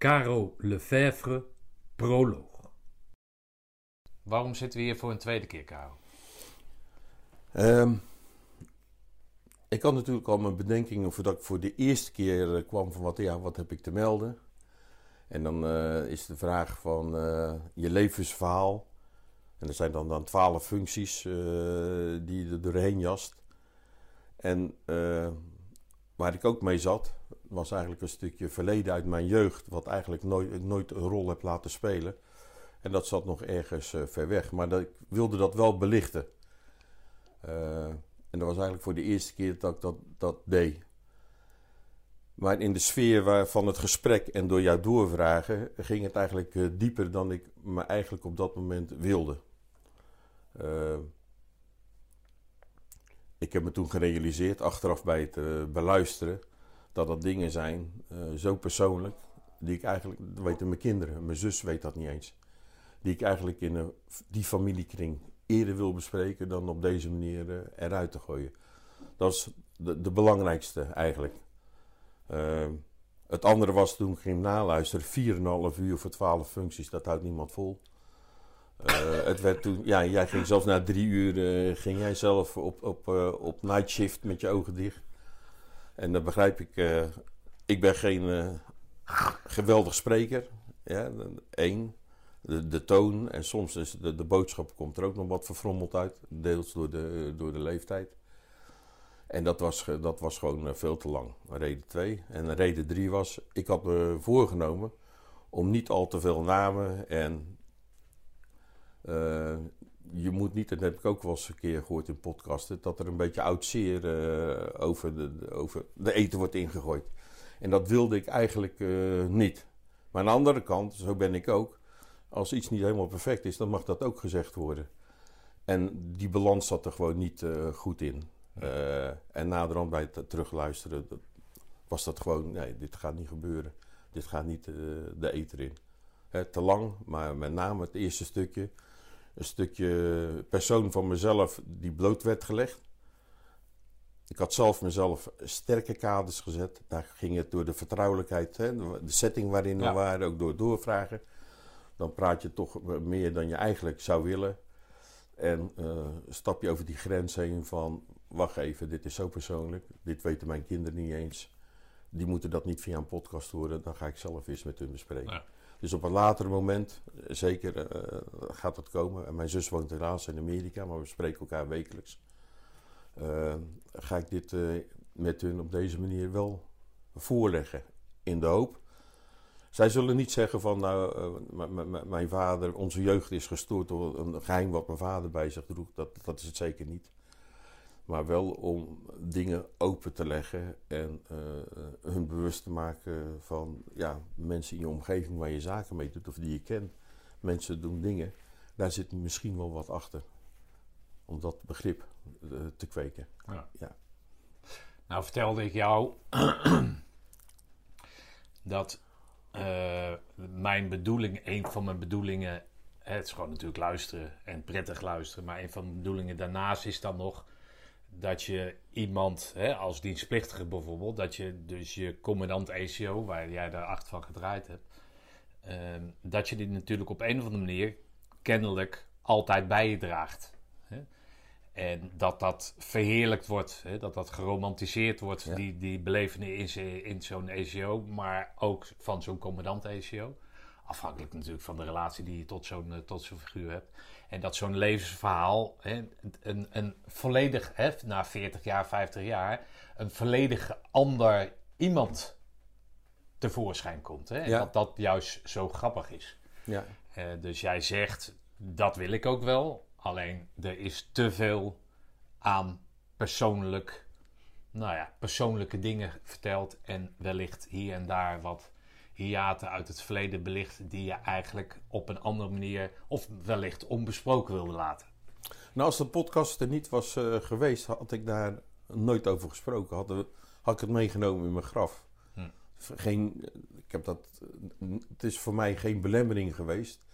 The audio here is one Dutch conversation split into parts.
Caro Lefevre, proloog. Waarom zitten we hier voor een tweede keer, Caro? Ehm, ik had natuurlijk al mijn bedenkingen voordat ik voor de eerste keer eh, kwam van wat, ja, wat heb ik te melden. En dan eh, is de vraag van eh, je levensverhaal. En er zijn dan, dan twaalf functies die je er doorheen jast. En waar ik ook mee zat, was eigenlijk een stukje verleden uit mijn jeugd, wat eigenlijk nooit, nooit een rol heb laten spelen. En dat zat nog ergens ver weg. Maar dat, ik wilde dat wel belichten. En dat was eigenlijk voor de eerste keer dat ik dat, dat deed. Maar in de sfeer van het gesprek en door jou doorvragen ging het eigenlijk uh, dieper dan ik me eigenlijk op dat moment wilde. Ik heb me toen gerealiseerd, achteraf bij het uh, beluisteren, dat dat dingen zijn, zo persoonlijk, die ik eigenlijk, dat weten mijn kinderen, mijn zus weet dat niet eens, die ik eigenlijk in een, die familiekring eerder wil bespreken dan op deze manier eh, eruit te gooien. Dat is de, de belangrijkste eigenlijk. Uh, het andere was toen ik ging naluisteren, 4,5 uur voor 12 functies, dat houdt niemand vol. Uh, het werd toen, ja, jij ging zelfs na drie uur, uh, ging jij zelf op, op, uh, op night shift met je ogen dicht. En dan begrijp ik, ik ben geen geweldig spreker, ja, één de, de toon en soms is de, de boodschap komt er ook nog wat verfrommeld uit. Deels door de, door de leeftijd. En dat was, dat was gewoon eh, veel te lang. Reden 2. En reden 3 was, ik had me voorgenomen om niet al te veel namen en uh, je moet niet, dat heb ik ook wel eens een keer gehoord in podcasten, dat er een beetje oud zeer uh, over, de, over de eten wordt ingegooid. En dat wilde ik eigenlijk uh, niet. Maar aan de andere kant, zo ben ik ook, als iets niet helemaal perfect is, dan mag dat ook gezegd worden. En die balans zat er gewoon niet goed in. En naderhand bij het terugluisteren was dat gewoon, nee, dit gaat niet gebeuren. Dit gaat niet de eter in. Hè, te lang, maar met name het eerste stukje. Een stukje persoon van mezelf die bloot werd gelegd. Ik had zelf mezelf sterke kaders gezet. Daar ging het door de vertrouwelijkheid, hè, de setting waarin we waren, ook door doorvragen dan praat je toch meer dan je eigenlijk zou willen. En uh, stap je over die grens heen van, wacht even, dit is zo persoonlijk, dit weten mijn kinderen niet eens. Die moeten dat niet via een podcast horen, dan ga ik zelf eens met hun bespreken. Dus op een later moment, eh, zeker uh, gaat dat komen. En mijn zus woont helaas in Amerika, maar we spreken elkaar wekelijks. Ga ik dit met hun op deze manier wel voorleggen. In de hoop zij zullen niet zeggen van, nou, mijn vader, onze jeugd is gestoord door een geheim wat mijn vader bij zich droeg. Dat, dat is het zeker niet. Maar wel om dingen open te leggen en uh, hun bewust te maken van ja, mensen in je omgeving waar je zaken mee doet of die je kent. Mensen doen dingen, daar zit misschien wel wat achter. Om dat begrip uh, te kweken. Ja. ja. Nou vertelde ik jou dat uh, mijn bedoeling, een van mijn bedoelingen, het is gewoon natuurlijk luisteren en prettig luisteren, maar een van de bedoelingen daarnaast is dan nog dat je iemand, hè, als dienstplichtige bijvoorbeeld, dat je dus je commandant ECO, waar jij daar acht van gedraaid hebt, uh, dat je die natuurlijk op een of andere manier kennelijk altijd bij je draagt. Hè? En dat dat verheerlijkt wordt, hè, dat dat geromantiseerd wordt, die, die belevenis in, in zo'n ECO, maar ook van zo'n commandant ECO. Afhankelijk natuurlijk van de relatie die je tot zo'n eh, tot zo'n figuur hebt. En dat zo'n levensverhaal, hè, een, een volledig, hè, na 40 jaar, 50 jaar, een volledig ander iemand tevoorschijn komt. Hè? En dat dat juist zo grappig is. Ja. Uh, dus jij zegt, dat wil ik ook wel. Alleen er is te veel aan persoonlijk, nou ja, persoonlijke dingen verteld. En wellicht hier en daar wat hiaten uit het verleden belicht. die je eigenlijk op een andere manier of wellicht onbesproken wilde laten. Nou, als de podcast er niet was uh, geweest, had ik daar nooit over gesproken. Had, had ik het meegenomen in mijn graf. Hm. Geen, ik heb dat, het is voor mij geen belemmering geweest.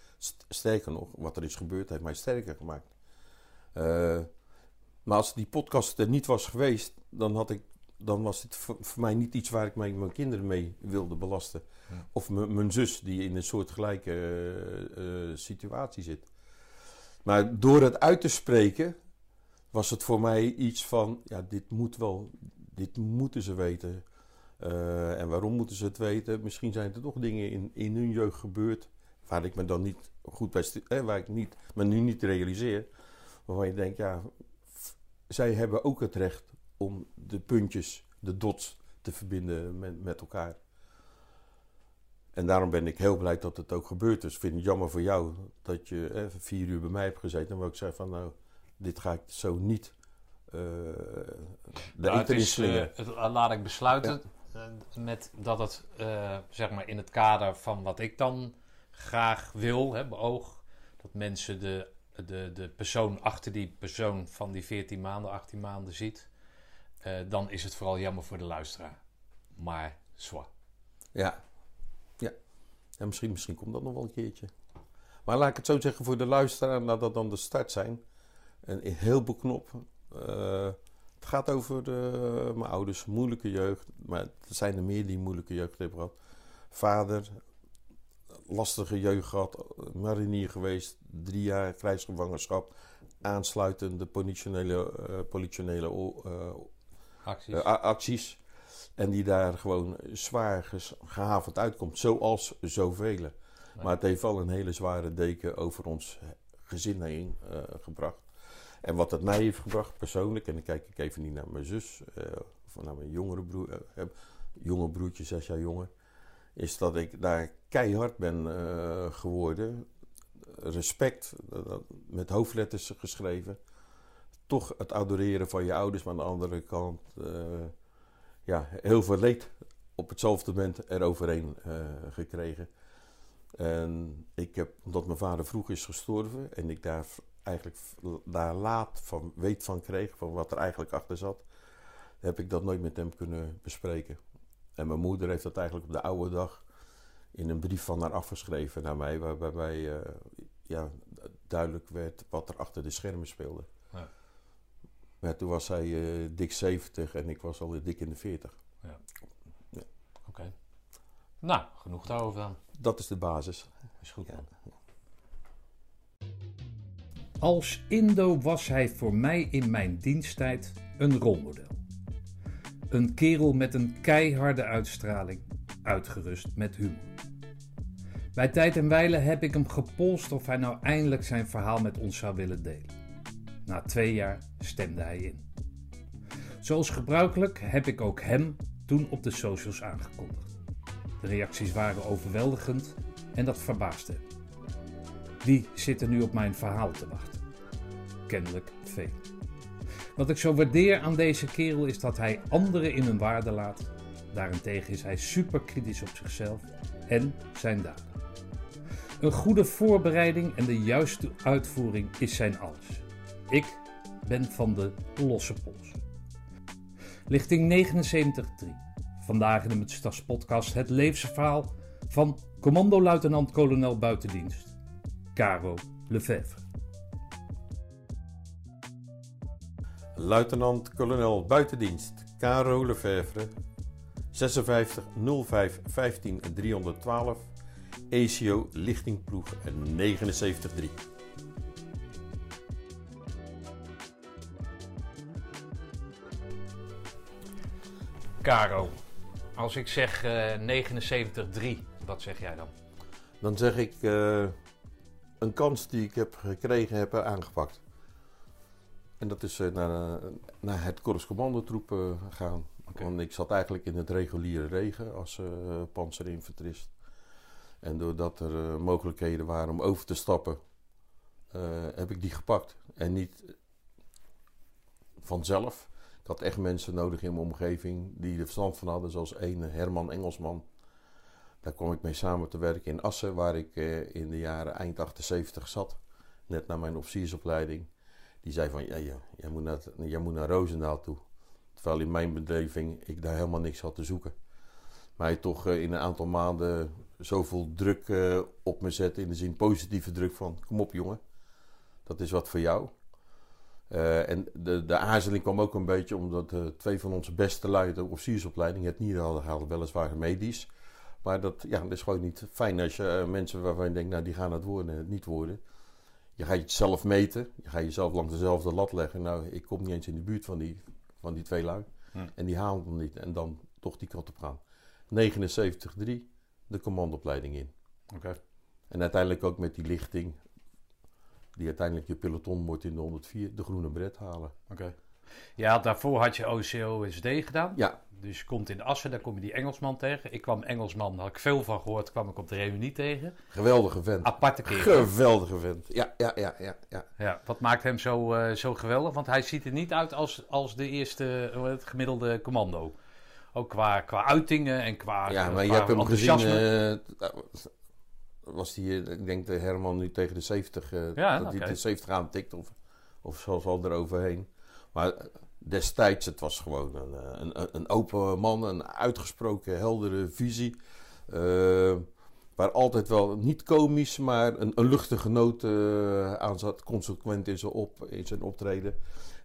Sterker nog, wat er is gebeurd heeft mij sterker gemaakt. Uh, maar als die podcast er niet was geweest, dan had ik dan was dit voor, voor mij niet iets waar ik mijn, mijn kinderen mee wilde belasten. Ja. Of mijn zus, die in een soortgelijke eh, situatie zit. Maar door het uit te spreken, was het voor mij iets van: ja, dit moet wel, dit moeten ze weten. Eh, en waarom moeten ze het weten? Misschien zijn er toch dingen in, in hun jeugd gebeurd. waar ik me dan niet goed bij eh, waar ik niet, me nu niet realiseer. Waarvan je denkt, ja, zij hebben ook het recht om de puntjes, de dots te verbinden met, met elkaar. En daarom ben ik heel blij dat het ook gebeurd is. Ik vind het jammer voor jou dat je eh, vier uur bij mij hebt gezeten. En waar ik zei van, nou, dit ga ik zo niet eh de Nou, het is, eh, het- laat ik besluiten eh, met dat het eh, zeg maar in het kader van wat ik dan graag wil, hè, beoog, dat mensen de, de, de persoon achter die persoon van die 14 maanden, 18 maanden ziet, eh, dan is het vooral jammer voor de luisteraar. Maar zwaar. Ja. ja. En misschien, misschien komt dat nog wel een keertje. Maar laat ik het zo zeggen voor de luisteraar, laat dat dan de start zijn. En heel beknop. Eh, het gaat over eh, mijn ouders, moeilijke jeugd. Maar er zijn er meer die moeilijke jeugd hebben gehad. Vader, lastige jeugd gehad, marinier geweest, drie jaar krijgsgevangenschap. Politionele, eh, politionele eh, Acties. eh, acties. En die daar gewoon zwaar gehavend uitkomt, zoals zoveel. Nee. Maar het heeft wel een hele zware deken over ons gezin heen eh, gebracht. En wat het mij heeft gebracht persoonlijk, en dan kijk ik even niet naar mijn zus eh, of naar mijn jongere broer, heb- jonge broertje, zes jaar jonger, is dat ik daar keihard ben geworden. Respect, met hoofdletters geschreven. Toch het adoreren van je ouders, maar aan de andere kant eh, ja, heel veel leed op hetzelfde moment eroverheen eh gekregen. En ik heb, omdat mijn vader vroeg is gestorven en ik daar eigenlijk daar laat van weet van kreeg, van wat er eigenlijk achter zat, heb ik dat nooit met hem kunnen bespreken. En mijn moeder heeft dat eigenlijk op de oude dag in een brief van haar afgeschreven naar mij, waar- waarbij eh, ja, duidelijk werd wat er achter de schermen speelde. Ja. Maar toen was zij eh, dik 70 en ik was al dik in de 40. Oké. Nou, genoeg daarover dan. Dat is de basis. Is goed. Ja. Als Indo was hij voor mij in mijn diensttijd een rolmodel. Een kerel met een keiharde uitstraling, uitgerust met humor. Bij tijd en wijle heb ik hem gepolst of hij nou eindelijk zijn verhaal met ons zou willen delen. Na twee jaar stemde hij in. Zoals gebruikelijk heb ik ook hem toen op de socials aangekondigd. De reacties waren overweldigend en dat verbaasde hem. Die zitten nu op mijn verhaal te wachten. Kennelijk veel. Wat ik zo waardeer aan deze kerel is dat hij anderen in hun waarde laat. Daarentegen is hij super kritisch op zichzelf en zijn daden. Een goede voorbereiding en de juiste uitvoering is zijn alles. Ik ben van de losse pols. Lichting 79.3. Vandaag in de Mutstas podcast het levensverhaal van commando-luitenant-kolonel buitendienst Caro Lefevre. Luitenant-kolonel buitendienst Caro Lefevre, 56 05 15 312, ECO lichtingploeg 79-3. Caro, als ik zeg eh 79-3, wat zeg jij dan? Dan zeg ik eh, een kans die ik heb gekregen, heb aangepakt. En dat is eh, naar, naar het Korps Commandotroep eh, gaan. Want ik zat eigenlijk in het reguliere regen als panzerinfanterist. En doordat er mogelijkheden waren om over te stappen, heb ik die gepakt. En niet vanzelf. Ik had echt mensen nodig in mijn omgeving die er verstand van hadden, zoals een Herman Engelsman. Daar kwam ik mee samen te werken in Assen, waar ik eh, in de jaren eind 78 zat. Net na mijn officiersopleiding. Die zei van, ja, jij, moet naar, jij moet naar Roosendaal toe. Terwijl in mijn beleving ik daar helemaal niks had te zoeken. Maar hij toch eh, in een aantal maanden zoveel druk eh, op me zette. In de zin positieve druk van, kom op jongen. Dat is wat voor jou. Eh, en de, de aarzeling kwam ook een beetje omdat eh, twee van onze beste lui de officiersopleiding het niet hadden gehaald, weliswaar medisch. Maar dat, ja, dat is gewoon niet fijn als je eh, mensen waarvan je denkt, nou die gaan het worden en het niet worden. Je gaat jezelf meten, je gaat jezelf langs dezelfde lat leggen. Nou, ik kom niet eens in de buurt van die, van die twee lui. Hm. En die halen hem niet en dan toch die kant op gaan. 79-3, de commandoopleiding in. Oké. En uiteindelijk ook met die lichting, die uiteindelijk je peloton wordt in de 104, de groene bret halen. Oké. Ja, daarvoor had je OCOSD gedaan. Ja, Dus je komt in Assen, daar kom je die Engelsman tegen. Ik kwam Engelsman, daar had ik veel van gehoord, kwam ik op de reunie tegen. geweldige vent. Aparte kerel. Geweldige vent. Ja, ja, ja, ja. ja. Ja, wat maakt hem zo, eh, zo geweldig? Want hij ziet er niet uit als, als de eerste, heet het gemiddelde commando. Ook qua, qua uitingen en qua Ja, eh, maar je hebt hem gezien. Was die, eh, ik denk de Herman nu tegen de 70, eh, Ja, dat hij de 70 aantikt of, of zelfs al eroverheen. Maar eh, destijds, het was gewoon een, een, een open man, een uitgesproken heldere visie. eh, waar altijd wel niet komisch, maar een, een luchtige noot aan zat. Consequent in zijn, op, in zijn optreden.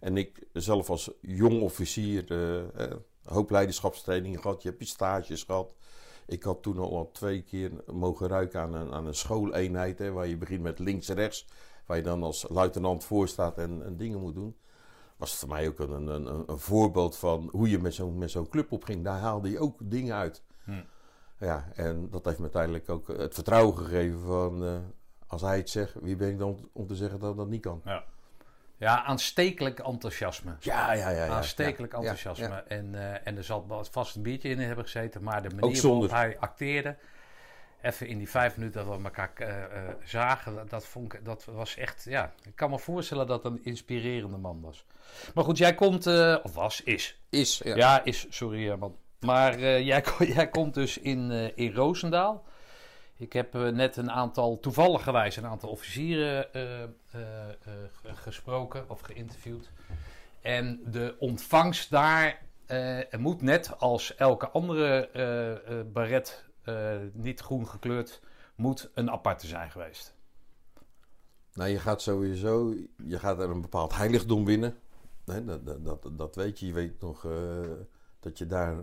En ik zelf als jong officier, een hoop leiderschapstrainingen gehad. Je hebt je stages gehad. Ik had toen al twee keer mogen ruiken aan een, aan een schooleenheid. Hè, waar je begint met links-rechts. Waar je dan als luitenant voor staat en, en dingen moet doen. Was voor mij ook een, een, een, voorbeeld van hoe je met zo'n met zo'n club opging. Daar haalde je ook dingen uit. Hm. Ja, en dat heeft me uiteindelijk ook het vertrouwen gegeven van... eh, als hij het zegt, wie ben ik dan om te zeggen dat dat niet kan? Ja, aanstekelijk enthousiasme. Ja, ja, ja. ja aanstekelijk ja, ja, enthousiasme. ja. En, eh, en er zal wel vast een biertje in hebben gezeten, maar de manier waarop hij acteerde, even in die vijf minuten dat we elkaar eh, eh, zagen, dat, dat, vond ik, dat was echt, ja, ik kan me voorstellen dat een inspirerende man was. Maar goed, jij komt, of was, is. Is, ja. Ja, is, sorry man. Maar jij, jij komt dus in, in Roosendaal. Ik heb eh, net een aantal, toevallig gewijs, een aantal officieren eh, eh, gesproken of geïnterviewd. En de ontvangst daar moet net als elke andere baret, niet groen gekleurd, moet een aparte zijn geweest. Nou, je gaat sowieso, je gaat er een bepaald heiligdom binnen. Hè, dat, dat, dat, weet je. Je weet nog dat je daar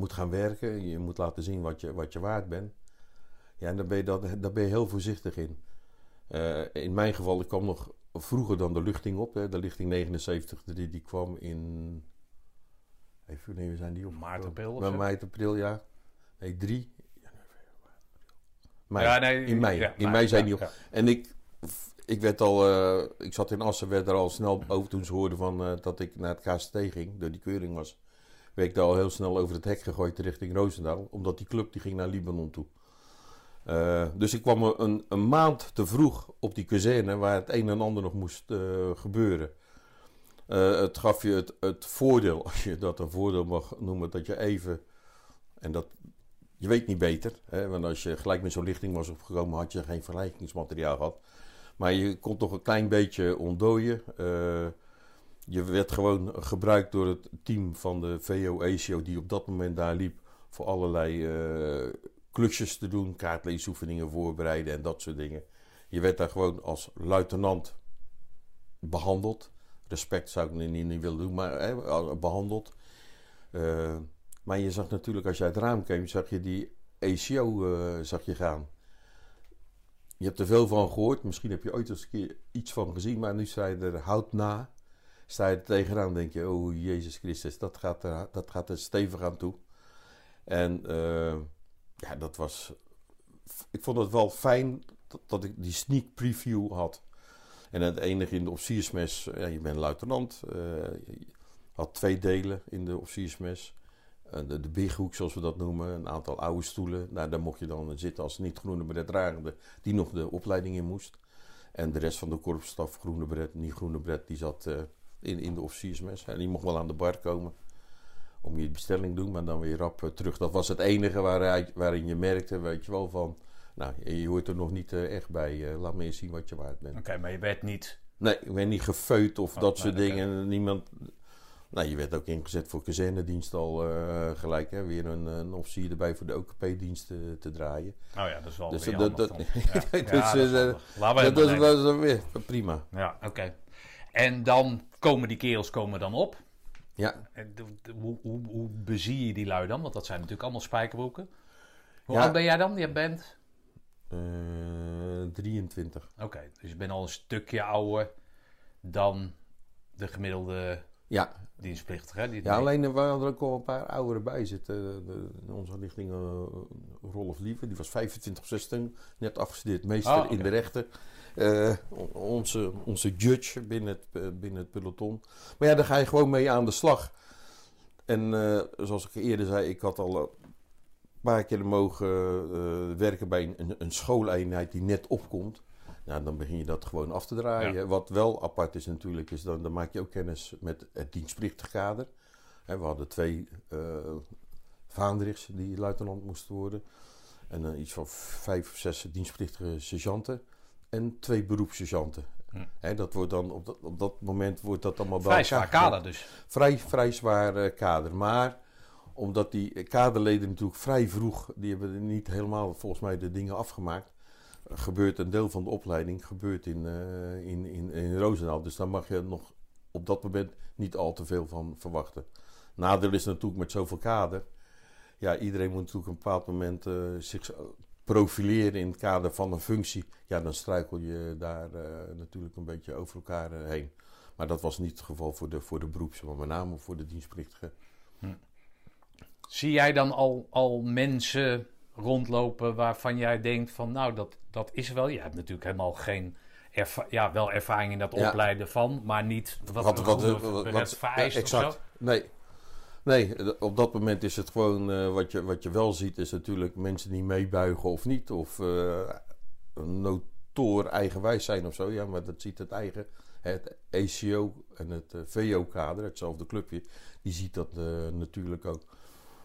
moet gaan werken. Je moet laten zien wat je, wat je waard bent. Ja, en daar ben je, dat, daar ben je heel voorzichtig in. Eh, in mijn geval, ik kwam nog vroeger dan de luchting op. Hè. De lichting 79, die, die kwam in... Even, wanneer zijn die op? Maart, april of Bij maart, april, ja. Nee, drie. Mei. Ja, nee, in mei. ja, in mei zijn die op. ja. En ik, ik werd al, eh, ik zat in Assen, werd er al snel over toen ze hoorden van, eh, dat ik naar het KST ging, door die keuring was. Werd daar al heel snel over het hek gegooid richting Roosendaal, omdat die club die ging naar Libanon toe. Eh, dus ik kwam een, een maand te vroeg op die kazerne waar het een en ander nog moest eh, gebeuren. Eh, het gaf je het, het voordeel, als je dat een voordeel mag noemen, dat je even, en dat, je weet niet beter, hè, want als je gelijk met zo'n lichting was opgekomen, had je geen vergelijkingsmateriaal gehad. Maar je kon toch een klein beetje ontdooien. Eh, je werd gewoon gebruikt door het team van de VO-ACO die op dat moment daar liep voor allerlei eh, klusjes te doen, kaartleesoefeningen voorbereiden en dat soort dingen. Je werd daar gewoon als luitenant behandeld. Respect zou ik niet, niet willen doen, maar hè, behandeld. Eh, maar je zag natuurlijk, als je uit het raam kwam, zag je die ACO eh, zag je gaan. Je hebt er veel van gehoord. Misschien heb je ooit eens een keer iets van gezien. Maar nu je er hout na. Sta je er tegenaan denk je... Oh, Jezus Christus, dat gaat er, dat gaat er stevig aan toe. En eh, ja, dat was... Ik vond het wel fijn dat, ik die sneak preview had. En het enige in de officiersmes... Ja, je bent luitenant. eh, je had twee delen in de officiersmes. Eh, de, bighoek, zoals we dat noemen. Een aantal oude stoelen. Nou, daar mocht je dan zitten als niet-groene beretdragende... die nog de opleiding in moest. En de rest van de korpsstaf, groene beret, niet-groene beret... die zat in, in de officiersmes. En die mocht wel aan de bar komen... om je bestelling te doen, maar dan weer rap eh, terug. Dat was het enige waar, waarin je merkte, weet je wel, van... Nou, je hoort er nog niet eh, echt bij. eh, laat me eens zien wat je waard bent. Oké, maar je werd niet... Nee, ik ben niet gefeut of Oh, dat nee, soort dingen. Niemand. Nou, je werd ook ingezet voor kazernedienst al gelijk. Hè? Weer een, een officier erbij voor de OKP-dienst te, te draaien. Oh ja, dat is wel Dus weer dat- dat-. Ja, Dus, ja, dat is Dat, dat, is weer prima. Ja, oké. En dan komen die kerels komen dan op. Ja, En hoe, hoe, hoe bezie je die lui dan? Want dat zijn natuurlijk allemaal spijkerbroeken. Hoe Ja. oud ben jij dan? Je bent... eh, 23. Oké, dus je bent al een stukje ouder dan de gemiddelde Ja, dienstplichtige. Die, ja alleen eh, we hadden er ook al een paar ouderen bij zitten. De, in onze richting uh, Rolf Lieven, die was 25 of 16, net afgestudeerd meester Oh, oké. in de rechten. Eh, on- onze, onze judge binnen het, eh, binnen het peloton. Maar ja, daar ga je gewoon mee aan de slag. En eh, zoals ik eerder zei, ik had al een paar keer mogen werken bij een, een schooleenheid die net opkomt. Nou, dan begin je dat gewoon af te draaien. Ja. Wat wel apart is natuurlijk, is dan, dan maak je ook kennis met het dienstplichtig kader. Hè, we hadden twee vaandrigs die luitenant moesten worden. En iets van vijf of zes dienstplichtige sergeanten. En twee beroepssergeanten. Hm. Hè, dat wordt dan op dat, op dat moment wordt dat allemaal Vrij zwaar kader dus. vrij, vrij zwaar eh, kader. Maar omdat die kaderleden natuurlijk vrij vroeg, die hebben niet helemaal volgens mij de dingen afgemaakt. Gebeurt een deel van de opleiding gebeurt in, eh in, in, in Roosendaal. Dus daar mag je nog op dat moment niet al te veel van verwachten. Nadeel is natuurlijk met zoveel kader. Ja, iedereen moet natuurlijk op een bepaald moment eh, zich profileren in het kader van een functie. Ja, dan struikel je daar eh, natuurlijk een beetje over elkaar eh, heen. Maar dat was niet het geval voor de, voor de beroeps, maar met name voor de dienstplichtigen. Zie jij dan al, al mensen rondlopen waarvan jij denkt van nou dat, dat is wel. Je hebt natuurlijk helemaal geen ja, wel ervaring in dat Ja. opleiden van, maar niet wat, Wat- wat- wat, vereist of exact. zo. Nee. Nee, op dat moment is het gewoon, eh, wat, je, wat je wel ziet, is natuurlijk mensen die meebuigen of niet. Of een notoor eigenwijs zijn of zo. Ja, maar dat ziet het eigen, het ACO en het eh, VO-kader, hetzelfde clubje, die ziet dat natuurlijk ook.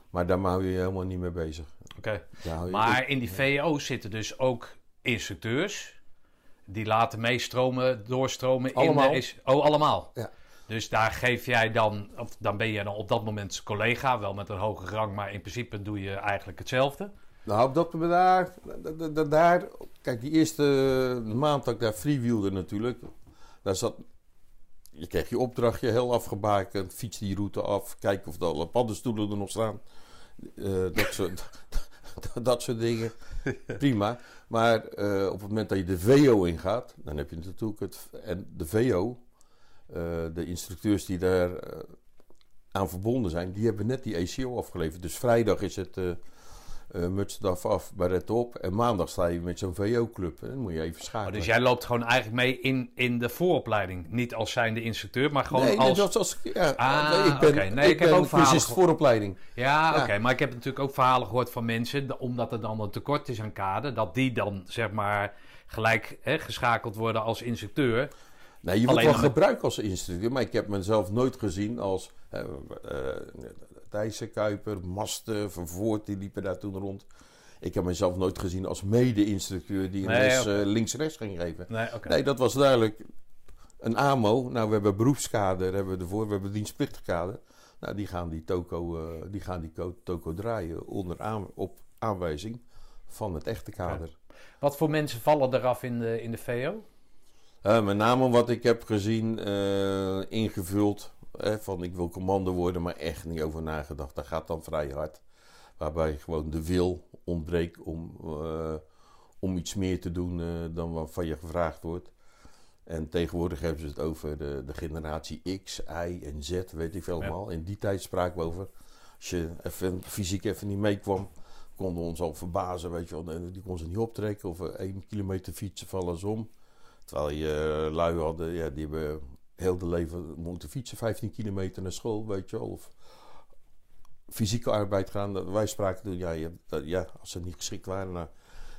Maar daar hou je je helemaal niet mee bezig. Oké. Maar in die VO's zitten dus ook instructeurs die laten meestromen, doorstromen Allemaal. in de is- Oh, allemaal. Ja. Dus daar geef jij dan, of dan ben je dan op dat moment collega, wel met een hoge rang, maar in principe doe je eigenlijk hetzelfde. Nou, op dat moment daar, da- da- daar, kijk, die eerste maand dat ik daar freewheelde natuurlijk, daar zat, je kreeg je opdrachtje heel afgebakend, fiets die route af, kijken of de alle paddenstoelen er nog staan, Eh, dat, soort, dat soort dingen, prima. Maar eh, op het moment dat je de VO ingaat, dan heb je natuurlijk het, en de VO, de instructeurs die daar eh, aan verbonden zijn, die hebben net die ACO afgeleverd. Dus vrijdag is het... eh, eh mutsstaf af, baret op. En maandag sta je met zo'n VO-club. Dan moet je even Oh, schakelen. dus jij loopt gewoon eigenlijk mee in, in de vooropleiding. Niet als zijnde instructeur, maar gewoon nee, als... net als, als, ja, Ah, ik ben, oké. Nee, ik ik heb ook verhalen gehoord. vooropleiding. Ja, Ja. oké. Maar ik heb natuurlijk ook verhalen gehoord van mensen, omdat er dan een tekort is aan kader, dat die dan zeg maar gelijk hè, geschakeld worden als instructeur. Nee, je wordt wel gebruikt als instructeur, maar ik heb mezelf nooit gezien als eh, Thijssen, Kuiper, Masten, Vervoort, die liepen daar toen rond. Ik heb mezelf nooit gezien als mede-instructeur die een les eh, links-rechts ging geven. Nee, dat was duidelijk een AMO. Nou, we hebben beroepskader hebben we ervoor, we hebben dienstplichtig kader. Nou, die gaan die toko, eh, die gaan die ko- toko draaien onder aan, op aanwijzing van het echte kader. Wat voor mensen vallen eraf in de, in de VO? Eh, met name wat ik heb gezien, eh, ingevuld, eh, van ik wil commando worden, maar echt niet over nagedacht. Dat gaat dan vrij hard. Waarbij gewoon de wil ontbreekt om, om iets meer te doen dan wat van je gevraagd wordt. En tegenwoordig hebben ze het over de, de generatie X, Y en Z, weet ik veel Ja. allemaal. In die tijd spraken we over. Als je even, fysiek even niet meekwam, konden we ons al verbazen, weet je wel. Die kon ze niet optrekken of één kilometer fietsen vallen ze om. Terwijl je eh, lui hadden, ja, die hebben heel de leven moeten fietsen, 15 kilometer naar school, weet je wel. Of fysieke arbeid gaan. Dat- Wij spraken toen, ja, je- ja, als ze niet geschikt waren, nou,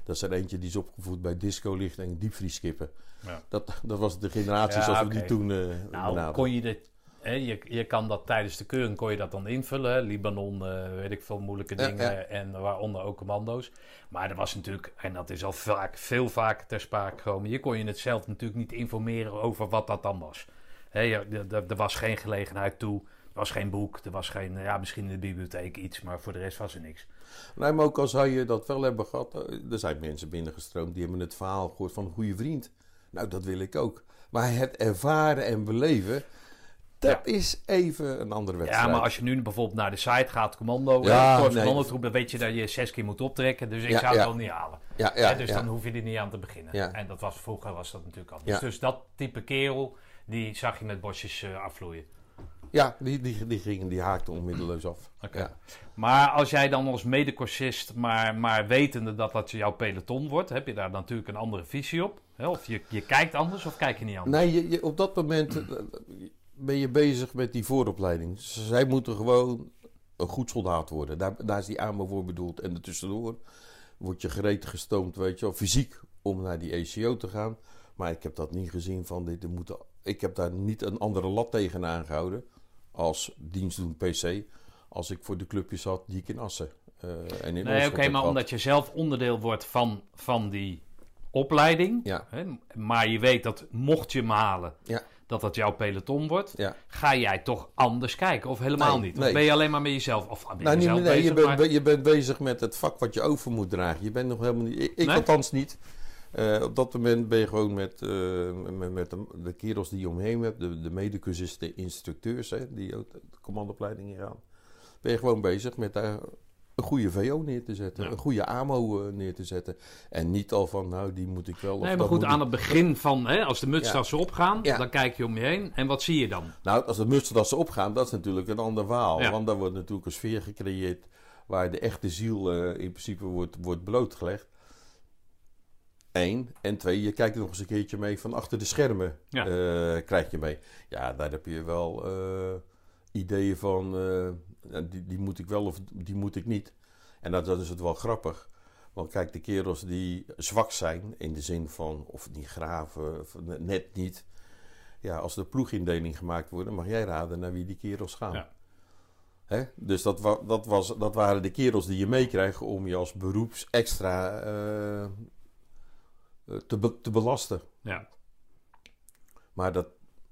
dat is er eentje die is opgevoed bij disco licht en diepvrieskippen. Ja. Dat, dat was de generatie Ja, zoals we die toen eh Nou, kon je dit... Hè, je, je kan dat tijdens de keuring kon je dat dan invullen. hè. Libanon, eh, weet ik veel, moeilijke dingen. ja. En waaronder ook commando's. Maar er was natuurlijk, en dat is al vaak, veel vaker ter sprake gekomen. Je kon je het zelf natuurlijk niet informeren over wat dat dan was. Hè, er- er- er was geen gelegenheid toe was geen boek, er was geen, ja, misschien in de bibliotheek iets, maar voor de rest was er niks. Nee, maar ook al zou je dat wel hebben gehad, eh, er zijn mensen binnengestroomd die hebben het verhaal gehoord van een goede vriend. Nou, dat wil ik ook. Maar het ervaren en beleven, dat Ja. is even een andere wedstrijd. Ja, maar als je nu bijvoorbeeld naar de site gaat, commando, Ja, nee. commandotroep, dan weet je dat je zes keer moet optrekken. Dus ik Ja, zou het wel niet halen. Ja, dus dan hoef je er niet aan te beginnen. Ja. En dat was, vroeger was dat natuurlijk anders. Ja. Dus dat type kerel, die zag je met bosjes eh, afvloeien. Ja, die, die, die, gingen, die haakten onmiddelloos af. Oké. Ja. Maar als jij dan als medecursist, maar, maar wetende dat dat jouw peloton wordt, heb je daar natuurlijk een andere visie op? Hè? Of je, je kijkt anders of kijk je niet anders? Nee, je, je- op dat moment eh, ben je bezig met die vooropleiding. Zij moeten gewoon een goed soldaat worden. Daar, daar is die AMO voor bedoeld. En ertussendoor word je gereed gestoomd, weet je wel, fysiek om naar die ECO te gaan. Maar ik heb dat niet gezien van dit. er moeten- Ik heb daar niet een andere lat tegen aangehouden als dienstdoend PC. Als ik voor de clubjes zat die ik in Assen. eh, en in Nee, oké, maar omdat je zelf onderdeel wordt van, van die opleiding. Ja. Hè? Maar je weet dat mocht je hem halen, Ja. Dat dat jouw peloton wordt. Ja. Ga jij toch anders kijken? Of helemaal Nee, niet? Of nee. ben je alleen maar met jezelf? Of met Nou, niet, jezelf nee, je, bent, maar- je bent bezig met het vak wat je over moet dragen. Je bent nog helemaal niet. Ik, althans niet. Eh, op dat moment ben je gewoon met, eh, met, met de, de kerels die je omheen hebt, de, de medecursisten, de instructeurs, hè, die ook de commandopleiding ingaan. Ben je gewoon bezig met daar een goede VO neer te zetten, Ja. een goede AMO eh, neer te zetten. En niet al van, nou, die moet ik wel. Nee, maar goed, aan ik- het begin van, hè, als de mutstassen opgaan, Ja. dan kijk je om je heen. En wat zie je dan? Nou, als de mutsen opgaan, dat is natuurlijk een ander verhaal. Want daar wordt natuurlijk een sfeer gecreëerd waar de echte ziel eh, in principe wordt, wordt blootgelegd. Eén. En twee, je kijkt er nog eens een keertje mee van achter de schermen. Eh, krijg je mee. Ja, daar heb je wel ideeën van, die, die moet ik wel of die moet ik niet. En dat, dat is het wel grappig. Want kijk, de kerels die zwak zijn, in de zin van, of niet graven, of net niet. Ja, als er ploegindeling gemaakt wordt, mag jij raden naar wie die kerels gaan. Ja. Hè? Dus dat, wa- dat, was, dat waren de kerels die je meekrijgt om je als beroeps extra eh, eh, te, be- te belasten. Ja. Maar dat,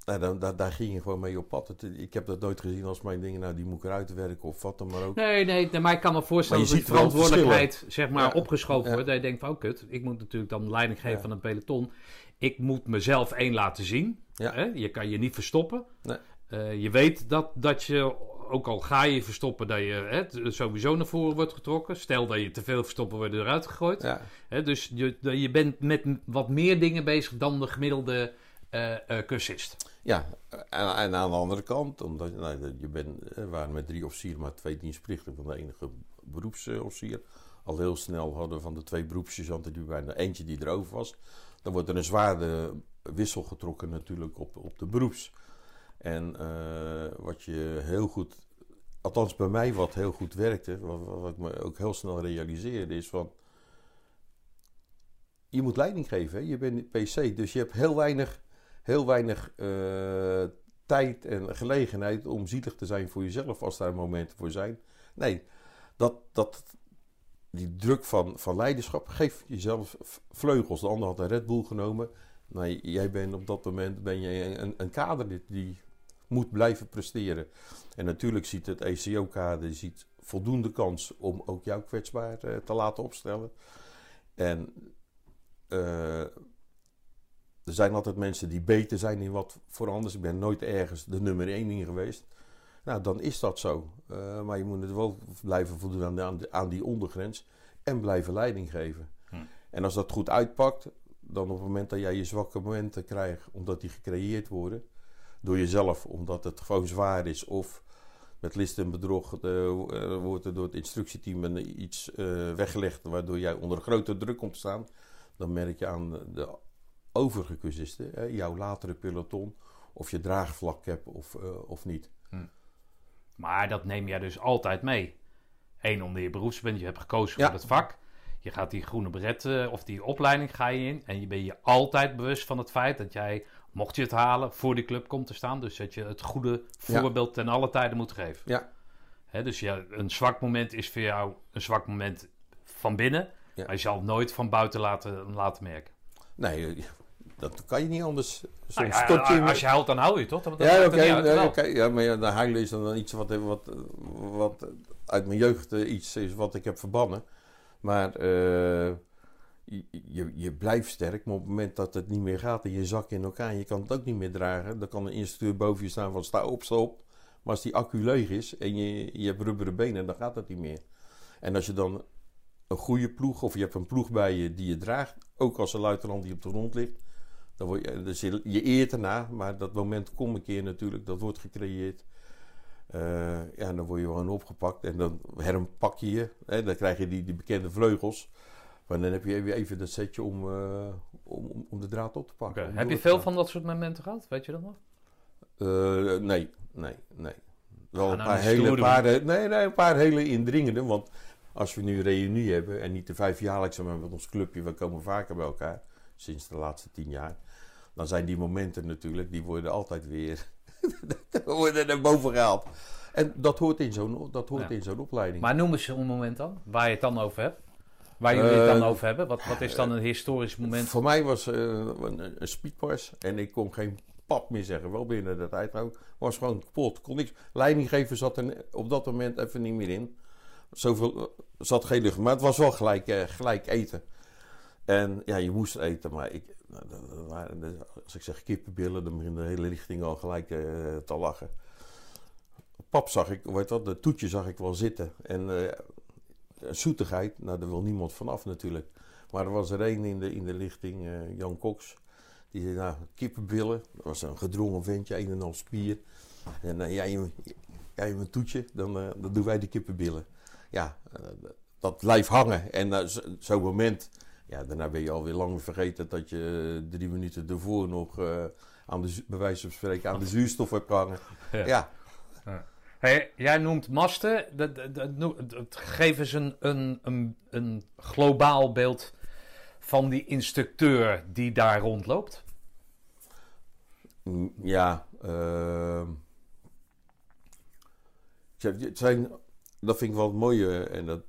nou, daar, daar, daar ging je gewoon mee op pad. Het- ik heb dat nooit gezien als mijn dingen, nou die moet ik eruit werken of wat dan maar ook. Nee, nee, nee, maar ik kan me voorstellen dat wel verantwoordelijkheid zeg maar, Ja. opgeschoven wordt. Dat je denkt van, oh kut, ik moet natuurlijk dan leiding geven van een peloton. Ik moet mezelf één laten zien. Hè? Je kan je niet verstoppen. Nee. Eh, je weet dat, dat je, ook al ga je verstoppen, dat je hè, sowieso naar voren wordt getrokken. Stel dat je te veel verstoppen, wordt eruit gegooid. Ja. Hè, dus je, je bent met wat meer dingen bezig dan de gemiddelde eh, eh, cursist. Ja, en, aan de andere kant, omdat nou, je bent, we waren met drie officieren, maar twee dienstplichtigen van de enige beroepsofficier. Al heel snel hadden van de twee beroepssergeanten bijna eentje die erover was. Dan wordt er een zware wissel getrokken natuurlijk op, op de beroeps. En eh, wat je heel goed, althans bij mij wat heel goed werkte, wat, wat ik me ook heel snel realiseerde, is van... Je moet leiding geven, je bent PC, dus je hebt heel weinig heel weinig eh, tijd en gelegenheid om zielig te zijn voor jezelf als daar momenten voor zijn. Nee, dat, dat, die druk van, van leiderschap, geef jezelf vleugels. De ander had een Red Bull genomen. Nee, jij bent op dat moment ben je een, een kader die moet blijven presteren. En natuurlijk ziet het ECO-kader ziet voldoende kans om ook jou kwetsbaar eh, te laten opstellen. En eh, er zijn altijd mensen die beter zijn in wat voor anders. Ik ben nooit ergens de nummer één in geweest. Nou, dan is dat zo. Eh, maar je moet het wel blijven voldoen aan, de- aan, die ondergrens. En blijven leiding geven. Hm. En als dat goed uitpakt, dan op het moment dat jij je zwakke momenten krijgt, omdat die gecreëerd worden. Door jezelf, omdat het gewoon zwaar is. Of met list en bedrog eh, eh, wordt er door het instructieteam iets weggelegd. Waardoor jij onder grote druk komt te staan. Dan merk je aan de overige cursisten, hè, jouw latere peloton, of je draagvlak hebt of, eh, of niet. Maar dat neem jij dus altijd mee. Eén, omdat je beroeps bent, je hebt gekozen Ja. voor het vak. Je gaat die groene beret eh, of die opleiding ga je in. En je bent je altijd bewust van het feit dat jij, mocht je het halen, voor die club komt te staan. Dus dat je het goede Ja. voorbeeld ten alle tijden moet geven. Ja. Hè, dus ja, een zwak moment is voor jou een zwak moment van binnen. Ja. Maar je zal het nooit van buiten laten, laten merken. Nee, eh, dat kan je niet anders. Soms Nou ja, je... als je huilt, dan hou je toch? Ja, oké. ja, maar ja, de huilen is dan iets wat, wat, wat uit mijn jeugd eh, iets is wat ik heb verbannen. Maar eh, je, je, je blijft sterk, maar op het moment dat het niet meer gaat en je zak in elkaar en je kan het ook niet meer dragen, dan kan een instructeur boven je staan van sta op, sta op. Maar als die accu leeg is en je, je hebt rubberen benen, dan gaat dat niet meer. En als je dan een goede ploeg, of je hebt een ploeg bij je die je draagt, ook als een luitenant die op de grond ligt, dan word je, dus je, je eert erna, maar dat moment komt een keer natuurlijk, dat wordt gecreëerd. Eh, ja, dan word je gewoon opgepakt en dan herpak je je. Hè, dan krijg je die, die bekende vleugels. Maar dan heb je weer even dat setje om, eh, om, om- om de draad op te pakken. Heb je veel van dat soort momenten gehad? Weet je dat nog? Nee, nee, nee. Wel Ga een nou paar hele, paar, nee, nee, een paar hele indringende. Want als we nu een reunie hebben en niet de vijfjaarlijkse, maar met ons clubje, we komen vaker bij elkaar. Sinds de laatste tien jaar. Dan zijn die momenten natuurlijk, die worden altijd weer worden er boven gehaald. En dat hoort in zo'n, dat hoort Ja. in zo'n opleiding. Maar noem eens een moment dan, waar je het dan over hebt. Waar jullie het dan Eh, over hebben. Wat, wat is dan een historisch moment? Voor mij was eh, een, een speedpass en ik kon geen pap meer zeggen. Wel binnen de tijd ook. Was gewoon kapot. Kon niks. Leidinggever zat er op dat moment even niet meer in. Zoveel eh, zat geen lucht. Maar het was wel gelijk, eh, gelijk eten. En ja, je moest eten. Maar ik, nou, als ik zeg kippenbillen, dan begint de hele richting al gelijk eh, te lachen. Pap zag ik, weet wat, de toetje zag ik wel zitten. En eh, zoetigheid, nou daar wil niemand vanaf natuurlijk. Maar er was er één in de, in de lichting, eh, Jan Cox. Die zei, nou, kippenbillen. Dat was een gedrongen ventje, een en al spier. En jij, jij een toetje, dan, dan doen wij de kippenbillen. Ja, dat blijft hangen. En zo'n moment, ja, daarna ben je alweer lang vergeten dat je uh, drie minuten ervoor nog uh, aan de, bij wijze van spreken aan de zuurstof hebt gehangen. Ja. ja. Hey, jij noemt masten. Dat, dat, dat, dat, geef eens een, een, een, een globaal beeld van die instructeur die daar rondloopt. Ja, uh, het zijn, dat vind ik wel het mooie en dat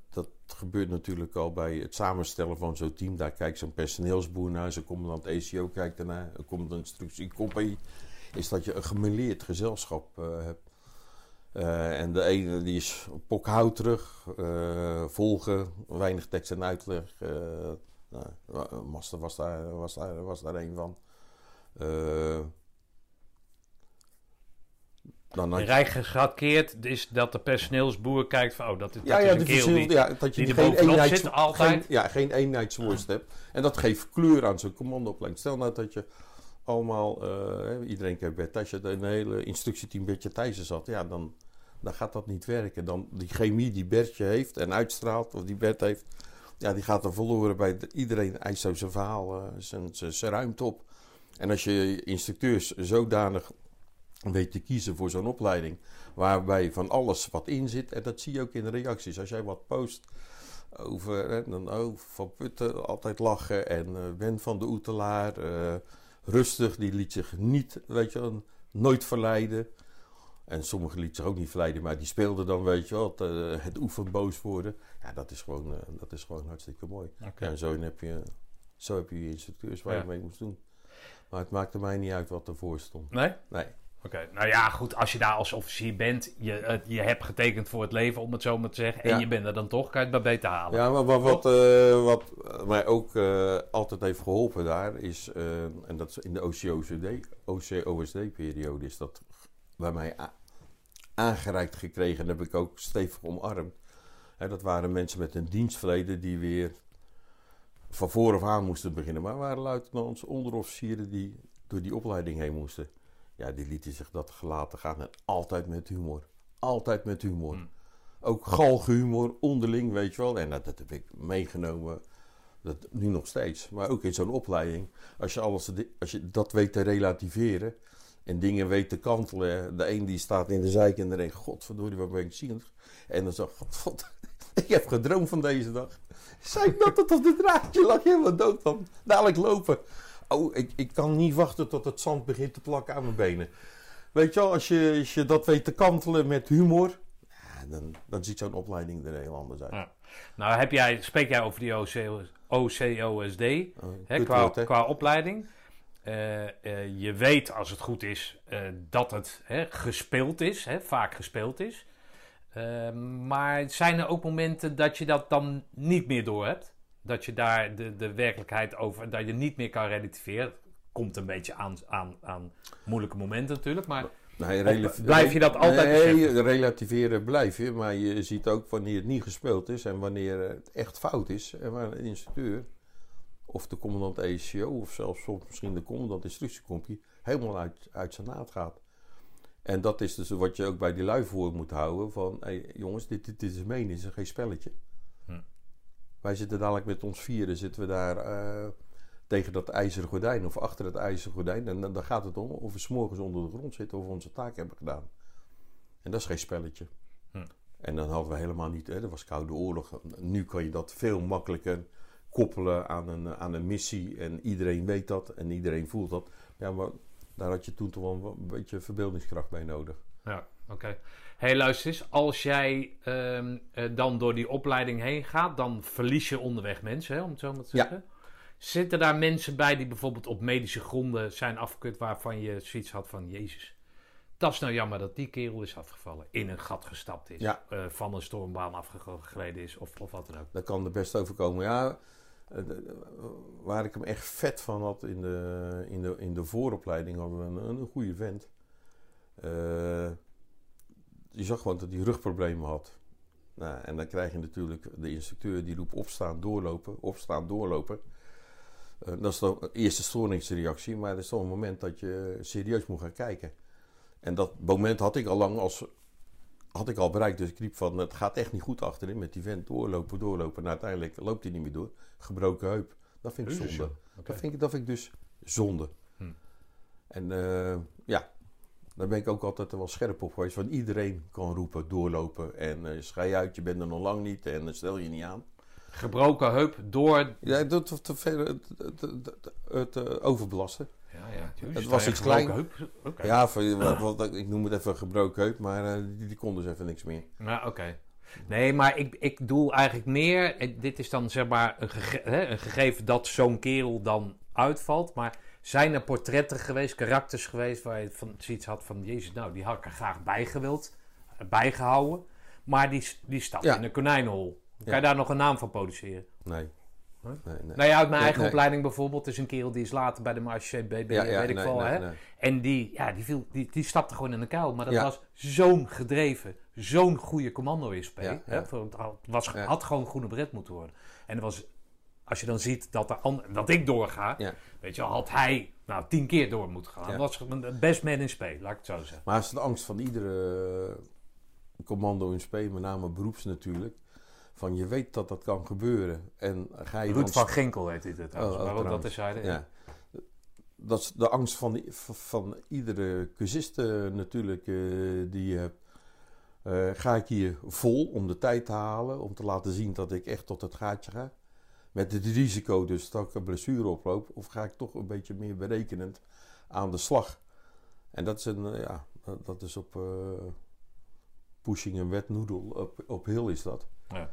gebeurt natuurlijk al bij het samenstellen van zo'n team. Daar kijkt zo'n personeelsboer naar, zo'n commandant ECO kijkt ernaar, een commandant instructiecompagnie. Is dat je een gemêleerd gezelschap uh, hebt. Uh, en de ene die is pokhout terug, uh, volgen, weinig tekst en uitleg. Nou, Master was daar, was, daar, was daar een van. Dan had je... Rijk is dat de personeelsboer kijkt van, oh, dat, dat ja, is ja, een kerel die, ja, dat je die geen eenheids, zit altijd. Geen, ja, geen eenheidsworst ja. hebt. En dat geeft kleur aan zo'n commandoopleiding. Stel nou dat je allemaal, uh, iedereen kent Bert Thijs, een hele instructieteam Bertje Thijssen zat, ja, dan, dan gaat dat niet werken. Dan die chemie die Bertje heeft en uitstraalt, of die Bert heeft, ja, die gaat er verloren bij de, iedereen eist zo zijn verhaal, uh, zijn, zijn, zijn ruimte op. En als je instructeurs zodanig weet te kiezen voor zo'n opleiding, waarbij van alles wat in zit, en dat zie je ook in de reacties. Als jij wat post over, hè, dan, oh, Van Putten altijd lachen en uh, Ben van de Oetelaar, uh, rustig, die liet zich niet, weet je wel, nooit verleiden. En sommigen lieten zich ook niet verleiden, maar die speelden dan, weet je wel, het, uh, het oefen boos worden. Ja, dat is gewoon, dat is gewoon hartstikke mooi. Okay. En zo heb je, zo heb je je instructeurs waar ja. je mee moest doen. Maar het maakte mij niet uit wat ervoor stond. Nee? Nee. Oké, okay. nou ja, goed, als je daar als officier bent, je, je hebt getekend voor het leven, om het zo maar te zeggen, en ja. je bent er dan toch, kan je het bij beter halen. Ja, maar wat, wat, uh, wat mij ook uh, altijd heeft geholpen daar is, uh, en dat is in de OCOSD-periode, is dat bij mij aangereikt gekregen en heb ik ook stevig omarmd. Hè, dat waren mensen met een dienstverleden die weer van vooraf aan moesten beginnen. Maar waren luitenants, onderofficieren die door die opleiding heen moesten. Ja, die lieten zich dat gelaten gaan en altijd met humor. Altijd met humor. Hmm. Ook galgenhumor, onderling, weet je wel. En dat, dat heb ik meegenomen, dat, nu nog steeds. Maar ook in zo'n opleiding, als je, alles, als je dat weet te relativeren en dingen weet te kantelen. De een die staat in de zijk en de een, godverdorie, waar ben ik zielig. En dan zegt, god, ik heb gedroomd van deze dag. Zei ik dat het op de draadje lag, helemaal dood van. Dadelijk lopen. Oh, ik, ik kan niet wachten tot het zand begint te plakken aan mijn benen. Weet je wel, als je, als je dat weet te kantelen met humor, ja, dan, dan ziet zo'n opleiding er heel anders uit. Ja. Nou, heb jij, spreek jij over die OCO, OCOSD Oh, hè, qua, woord, qua opleiding. Eh, eh, je weet als het goed is eh, dat het hè, gespeeld is, hè, vaak gespeeld is. Maar zijn er ook momenten dat je dat dan niet meer door hebt? Dat je daar de, de werkelijkheid over, dat je niet meer kan relativeren. Komt een beetje aan, aan, aan moeilijke momenten natuurlijk, maar Nee, blijf je dat altijd Nee, relativeren blijf je. Maar je ziet ook wanneer het niet gespeeld is en wanneer het echt fout is. En waar een instructeur of de commandant ECO of zelfs soms misschien de commandant instructiekompie helemaal uit, uit zijn naad gaat. En dat is dus wat je ook bij die lui voor moet houden. Van, jongens, dit, dit, dit is meen, dit is geen spelletje. Wij zitten dadelijk met ons vieren, zitten we daar eh, tegen dat ijzeren gordijn of achter het ijzeren gordijn. En dan, dan gaat het om of we 's morgens onder de grond zitten of we onze taak hebben gedaan. En dat is geen spelletje. Hm. En dan hadden we helemaal niet, hè, dat was Koude Oorlog. Nu kan je dat veel makkelijker koppelen aan een, aan een missie. En iedereen weet dat en iedereen voelt dat. Ja, maar daar had je toen toch wel een beetje verbeeldingskracht bij nodig. Ja, oké. Hey, luister eens. Als jij ehm, eh, dan door die opleiding heen gaat, dan verlies je onderweg mensen, hè, om het zo maar te Ja. zeggen. Zitten daar mensen bij die bijvoorbeeld op medische gronden zijn afgekeurd waarvan je zoiets had van, jezus, dat is nou jammer dat die kerel is afgevallen, in een gat gestapt is, Ja. eh, van een stormbaan afgegleden is of, of wat dan ook. Dat kan er best overkomen. Ja, eh, waar ik hem echt vet van had in de, in de, in de vooropleiding, hadden we een, een goede vent. Eh, je zag gewoon dat hij rugproblemen had. Nou, en dan krijg je natuurlijk de instructeur die roept opstaan, doorlopen, opstaan, doorlopen. Eh, dat is de eerste storingsreactie, maar dat is toch een moment dat je serieus moet gaan kijken. En dat moment had ik al lang als had ik al bereikt. Dus ik riep van, het gaat echt niet goed achterin met die vent. Doorlopen, doorlopen. En uiteindelijk loopt hij niet meer door. Gebroken heup. Dat vind ik zonde. Dat, vind ik, dat vind ik dus zonde. Hm. En eh, ja, daar ben ik ook altijd wel scherp op geweest. Want iedereen kan roepen, doorlopen. En eh schei uit, je bent er nog lang niet. En eh, stel je niet aan. Gebroken heup door... Ja, dat te, veel het, eh, overbelasten. Ja, ja, tuurlijk. Het was je iets klein. heup? Ja, voor, wat, wat- ik noem het even gebroken heup. Maar die, die kon dus even niks meer. Ja, oké. Nee, maar ik, ik doe eigenlijk meer. Dit is dan zeg maar een, gege- hè, een gegeven dat zo'n kerel dan uitvalt. Maar zijn er portretten geweest, karakters geweest waar je van, zoiets had van: Jezus, nou, die had ik er graag bij gewild, eh, bijgehouden. Maar die, die staat Ja. in een konijnenhol. Kan Ja. je daar nog een naam van produceren? Nee. Huh? Nee, nee. Nou ja, uit mijn eigen nee. opleiding bijvoorbeeld is een kerel die is later bij de Marche BB, Ja, weet ik wel. hè? En die, ja, die, viel, die, die stapte gewoon in een kuil. Maar dat was zo'n gedreven, zo'n goede commando-ISP. Hè? Voor- Het had- was, Ja. had gewoon groene bret moeten worden. En dat was, als je dan ziet dat, dat ik doorga, Ja. weet je had hij nou tien keer door moeten gaan. Ja. Dat was best man in spe, laat ik het zo zeggen. Maar het is de angst van iedere eh, commando in spe, met name beroeps natuurlijk. Van je weet dat dat kan gebeuren. En ga je dan van Ginkel heet dit trouwens. Oh, oh, maar ook dat is hij. Ja. Dat is de angst van, die- van- iedere cursiste natuurlijk eh, die je hebt. Eh, ga ik hier vol om de tijd te halen, om te laten zien dat ik echt tot het gaatje ga? Met het risico dus dat ik een blessure oploop, of ga ik toch een beetje meer berekenend aan de slag? En dat is, een, eh, ja, dat- is op eh, pushing een wet noedel, op, op hill is dat. Ja.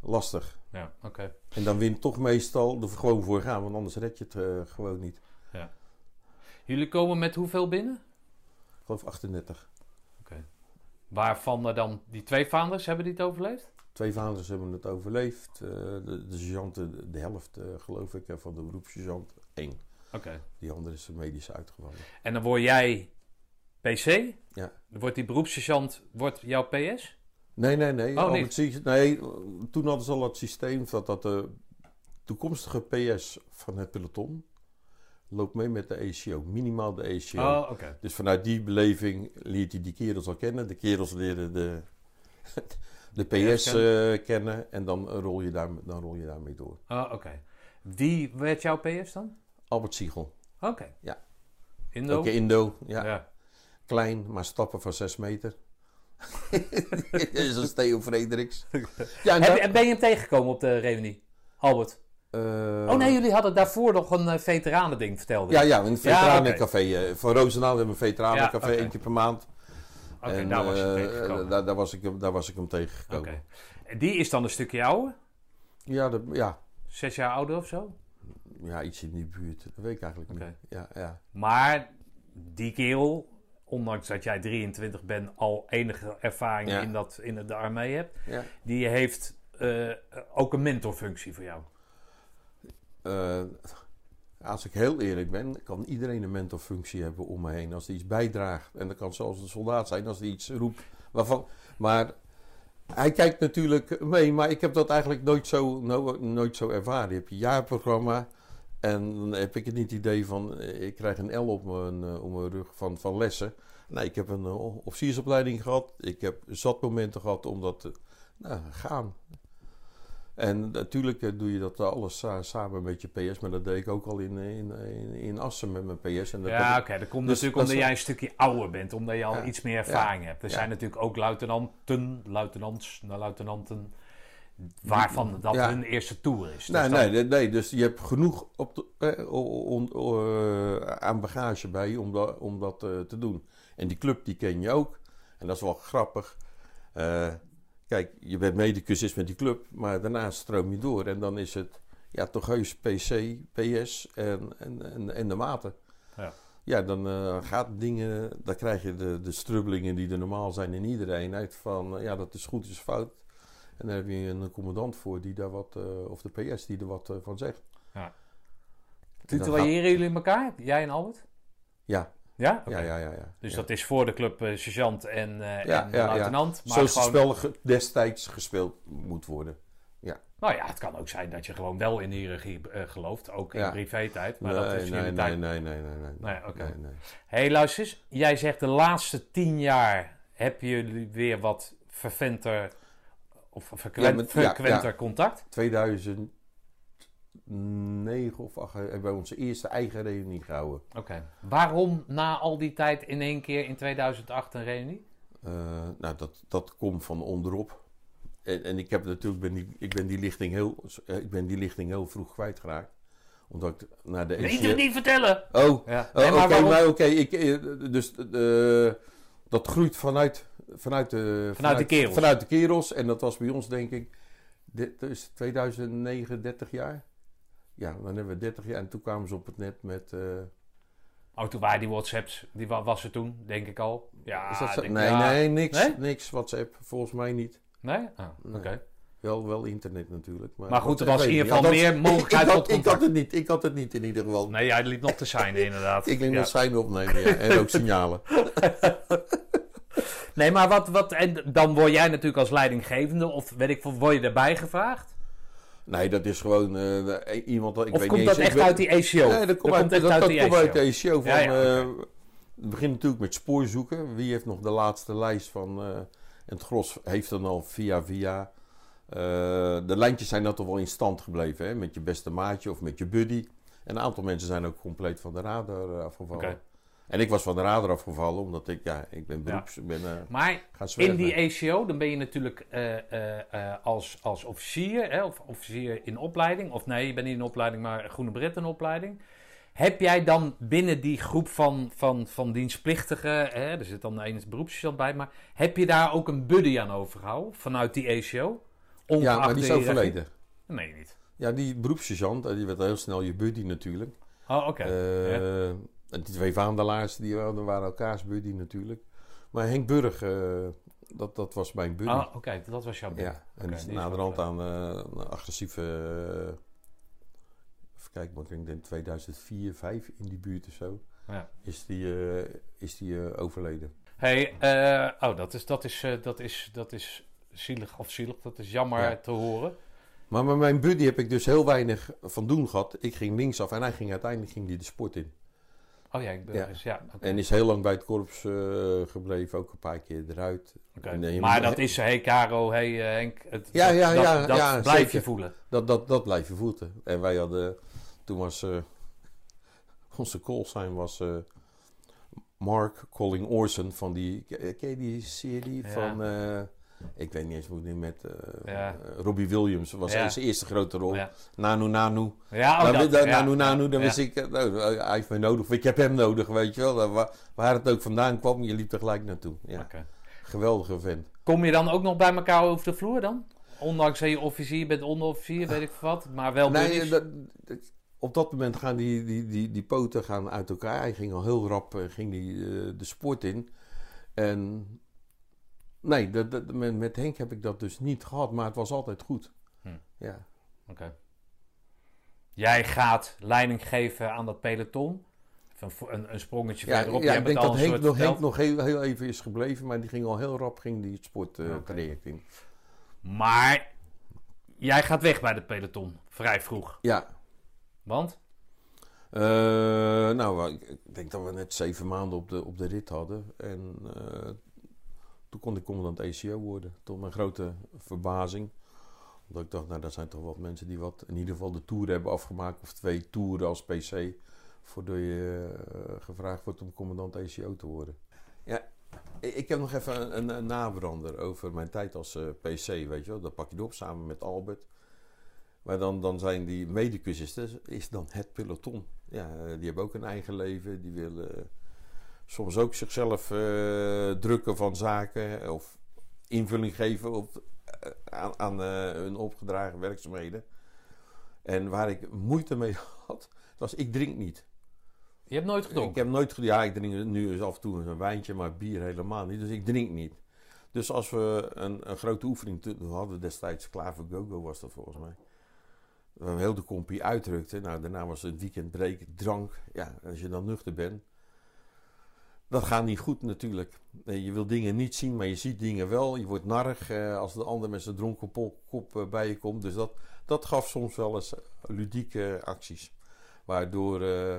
Lastig. Ja, oké. En dan wint toch meestal er gewoon voor gaan, want anders red je het eh, gewoon niet. Jullie komen met hoeveel binnen? Ik geloof 38. Waarvan er dan die twee vaanders, hebben die het overleefd? Twee vaders hebben het overleefd. Eh, de, de sergeanten, de helft eh, geloof ik, en van de beroepssergeant één. Oké. Die andere is medisch uitgevallen. En dan word jij PC? Ja. Dan wordt die beroepssergeant wordt jouw PS? Nee, nee, nee. Oh, niet? nee, toen hadden ze al het systeem dat, dat de toekomstige PS van het peloton loopt mee met de ACO. Minimaal de ACO. Oh, oké. Dus vanuit die beleving leert hij die kerels al kennen. De kerels leren de, de PS eh, kennen. En dan rol, je daar, dan rol je daarmee door. Oh, oké. Wie werd jouw PS dan? Albert Siegel. Oké. Ja. Indo? Ook Indo. Ja. ja. Klein, maar stappen van 6 meter. Dat is een Theo Frederiks. Ja, en Heb, ben je hem tegengekomen op de reunie? Albert? eh, oh nee, jullie hadden daarvoor nog een uh, veteranending, vertelde. Ja, ja, Ja, veteranencafé. eh, Van Roosendaal hebben we een veteranencafé Ja, oké. één keer per maand. Oké, daar was je eh, tegengekomen. daar, daar, was ik, hem- daar was ik hem tegengekomen. Oké. En die is dan een stukje ouder? Ja, ja, Zes jaar ouder of zo? Ja, iets in die buurt. Dat weet ik eigenlijk niet. Ja, ja. Maar die kerel, ondanks dat jij 23 bent, al enige ervaring Ja. in, dat, in de armee hebt, ja. die heeft eh, ook een mentorfunctie voor jou. Eh, als ik heel eerlijk ben, kan iedereen een mentorfunctie hebben om me heen. Als die iets bijdraagt. En dat kan zelfs een soldaat zijn als die iets roept. Waarvan, maar hij kijkt natuurlijk mee. Maar ik heb dat eigenlijk nooit zo, no- nooit zo ervaren. Je hebt je jaarprogramma. En dan heb ik het niet idee van, eh, ik krijg een L op mijn, eh, op mijn rug van, van lessen. Nee, ik heb een eh, officiersopleiding gehad. Ik heb zat momenten gehad om dat te nou, gaan. En natuurlijk eh, doe je dat alles sa- samen met je PS, maar dat deed ik ook al in, in, in, in Assen met mijn PS. En dat ja, oké. dat komt dus natuurlijk dat omdat jij een stukje ouder bent, omdat je al Ja. iets meer ervaring hebt. Er Ja. zijn natuurlijk ook luitenanten, luitenants, nou, luitenanten, waarvan dat hun eerste tour is. Dus nee, dan- nee, nee, dus je hebt genoeg op de, eh, eh, aan bagage bij om dat, om dat eh, te doen. En die club die ken je ook. En dat is wel grappig. Eh, kijk, je bent medicus met die club, maar daarna stroom je door. En dan is het ja, toch heus PC, PS en, en, en, en de maten. Ja. Ja, dan eh, gaat dingen, dan krijg je de, de strubbelingen die er normaal zijn in iedere eenheid. Van eh, ja, dat is goed, is fout. En daar heb je een commandant voor die daar wat, eh, of de PS die er wat van zegt. Tutoyeren jullie elkaar, jij en Albert? Ja, Ja? Ja, ja, ja. ja. Dus ja. dat is voor de club eh, sergeant en, Ja, en ja, ja. luitenant. Maar Zoals het gewoon, spel ge- destijds gespeeld moet worden. Nou ja, het kan ook zijn dat je gewoon wel in die regie eh, gelooft. Ook in Ja. privé-tijd. Maar nee, dat is nee, nee, tijd. nee, nee, nee, nee, Nee, oké. hey, luister eens. Jij zegt de laatste tien jaar heb jullie weer wat verventer of Ja, met- ja, frequenter ja. contact. 2009 of 8 hebben wij onze eerste eigen reunie gehouden. Oké. Waarom na al die tijd in één keer in 2008 een reunie? Eh, nou, dat, dat komt van onderop. En, en ik heb natuurlijk ben die, ik ben die lichting heel, ik ben die lichting heel vroeg kwijtgeraakt. Omdat ik naar de ECF het niet vertellen? Oh, Ja. Oh, Nee, oké, waarom- ik, eh, dus eh, dat groeit vanuit, vanuit, de, Vanuit de kerels. Vanuit de kerels. En dat was bij ons, denk ik, dit is 2009, 30 jaar. Ja, dan hebben we 30 jaar. En toen kwamen ze op het net met. eh, Oh, toen waren die WhatsApps, die wa- was er toen, denk ik al. Ja, zo? denk- Nee, ja. nee, niks, Nee? niks. WhatsApp, volgens mij niet. Nee? Ah, Nee. oké. Wel, wel internet natuurlijk. Maar, Maar goed, er was in ieder geval meer mogelijkheid ik, tot had, ik contact. had het niet, ik had het niet in ieder geval. Nee, jij liep nog te zijn inderdaad. Ik denk Ja. nog zijn opnemen ja. en ook signalen. Nee, maar wat, wat... En dan word jij natuurlijk als leidinggevende, of weet ik word je erbij gevraagd? Nee, dat is gewoon eh, de- iemand. Ik of weet komt niet dat eens, echt weet- uit die ACO? Nee, dat komt uit, echt dat, uit dat die komt ACO. uit de ACO. Van, Ja, ja, eh, het begint natuurlijk met spoorzoeken. Wie heeft nog de laatste lijst van... eh, en het gros heeft dan al via via... eh, de lijntjes zijn dat toch wel in stand gebleven. Hè? Met je beste maatje of met je buddy. En een aantal mensen zijn ook compleet van de radar afgevallen. Oké. En ik was van de radar afgevallen. Omdat ik, ja, ik ben beroeps... Ben eh, Maar gaan in die ACO, dan ben je natuurlijk eh, eh, als, als officier, hè, of officier in opleiding. Of nee, je bent niet in opleiding, maar Groene Bret in opleiding. Heb jij dan binnen die groep van, van, van dienstplichtigen, hè, er zit dan een beroepssergeant bij, maar heb je daar ook een buddy aan overgehouden vanuit die ACO? Ja, maar die is overleden. Dat meen je niet. Ja, die beroepssergeant, die werd heel snel je buddy natuurlijk. Oh, oké. Ja. En die twee vaandelaars, die waren, waren elkaars buddy natuurlijk. Maar Henk Burg, eh, dat, dat was mijn buddy. Oh, oké, dat was jouw buddy. ja, en Oké, die is naderhand aan eh, een agressieve... eh, even kijken, maar ik denk 2004, 5 in die buurt of zo. Ja. Is die, eh, is die eh, overleden. Hey, eh, oh, dat is, dat, is, eh, dat, is, dat is zielig of zielig, dat is jammer Ja. te horen. Maar met mijn buddy heb ik dus heel weinig van doen gehad. Ik ging linksaf en hij ging uiteindelijk ging die de sport in. Oh ja, ik ben Ja. En is heel lang bij het korps eh, gebleven, ook een paar keer eruit. Maar dat is, hey Caro, hey eh, Henk, het, Ja, dat, ja, dat, ja, dat ja, blijf zeker. je voelen. Dat, dat, dat blijf je voeten. En wij hadden, toen was, eh, onze callsign was eh, Mark Colling Orson van die, ken je die serie Ja. van, ik weet niet eens hoe die met, eh, Ja. eh, Robbie Williams, was Ja. zijn eerste grote rol. Ja, Nanu Nanu. ja, oh, Nou, dat, dan, nanu Nanu, dan wist ik, eh, nou, hij heeft mij nodig, of ik heb hem nodig, weet je wel. Waar, het ook vandaan kwam, je liep er gelijk naartoe. Ja, Oké. geweldige vent. Kom je dan ook nog bij elkaar over de vloer dan? Ondanks dat je officier bent, onderofficier, weet ik wat, maar wel Nee, buddies? dat, dat- op dat moment gaan die, die, die, die poten gaan uit elkaar. Hij ging al heel rap ging die, de sport in. En nee, dat, dat- met, met Henk heb ik dat dus niet gehad, maar het was altijd goed. Hm. Ja. Oké. Jij gaat leiding geven aan dat peloton. Even Een, een, sprongetje Ja, verderop. ja, ik denk het dat Henk nog, Henk verteld. nog heel, heel even is gebleven, maar die ging al heel rap ging die sport eh, Oké. traject in. Maar jij gaat weg bij het peloton. Vrij vroeg. Ja, Want? Eh, nou, ik ik denk dat we net zeven maanden op de, op de rit hadden. En eh, toen kon ik commandant ACO worden. Tot mijn grote verbazing. Omdat ik dacht, nou, dat zijn toch wat mensen die wat, in ieder geval de tour hebben afgemaakt. Of twee toeren als PC. Voordat je eh, gevraagd wordt om commandant ACO te worden. Ja, ik heb nog even een, nabrander over mijn tijd als eh, PC, weet je wel. Dat pak je op samen met Albert. Maar dan, dan zijn die medecursisten, is dan het peloton. Ja, eh, die hebben ook een eigen leven. Die willen soms ook zichzelf eh, drukken van zaken. Of invulling geven op, eh, aan, aan eh, hun opgedragen werkzaamheden. En waar ik moeite mee had, was ik drink niet. Je hebt nooit Ik gedronken. heb nooit gedaan. Ja, ik drink nu eens af en toe een wijntje, maar bier helemaal niet. Dus ik drink niet. Dus als we een, een grote oefening te- hadden destijds Klaver Go-Go was dat volgens mij. We heel de compie uitrukten. Nou, daarna was het weekend break, drank. Ja, als je dan nuchter bent. Dat gaat niet goed natuurlijk. Je wil dingen niet zien, maar je ziet dingen wel. Je wordt narrig eh, als de ander met zijn dronken kop eh, bij je komt. Dus dat, dat gaf soms wel eens ludieke acties. Waardoor, eh,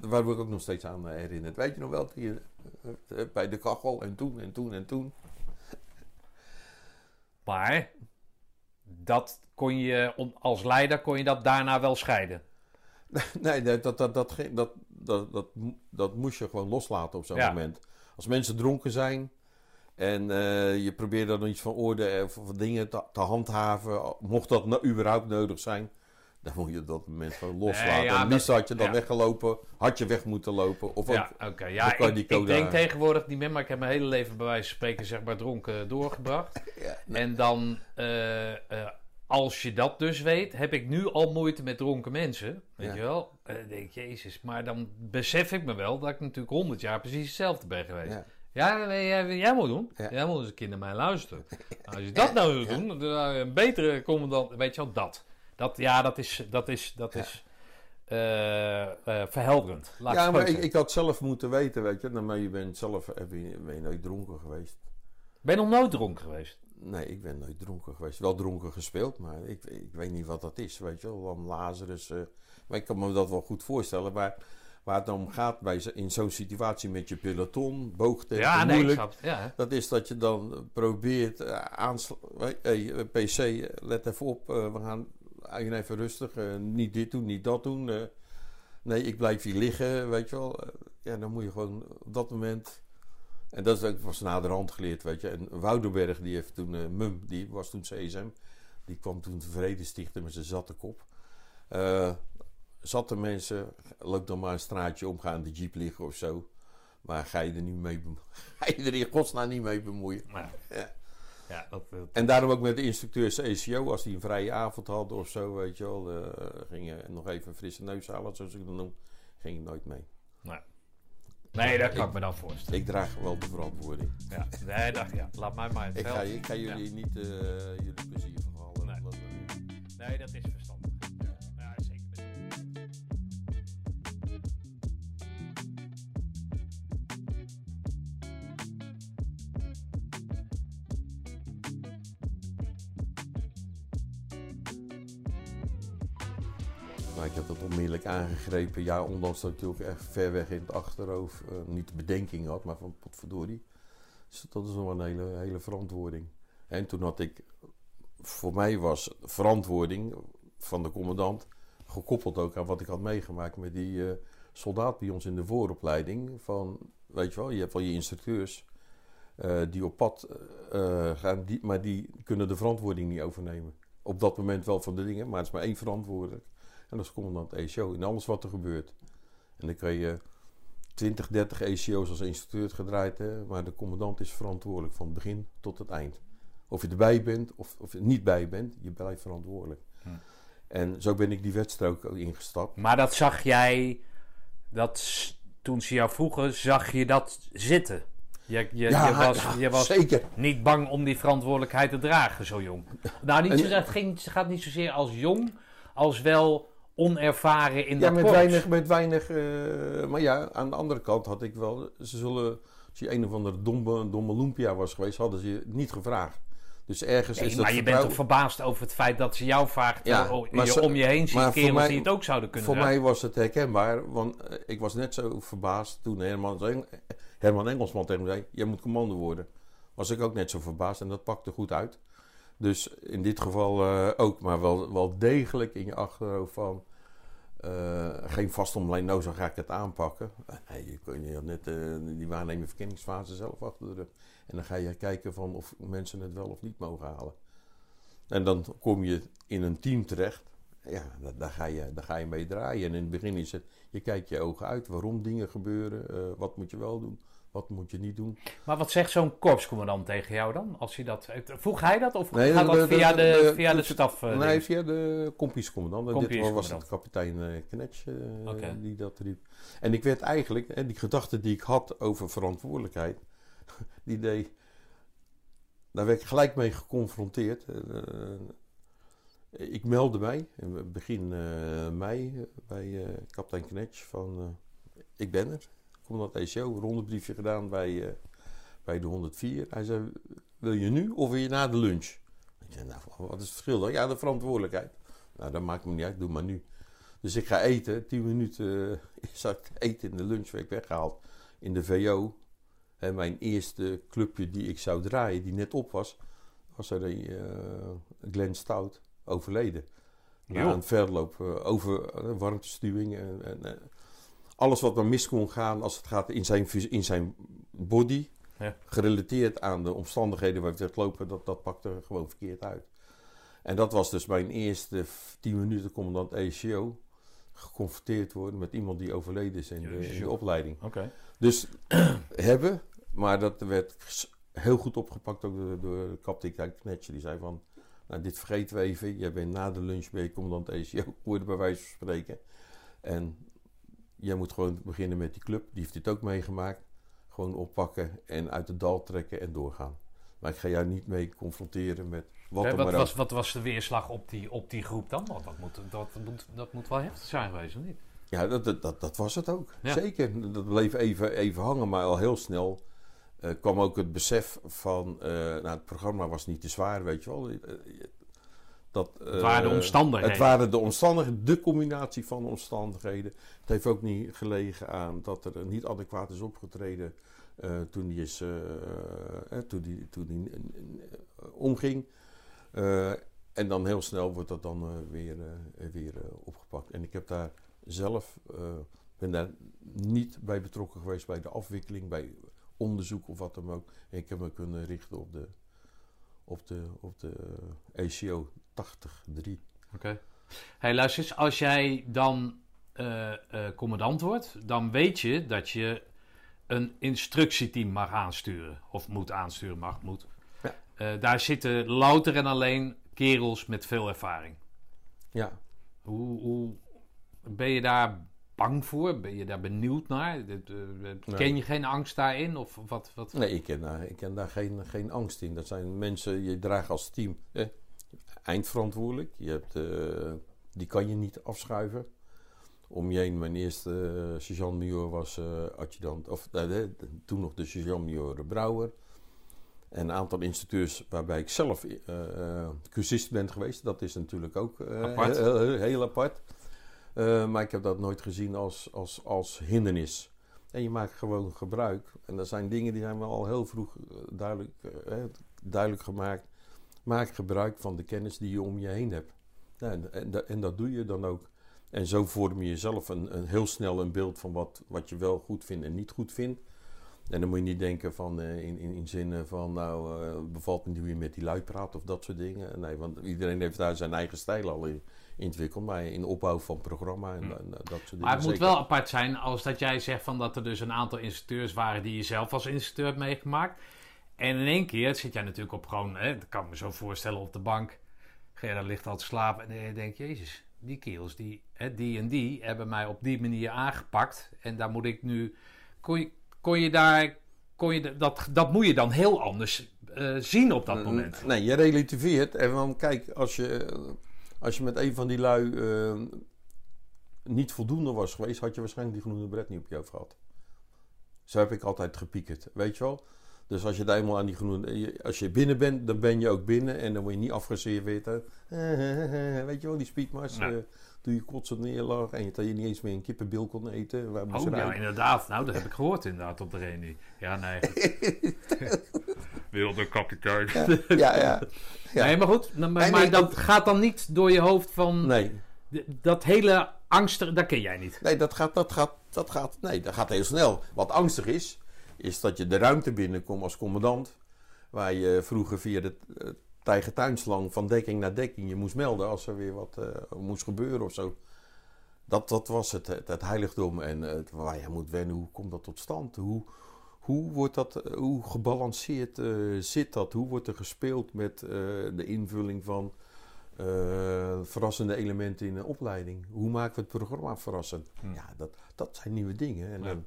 waar ik ook nog steeds aan eh, herinnerd. Weet je nog wel, eh, eh, bij de kachel en toen en toen en toen. Maar dat kon je, als leider kon je dat daarna wel scheiden. Nee, dat, dat, dat, dat, dat, dat, dat, mo- dat moest je gewoon loslaten op zo'n Ja. moment. Als mensen dronken zijn en eh, je probeert dan iets van orde of van dingen te, te handhaven, mocht dat nou überhaupt nodig zijn, dan moet je dat moment gewoon loslaten. Nee, ja, en had je dan ja. weggelopen, had je weg moeten lopen. Of Ja. Ja, ik, ik denk tegenwoordig niet meer, maar ik heb mijn hele leven bij wijze van spreken zeg maar dronken doorgebracht. ja, En dan, eh, eh, als je dat dus weet, heb ik nu al moeite met dronken mensen. Weet Ja. je wel? En dan denk ik, jezus. Maar dan besef ik me wel dat ik natuurlijk honderd jaar precies hetzelfde ben geweest. ja. Jij, jij moet doen. Ja. Jij moet eens een keer naar mij luisteren. Als je dat nou zou doen, dan zou je een betere commandant... Weet je wel, dat. dat ja, dat is, dat is, dat Ja. is eh, eh, verhelderend. Laat ik ja, het maar ik, had zelf moeten weten, weet je. Nou, maar je bent zelf heb je, ben je nooit dronken geweest. Ben je nog nooit dronken geweest? Nee, ik ben nooit dronken geweest. Wel dronken gespeeld, maar ik, ik weet niet wat dat is, weet je wel. Dan Lazarus. eh, maar ik kan me dat wel goed voorstellen. Maar waar het om gaat bij, in zo'n situatie met je peloton, boogtempo, ja, nee, moeilijk. het. Ja. Dat is dat je dan probeert uh, aansluiten. Hey, eh, PC, eh, let even op. eh, we gaan even rustig. eh, niet dit doen, niet dat doen. eh. nee, ik blijf hier liggen, weet je wel. Eh, ja, dan moet je gewoon op dat moment... En dat is ook was naderhand geleerd, weet je. En Woudenberg, die heeft toen... eh, Mum, die was toen CSM. Die kwam toen tevreden stichten met zijn zatte kop. Eh zatte mensen, loop dan maar een straatje om, ga in de jeep liggen of zo. Maar ga je er niet mee. Ga je er in godsnaam niet mee bemoeien. Ja. ja, dat, dat- En daarom ook met de instructeurs ACO, als die een vrije avond hadden of zo, weet je wel, eh, ging je nog even een frisse neus halen, zoals ik dat noem, ging ik nooit mee. Nee, dat kan ik me dan voorstellen. Ik draag wel de verantwoording. Ja, nee, dat, ja. laat mij maar het Ik ga, ik ga jullie niet eh, jullie plezier verhalen. Nee. Nee, dat is verstandig. Onmiddellijk aangegrepen. Ja, ondanks dat ik ook echt ver weg in het achterhoofd eh, niet de bedenking had, maar van potverdorie. Dus dat is wel een hele, hele verantwoording. En toen had ik, voor mij was verantwoording van de commandant gekoppeld ook aan wat ik had meegemaakt met die eh, soldaat bij ons in de vooropleiding. Van, weet je wel, je hebt wel je instructeurs eh, die op pad gaan, die, maar die kunnen de verantwoording niet overnemen. Op dat moment wel van de dingen, maar het is maar één verantwoordelijk. En dat is commandant ECO in alles wat er gebeurt. En dan kan je 20, 30 ECO's als instructeur gedraaid hebben, maar de commandant is verantwoordelijk van het begin tot het eind. Of je erbij bent of, of je niet bij bent, je blijft verantwoordelijk. Hm. En zo ben ik die wedstrijd ook ingestapt. Maar dat zag jij, dat, toen ze jou vroegen, zag je dat zitten? Je, je, je was, je was zeker. niet bang om die verantwoordelijkheid te dragen, zo jong. Nou, niet En- zozeer, het, ging, het gaat niet zozeer als jong, als wel onervaren in Ja, dat met korps. weinig, met weinig eh, maar ja, aan de andere kant had ik wel... Ze zullen, als je een of andere domme, domme lumpia was geweest, hadden ze je niet gevraagd. Dus ergens Nee, is dat maar je bent toch verbaasd over het feit dat ze jou vraagt Ja, maar ze- om je heen ziet maar kerels mij- die het ook zouden kunnen Voor mij was het herkenbaar, want eh, ik was net zo verbaasd toen Herman, Herman Engelsman tegen me zei: Jij moet commando worden. Was ik ook net zo verbaasd en dat pakte goed uit. Dus in dit geval eh, ook, maar wel, wel degelijk in je achterhoofd van. eh, geen vast omlijn, nou zo ga ik het aanpakken. Je, kon- je net eh, die waarneming verkenningsfase zelf achter de. En dan ga je kijken van of mensen het wel of niet mogen halen. En dan kom je in een team terecht. Ja, da- daar ga, je, daar ga je mee draaien. En in het begin is het, je kijkt je ogen uit waarom dingen gebeuren. wat moet je wel doen, wat moet je niet doen. Maar wat zegt zo'n korpscommandant tegen jou dan? Als hij dat, vroeg hij dat of Nee, gaat dat de- via de- via de staf? eh, nee, ding? via de kompiescommandant. En Dit was het kapitein eh Knetsch eh, die dat riep. En ik werd eigenlijk, die gedachte die ik had over verantwoordelijkheid, die deed, daar werd ik gelijk mee geconfronteerd. Eh, ik meldde mij in begin eh, mei eh, bij eh, kapitein Knetsch van, eh, ik ben er. Commandant ECO, rondebriefje gedaan bij, eh, bij de 104. Hij zei, wil je nu of wil je na de lunch? Ik zei, nou, wat is het verschil dan? Ja, de verantwoordelijkheid. Nou, dat maakt me niet uit, doe maar nu. Dus ik ga eten. Tien minuten eh, zat ik eten in de lunch, werd weggehaald. In de VO. En mijn eerste clubje die ik zou draaien, die net op was, was er een eh, Glenn Stout overleden. Na Joh. een verloop eh, over eh, warmtestuwing. En, en, eh, alles wat maar mis kon gaan als het gaat in zijn, in zijn body. Ja. Gerelateerd aan de omstandigheden waar we werd lopen, dat, dat pakte gewoon verkeerd uit. En dat was dus mijn eerste 10 minuten commandant ECO. Geconfronteerd worden met iemand die overleden is in de, in opleiding. Oké. Dus hebben, maar dat werd heel goed opgepakt ook door, door kapitein Knetje. Die zei van, nou dit vergeten we even. Jij bent na de lunch je commandant ECO geworden bij wijze van spreken. En jij moet gewoon beginnen met die club. Die heeft dit ook meegemaakt. Gewoon oppakken en uit de dal trekken en doorgaan. Maar ik ga jou niet mee confronteren met wat Eh, er wat, maar was, wat was de weerslag op die, op die groep dan? Want dat moet, dat, moet, dat moet wel heftig zijn geweest, of niet? Ja, dat, dat, dat, dat was het ook. Ja. Zeker. Dat bleef even, even hangen, maar al heel snel eh, kwam ook het besef van... eh, nou, het programma was niet te zwaar, weet je wel. Dat, Het waren de eh, omstandigheden. Het waren de omstandigheden, de combinatie van omstandigheden. Het heeft ook niet gelegen aan dat er niet adequaat is opgetreden eh, toen die, is, eh, toen die, toen die omging. En dan heel snel wordt dat dan weer, weer opgepakt. En ik heb daar zelf, ben daar niet bij betrokken geweest bij de afwikkeling, bij onderzoek of wat dan ook. En ik heb me kunnen richten op de, op de, op de ACO 80-3. Oké. Hey, luister eens, als jij dan eh, eh, commandant wordt, dan weet je dat je een instructieteam mag aansturen. Of moet aansturen, mag, moet. Ja. Eh, daar zitten louter en alleen kerels met veel ervaring. Ja, Hoe, hoe ben je daar bang voor? Ben je daar benieuwd naar? Ken je geen angst daarin? Of wat? wat? nee, ik ken daar, ik ken daar geen, geen angst in. Dat zijn mensen, je draagt als team eh, eindverantwoordelijk. Je hebt, eh, die kan je niet afschuiven. Om je heen, mijn eerste uh, sergeant-major was eh, adjudant, of eh, eh, toen nog de sergeant-major Brouwer. En een aantal instructeurs waarbij ik zelf eh, eh, cursist ben geweest. Dat is natuurlijk ook eh, Apart. Heel, apart. Eh, maar ik heb dat nooit gezien als, als, als hindernis. En je maakt gewoon gebruik. En dat zijn dingen die zijn we al heel vroeg eh, duidelijk, eh, duidelijk gemaakt. Maak gebruik van de kennis die je om je heen hebt. En, en, en dat doe je dan ook. En zo vorm je jezelf een, een heel snel een beeld van wat, wat je wel goed vindt en niet goed vindt. En dan moet je niet denken van, uh, in, in, in zin van, nou, uh, bevalt me nu weer met die lui praat of dat soort dingen. Nee, want iedereen heeft daar zijn eigen stijl al in ontwikkeld. Maar in opbouw van programma en, en dat soort dingen. Maar het moet wel apart zijn als dat jij zegt van dat er dus een aantal instructeurs waren die je zelf als instructeur hebt meegemaakt. En in één keer zit jij natuurlijk op gewoon, hè, dat kan ik me zo voorstellen, op de bank. Gerda ligt al te slapen en je denkt, jezus, die kerels, die, hè, die en die hebben mij op die manier aangepakt. En daar moet ik nu... Kon je, kon je daar... Kon je, dat, dat moet je dan heel anders eh, zien op dat moment. Nee, je relativeert. En dan kijk, als je, als je met een van die lui eh, niet voldoende was geweest, had je waarschijnlijk die groene bret niet op je hoofd gehad. Zo heb ik altijd gepiekerd, weet je wel. Dus als je daar eenmaal aan die groene... Als je binnen bent, dan ben je ook binnen. En dan word je niet afgeserveerd. uit. Weet je wel, die speedmars. Nee. eh, toen je kotsend neerlag en je, dat je niet eens meer een kippenbil kon eten. Waar Oh ja, rijden. inderdaad. Nou, dat heb ik gehoord inderdaad op de reunie. Ja, nee. Wilde kapitein. ja, ja. Ja. Nee, maar goed. nou, Maar, Nee, maar nee, dat gaat dan niet door je hoofd van... Nee, Dat hele angstig, dat ken jij niet. nee, dat gaat, dat gaat, dat gaat, nee, dat gaat heel snel. Wat angstig is, is dat je de ruimte binnenkomt als commandant. Waar je vroeger via de uh, tijgertuinslang van dekking naar dekking je moest melden als er weer wat eh, moest gebeuren of zo. Dat, dat was het, het, het heiligdom en eh, waar je moet wennen. Hoe komt dat tot stand? Hoe, hoe, wordt dat, eh, hoe gebalanceerd eh, zit dat? Hoe wordt er gespeeld met eh, de invulling van eh, verrassende elementen in de opleiding? Hoe maken we het programma verrassend? Hm. Ja, dat, dat zijn nieuwe dingen. En Ja. dan-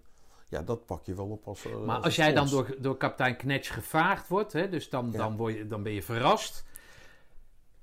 ja, dat pak je wel op als. eh, Maar als als jij dan door, door kapitein Knetsch gevraagd wordt, hè, dus dan, Ja. dan, word je, dan ben je verrast.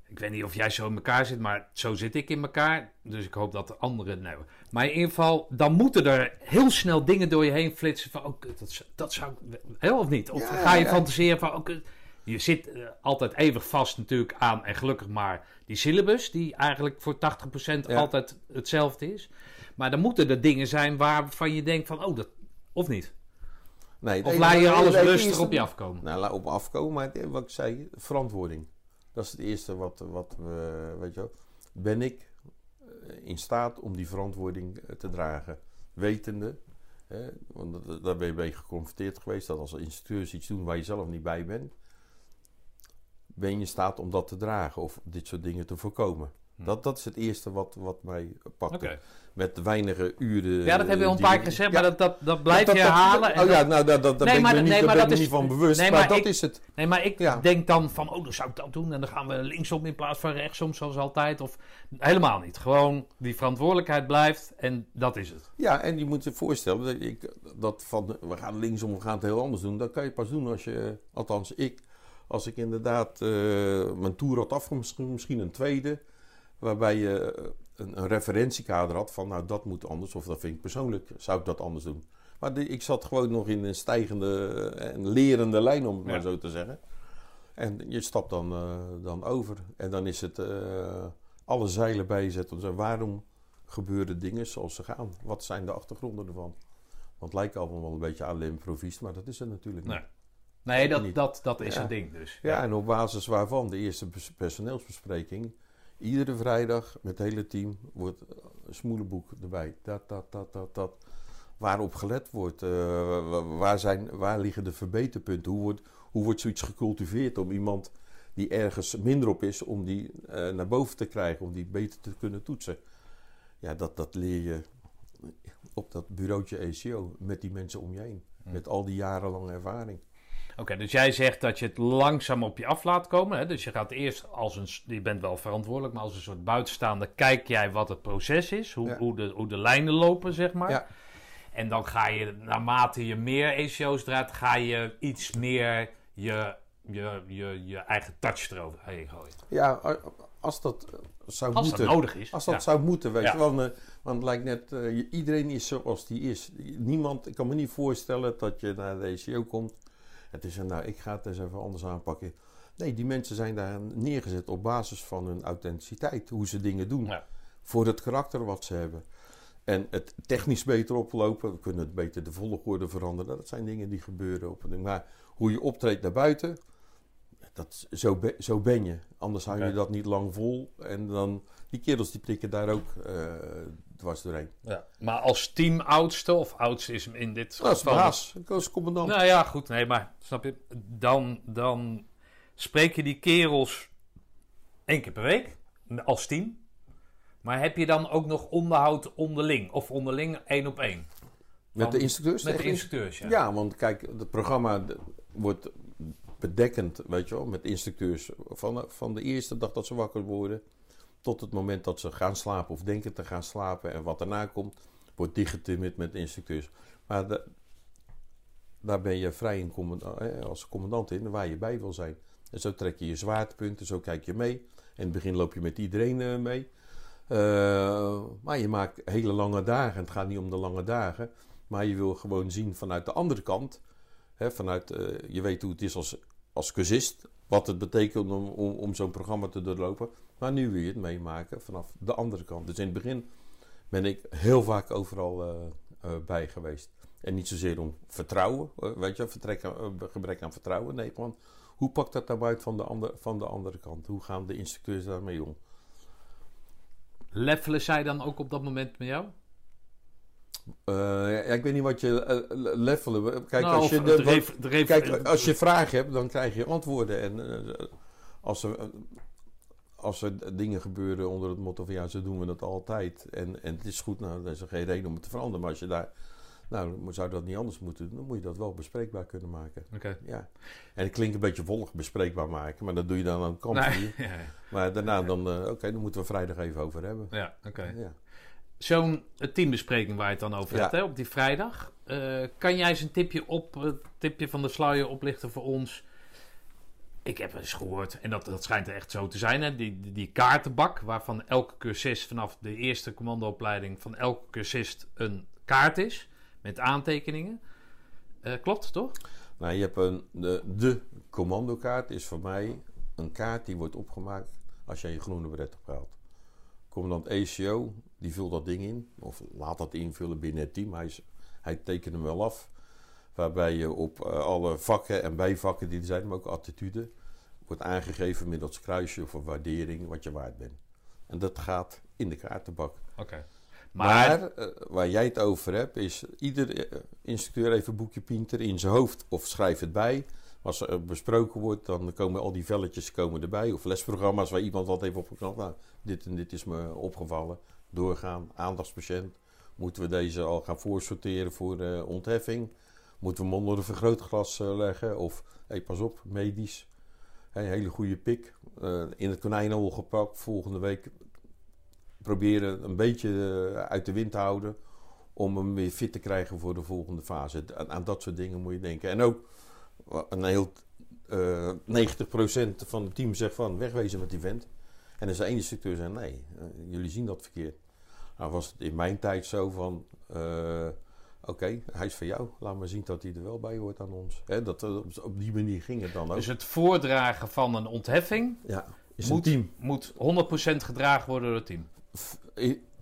Ik weet niet of jij zo in elkaar zit, maar zo zit ik in elkaar. Dus ik hoop dat de anderen. Nee. Maar in ieder geval, dan moeten er heel snel dingen door je heen flitsen. Van, oh, dat, dat zou. Hè, of niet? Of Ja, ga je ja. fantaseren van. Oh, je zit eh, altijd eeuwig vast natuurlijk aan, en gelukkig maar, die syllabus, die eigenlijk voor 80% Ja. altijd hetzelfde is. Maar dan moeten er dingen zijn waarvan je denkt van, oh, dat. Of niet? Nee, Of laat je alles rustig op je afkomen? Nou, laat op me afkomen, maar het- wat ik zei, verantwoording. Dat is het eerste wat, wat we, weet je wel. Ben ik eh, in staat om die verantwoording eh, te dragen? Wetende, hè, want daar ben je mee geconfronteerd geweest, dat als instructeurs iets doen waar je zelf niet bij bent, ben je in staat om dat te dragen of dit soort dingen te voorkomen. Hm. Dat, dat is het eerste wat, wat mij pakt. Oké. Met weinige uren. Ja, dat hebben we al een die- paar keer gezegd, Ja, maar dat, dat, dat blijf dat- je dat- herhalen. en Oh ja, dat- nou, daar, daar Nee, ben maar- ik me niet, nee, maar ik dat is- niet van bewust. nee, maar, maar dat ik- is het. Nee, maar ik Ja. denk dan van, oh, dan zou ik dat doen. En dan gaan we linksom in plaats van rechtsom, zoals altijd. Of helemaal niet. Gewoon die verantwoordelijkheid blijft en dat is het. Ja, en je moet je voorstellen dat, ik, dat van we gaan linksom, we gaan het heel anders doen. Dat kan je pas doen als je, althans ik, als ik inderdaad eh, mijn tour had misschien, misschien een tweede, waarbij je eh, een, een referentiekader had van, nou dat moet anders, of dat vind ik persoonlijk, zou ik dat anders doen. Maar ik zat gewoon nog in een stijgende en lerende lijn, om het Ja. maar zo te zeggen. En je stapt dan, eh, dan over. En dan is het eh, alle zeilen bijzetten. Dus waarom gebeuren dingen zoals ze gaan? Wat zijn de achtergronden ervan? Want het lijkt allemaal wel een beetje aan improviest, maar dat is het natuurlijk Nee. niet. Nee, dat, Niet. dat, dat is Ja. het ding dus. Ja, en op basis waarvan de eerste pers- personeelsbespreking. Iedere vrijdag met het hele team wordt een smoelenboek erbij. Dat, dat, dat, dat, dat. Waarop gelet wordt. eh, wa- waar, zijn, waar liggen de verbeterpunten? Hoe wordt, hoe wordt zoiets gecultiveerd om iemand die ergens minder op is, om die eh, naar boven te krijgen, om die beter te kunnen toetsen? Ja, dat, dat leer je op dat bureautje ACO met die mensen om je heen. Hm. Met al die jarenlange ervaring. Oké, dus jij zegt dat je het langzaam op je af laat komen. Hè? Dus je gaat eerst als een, je bent wel verantwoordelijk, maar als een soort buitenstaander kijk jij wat het proces is, hoe, Ja. hoe, de, hoe de lijnen lopen, zeg maar. Ja. En dan ga je, naarmate je meer ECO's draait, ga je iets meer je, je, je, je eigen touch eroverheen gooien. Ja, als dat eh, zou Als moeten. dat nodig is. Als dat ja. zou moeten, weet Ja. je wel. Want, eh, want het lijkt net, eh, iedereen is zoals die is. Niemand, ik kan me niet voorstellen dat je naar de ECO komt. Het is een, nou, ik ga het eens even anders aanpakken. Nee, die mensen zijn daar neergezet op basis van hun authenticiteit. Hoe ze dingen doen. Ja. Voor het karakter wat ze hebben. En het technisch beter oplopen. We kunnen het beter de volgorde veranderen. Dat zijn dingen die gebeuren op een. Maar hoe je optreedt naar buiten. Dat, zo, be- zo ben je. Anders hou je dat niet lang vol. En dan, die kerels die prikken daar ook eh, dwars doorheen. Ja. Maar als teamoudste, of oudste is hem in dit Dat is geval... Ik als commandant. Nou ja, goed. Nee, maar snap je? Dan, dan spreek je die kerels één keer per week als team. Maar heb je dan ook nog onderhoud onderling? Of onderling één op één? Met de instructeurs Met de instructeurs, ja. Ja, want kijk, het programma wordt bedekkend, weet je wel, met instructeurs. Van, van de eerste dag dat ze wakker worden tot het moment dat ze gaan slapen of denken te gaan slapen. En wat daarna komt, wordt dichtgetimmerd met instructeurs. Maar daar ben je vrij in eh, als commandant in, waar je bij wil zijn. En zo trek je je zwaartepunten, zo kijk je mee. In het begin loop je met iedereen eh, mee. Uh, maar je maakt hele lange dagen. Het gaat niet om de lange dagen. Maar je wil gewoon zien vanuit de andere kant. Hè, vanuit, je weet hoe het is als, als cursist. Wat het betekent om, om, zo'n programma te doorlopen. Maar nu wil je het meemaken vanaf de andere kant. Dus in het begin ben ik heel vaak overal uh, bij geweest. En niet zozeer om vertrouwen, weet je, gebrek aan vertrouwen. Nee, gewoon hoe pakt dat nou uit van de, ander, van de andere kant? Hoe gaan de instructeurs daarmee om? Levelen zij dan ook op dat moment met jou? Uh, ja, ik weet niet wat je uh, levelen. Kijk, nou, als, je de, kijk als je vragen hebt, dan krijg je antwoorden. En uh, als, er, als er dingen gebeuren onder het motto van ja, zo doen we dat altijd. En, en het is goed, nou, er is er geen reden om het te veranderen. Maar als je daar nou, zou dat niet anders moeten doen. Dan moet je dat wel bespreekbaar kunnen maken. Oké. Ja. En het klinkt een beetje volg bespreekbaar maken, maar dat doe je dan aan het kamp. Nee, ja, ja. Maar daarna dan, oké, dan moeten we vrijdag even over hebben. Ja, oké. Ja. Zo'n teambespreking waar je het dan over hebt, hè, op die vrijdag. Uh, kan jij eens een tipje, op, uh, tipje van de sluier oplichten voor ons? Ik heb eens gehoord, en dat, dat schijnt er echt zo te zijn, hè, die, die, die kaartenbak, waarvan elke cursist vanaf de eerste commandoopleiding van elke cursist een kaart is met aantekeningen. Uh, klopt, toch? Nou, je hebt een, de, de commandokaart is voor mij een kaart die wordt opgemaakt als je je groene beret ophaalt. Commandant ECO, die vult dat ding in, of laat dat invullen binnen het team. Hij, hij tekent hem wel af. Waarbij je op uh, alle vakken en bijvakken die er zijn, maar ook attitude, wordt aangegeven middels kruisje of een waardering wat je waard bent. En dat gaat in de kaartenbak. Oké. Maar, maar uh, waar jij het over hebt, is ieder instructeur even een boekje Pinter in zijn hoofd of schrijf het bij. Als er besproken wordt, dan komen al die velletjes komen erbij. Of lesprogramma's waar iemand wat heeft opgeknapt. Nou, dit en dit is me opgevallen. Doorgaan, aandachtspatiënt. Moeten we deze al gaan voorsorteren voor uh, ontheffing? Moeten we hem onder een vergrootglas uh, leggen? Of, hey, pas op, medisch. Hele goede pik. Uh, in het konijnenhol gepakt. Volgende week proberen een beetje eh, uit de wind te houden. Om hem weer fit te krijgen voor de volgende fase. Aan, dat soort dingen moet je denken. En ook een heel uh, 90% van het team zegt van wegwezen met die vent. En als de ene instructeur zegt nee, jullie zien dat verkeerd. Nou was het in mijn tijd zo van uh, oké, okay, hij is van jou. Laat maar zien dat hij er wel bij hoort aan ons. Hè, dat, op die manier ging het dan ook. Dus het voordragen van een ontheffing ja, is moet, een team. moet 100% gedragen worden door het team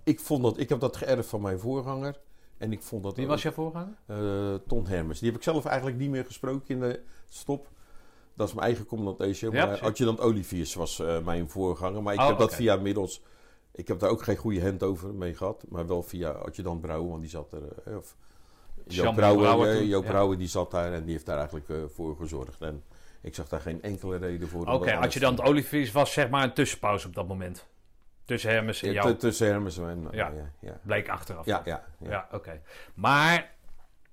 ik, vond dat, ik heb dat geërfd van mijn voorganger. En ik vond dat Wie was jouw voorganger? Uh, Ton Hermes. Die heb ik zelf eigenlijk niet meer gesproken in de stop. Dat is mijn eigen commandant ECO. Ja, maar adjudant Oliviers was uh, mijn voorganger. Maar ik oh, heb dat via middels... Ik heb daar ook geen goede hand over mee gehad. Maar wel via adjudant Brouwer, want die zat er... Uh, of, Joop Brouwer, Joop Brouwer die zat daar en die heeft daar eigenlijk uh, voor gezorgd. En ik zag daar geen enkele reden voor. Oké, okay, adjudant Oliviers was zeg maar een tussenpauze op dat moment. Tussen Hermes en jou? tussen Hermes en... Ja. ja, ja. bleek achteraf. Ja, ja. Ja, ja oké. Okay. Maar,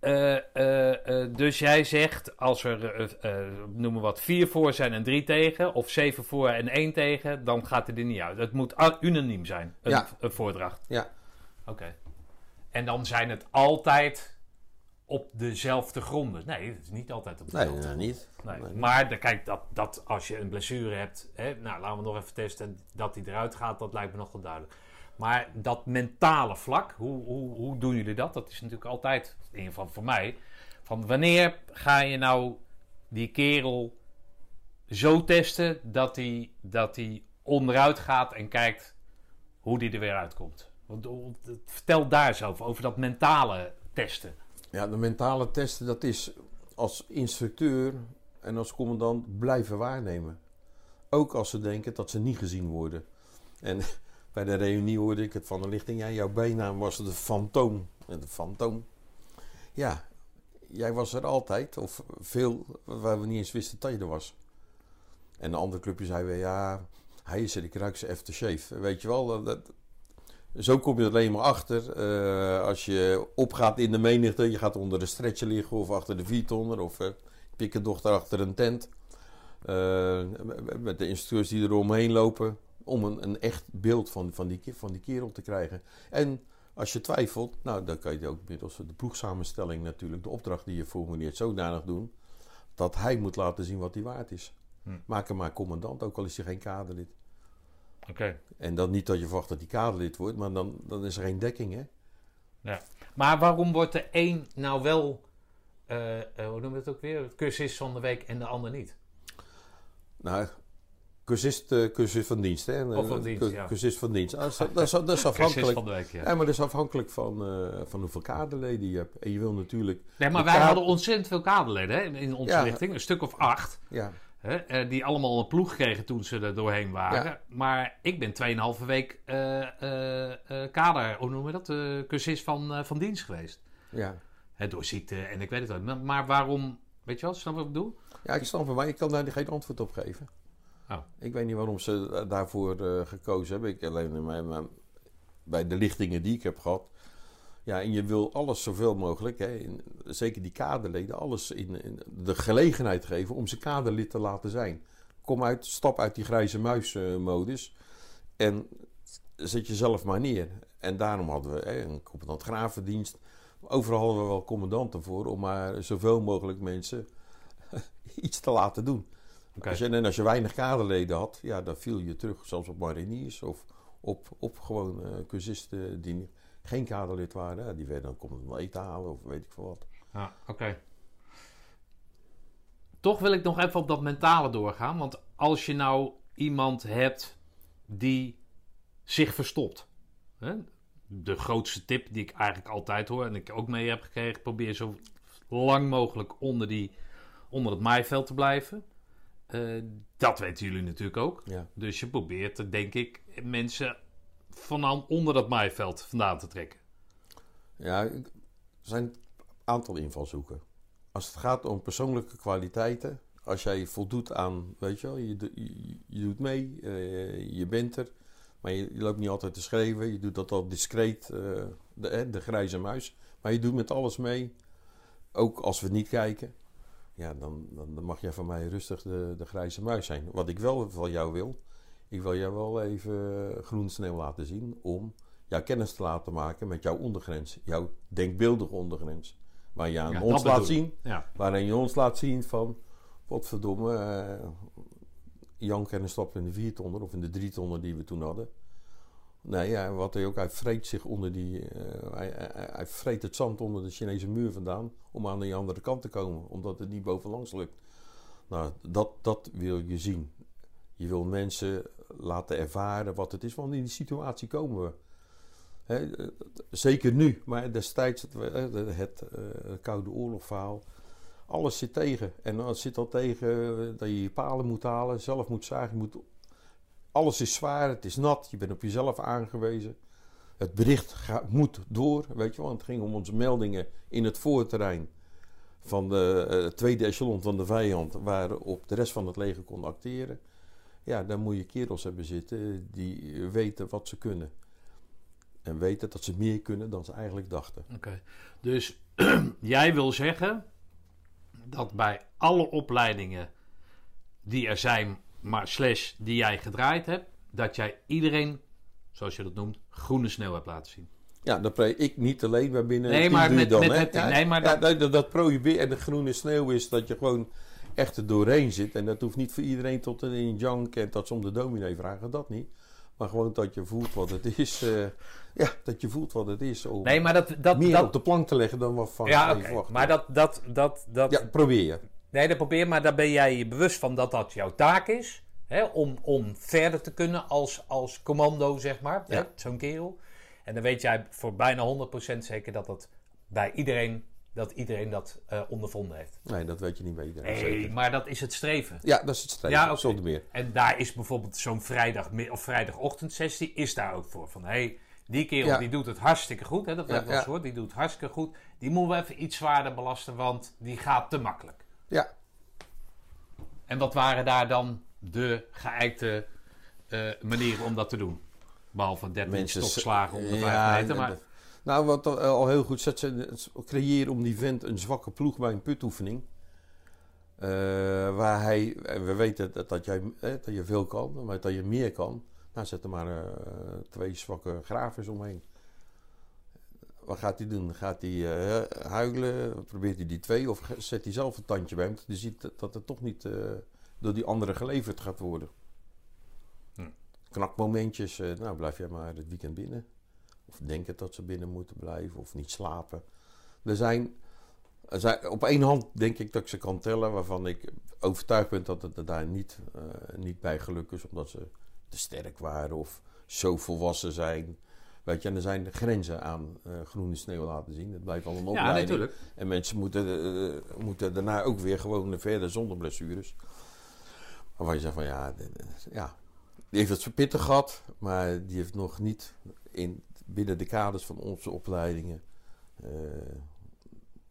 uh, uh, uh, dus jij zegt, als er, noemen wat, vier voor zijn en drie tegen... of zeven voor en één tegen, dan gaat het er niet uit. Het moet unaniem zijn, een, ja. een voordracht. Ja. Oké. En dan zijn het altijd op dezelfde gronden. Nee, het is niet altijd op dezelfde nee, nee, niet. Nee. nee. Maar de, kijk, dat, dat als je een blessure hebt, hè, nou laten we nog even testen dat die eruit gaat, dat lijkt me nog wel duidelijk. Maar dat mentale vlak, hoe, hoe, hoe doen jullie dat? Dat is natuurlijk altijd, ieder geval voor mij, van wanneer ga je nou die kerel zo testen dat hij dat onderuit gaat en kijkt hoe die er weer uitkomt? Vertel daar zelf over dat mentale testen. Ja, de mentale testen, dat is als instructeur en als commandant blijven waarnemen. Ook als ze denken dat ze niet gezien worden. En bij de reunie hoorde ik het van de lichting. Ja, jouw bijnaam was de fantoom. De fantoom. Ja, jij was er altijd. Of veel waar we niet eens wisten dat je er was. En de andere clubje zei weer, ja, hij is er, ik ruik ze. Weet je wel, dat, zo kom je er alleen maar achter. Uh, als je opgaat in de menigte, je gaat onder de stretcher liggen of achter de viertonner of uh, pik een dochter achter een tent. Eh, met de instructeurs die er omheen lopen. Om een, een echt beeld van, van, die, van die kerel te krijgen. En als je twijfelt, nou, dan kan je ook middels de ploegsamenstelling natuurlijk, de opdracht die je formuleert, zodanig doen. Dat hij moet laten zien wat hij waard is. Hm. Maak hem maar commandant, ook al is hij geen kaderlid. Oké. En dan niet dat je verwacht dat hij kaderlid wordt, maar dan, dan is er geen dekking, hè? Maar waarom wordt de een nou wel, eh, eh, hoe noemen we het ook weer, het cursist van de week en de ander niet? Nou, cursist, cursist van dienst, hè? Of van dienst, ja. Cursist van dienst. Ah, dat, is, dat, afhankelijk. van de week, ja. Ja, maar dat is afhankelijk van, eh, van hoeveel kaderleden je hebt. En je wil natuurlijk, Nee, maar wij kader- hadden ontzettend veel kaderleden hè, in onze Ja. richting, een stuk of acht. ja, Hè, eh, die allemaal een ploeg kregen toen ze er doorheen waren. Maar ik ben 2,5 week kader, hoe noemen we dat, cursist van, van dienst geweest. ja. Hè, door ziekte en ik weet het wel. Maar, waarom, weet je wel, snap je wat ik bedoel? Ja, ik snap het, maar ik kan daar geen antwoord op geven. Oh. Ik weet niet waarom ze daarvoor eh, gekozen hebben. Ik alleen mijn- bij de lichtingen die ik heb gehad. Ja, en je wil alles zoveel mogelijk, hè, zeker die kaderleden, alles in, in de gelegenheid geven om ze kaderlid te laten zijn. Kom uit, stap uit die grijze muismodus en zet jezelf maar neer. En daarom hadden we hè, een commandant gravendienst. Overal hadden we wel commandanten voor om maar zoveel mogelijk mensen iets te laten doen. Oké. Als je, en als je weinig kaderleden had, ja, dan viel je terug, zelfs op mariniers of op, op gewoon eh cursisten die geen kaderlid waren. Ja, die werden dan komen wel eten halen of weet ik veel wat. Ja, oké. Toch wil ik nog even op dat mentale doorgaan. Want als je nou iemand hebt die zich verstopt. Hè? De grootste tip die ik eigenlijk altijd hoor en ik ook mee heb gekregen. Probeer zo lang mogelijk onder, die, onder het maaiveld te blijven. Eh, dat weten jullie natuurlijk ook. Ja. Dus je probeert, er, denk ik, mensen van onder dat maaiveld vandaan te trekken. Ja, er zijn een aantal invalshoeken. Als het gaat om persoonlijke kwaliteiten, als jij voldoet aan, weet je wel, je, je, je doet mee, eh, je bent er, maar je, je loopt niet altijd te schreeuwen, je doet dat al discreet, eh, de, de grijze muis, maar je doet met alles mee, ook als we niet kijken. Ja, dan, dan, mag jij van mij rustig de, de grijze muis zijn. Wat ik wel van jou wil, ik wil jou wel even groen sneeuw laten zien om jouw kennis te laten maken met jouw ondergrens, jouw denkbeeldige ondergrens. Waar je aan Ja, ons laat zien, Ja. waarin je ons laat zien van, wat verdomme, eh, Jan kan een stap in de viertonner of in de drietonner die we toen hadden. Nee, ja, wat hij ook, hij vreet zich onder die, eh, hij, hij, vreet het zand onder de Chinese muur vandaan om aan de andere kant te komen, omdat het niet bovenlangs lukt. Nou, dat, dat wil je zien. Je wil mensen laten ervaren wat het is, want in die situatie komen we. Eh, zeker nu, maar destijds het, eh, het eh, Koude Oorlogverhaal. Alles zit tegen. En dan zit al tegen dat je je palen moet halen, zelf moet zagen. Moet, alles is zwaar, het is nat, je bent op jezelf aangewezen. Het bericht gaat, moet door, weet je wel. Het ging om onze meldingen in het voorterrein van de eh, tweede echelon van de vijand, waarop de rest van het leger kon acteren. Ja, daar moet je kerels hebben zitten die weten wat ze kunnen. En weten dat ze meer kunnen dan ze eigenlijk dachten. Oké. Dus jij wil zeggen dat bij alle opleidingen die er zijn, maar slash die jij gedraaid hebt, dat jij iedereen, zoals je dat noemt, groene sneeuw hebt laten zien. Ja, dat pre ik niet alleen, maar binnen Nee, maar met- dan. met hè? het- ja, nee, maar ja, dat- dat, dat probeer en de groene sneeuw is dat je gewoon echt er doorheen zit. En dat hoeft niet voor iedereen tot in jank en dat ze om de dominee vragen, dat niet. Maar gewoon dat je voelt wat het is. eh, ja, dat je voelt wat het is. Om Nee, maar dat... dat, meer dat op de plank te leggen dan wat van ja, verwacht. Maar dat... dat, dat, dat Ja, probeer je. Nee, dat probeer, maar daar ben jij je bewust van dat dat jouw taak is. Hè, om, om verder te kunnen als, als commando, zeg maar. Ja. Zo'n kerel. En dan weet jij voor bijna 100% zeker dat dat bij iedereen dat, iedereen dat eh, ondervonden heeft. Nee, dat weet je niet bij iedereen. Nee, zeker. maar dat is het streven. Ja, dat is het streven. Ja, oké. zonder meer. En daar is bijvoorbeeld zo'n vrijdag of vrijdagochtendsessie is daar ook voor. Van hé, hey, die kerel Ja. die doet het hartstikke goed. Hè, dat heb ik wel eens gehoord. Die doet het hartstikke goed. Die moeten we even iets zwaarder belasten, want die gaat te makkelijk. Ja, En wat waren daar dan de geëikte eh, manieren om dat te doen? Behalve 13 Mensen- stokslagen om de Ja, 5 meter. Maar, Nou, wat al- al heel goed zet, ze creëren om die vent een zwakke ploeg bij een putoefening. Eh, waar hij, we weten dat, dat, jij, eh, dat je veel kan, maar dat je meer kan. Nou, zet er maar eh, twee zwakke gravers omheen. Wat gaat hij doen? Gaat hij eh, huilen? Probeert hij die twee? Of zet hij zelf een tandje bij hem? Dat hij ziet dat- het toch niet eh, door die andere geleverd gaat worden. Hm. Knakmomentjes. eh, nou, blijf jij maar het weekend binnen. Of denken dat ze binnen moeten blijven. Of niet slapen. Er zijn, er zijn... Op één hand denk ik dat ik ze kan tellen. Waarvan ik overtuigd ben dat het er daar niet, niet bij geluk is. Omdat ze te sterk waren. Of zo volwassen zijn. Weet je, en er zijn grenzen aan eh, groene sneeuw laten zien. Het blijft al een Ja, opleiding. natuurlijk. En mensen moeten, eh, moeten daarna ook weer gewoon verder zonder blessures. Waarvan je zegt van ja, ja, die heeft het pittig gehad, maar die heeft nog niet in, binnen de kaders van onze opleidingen, eh,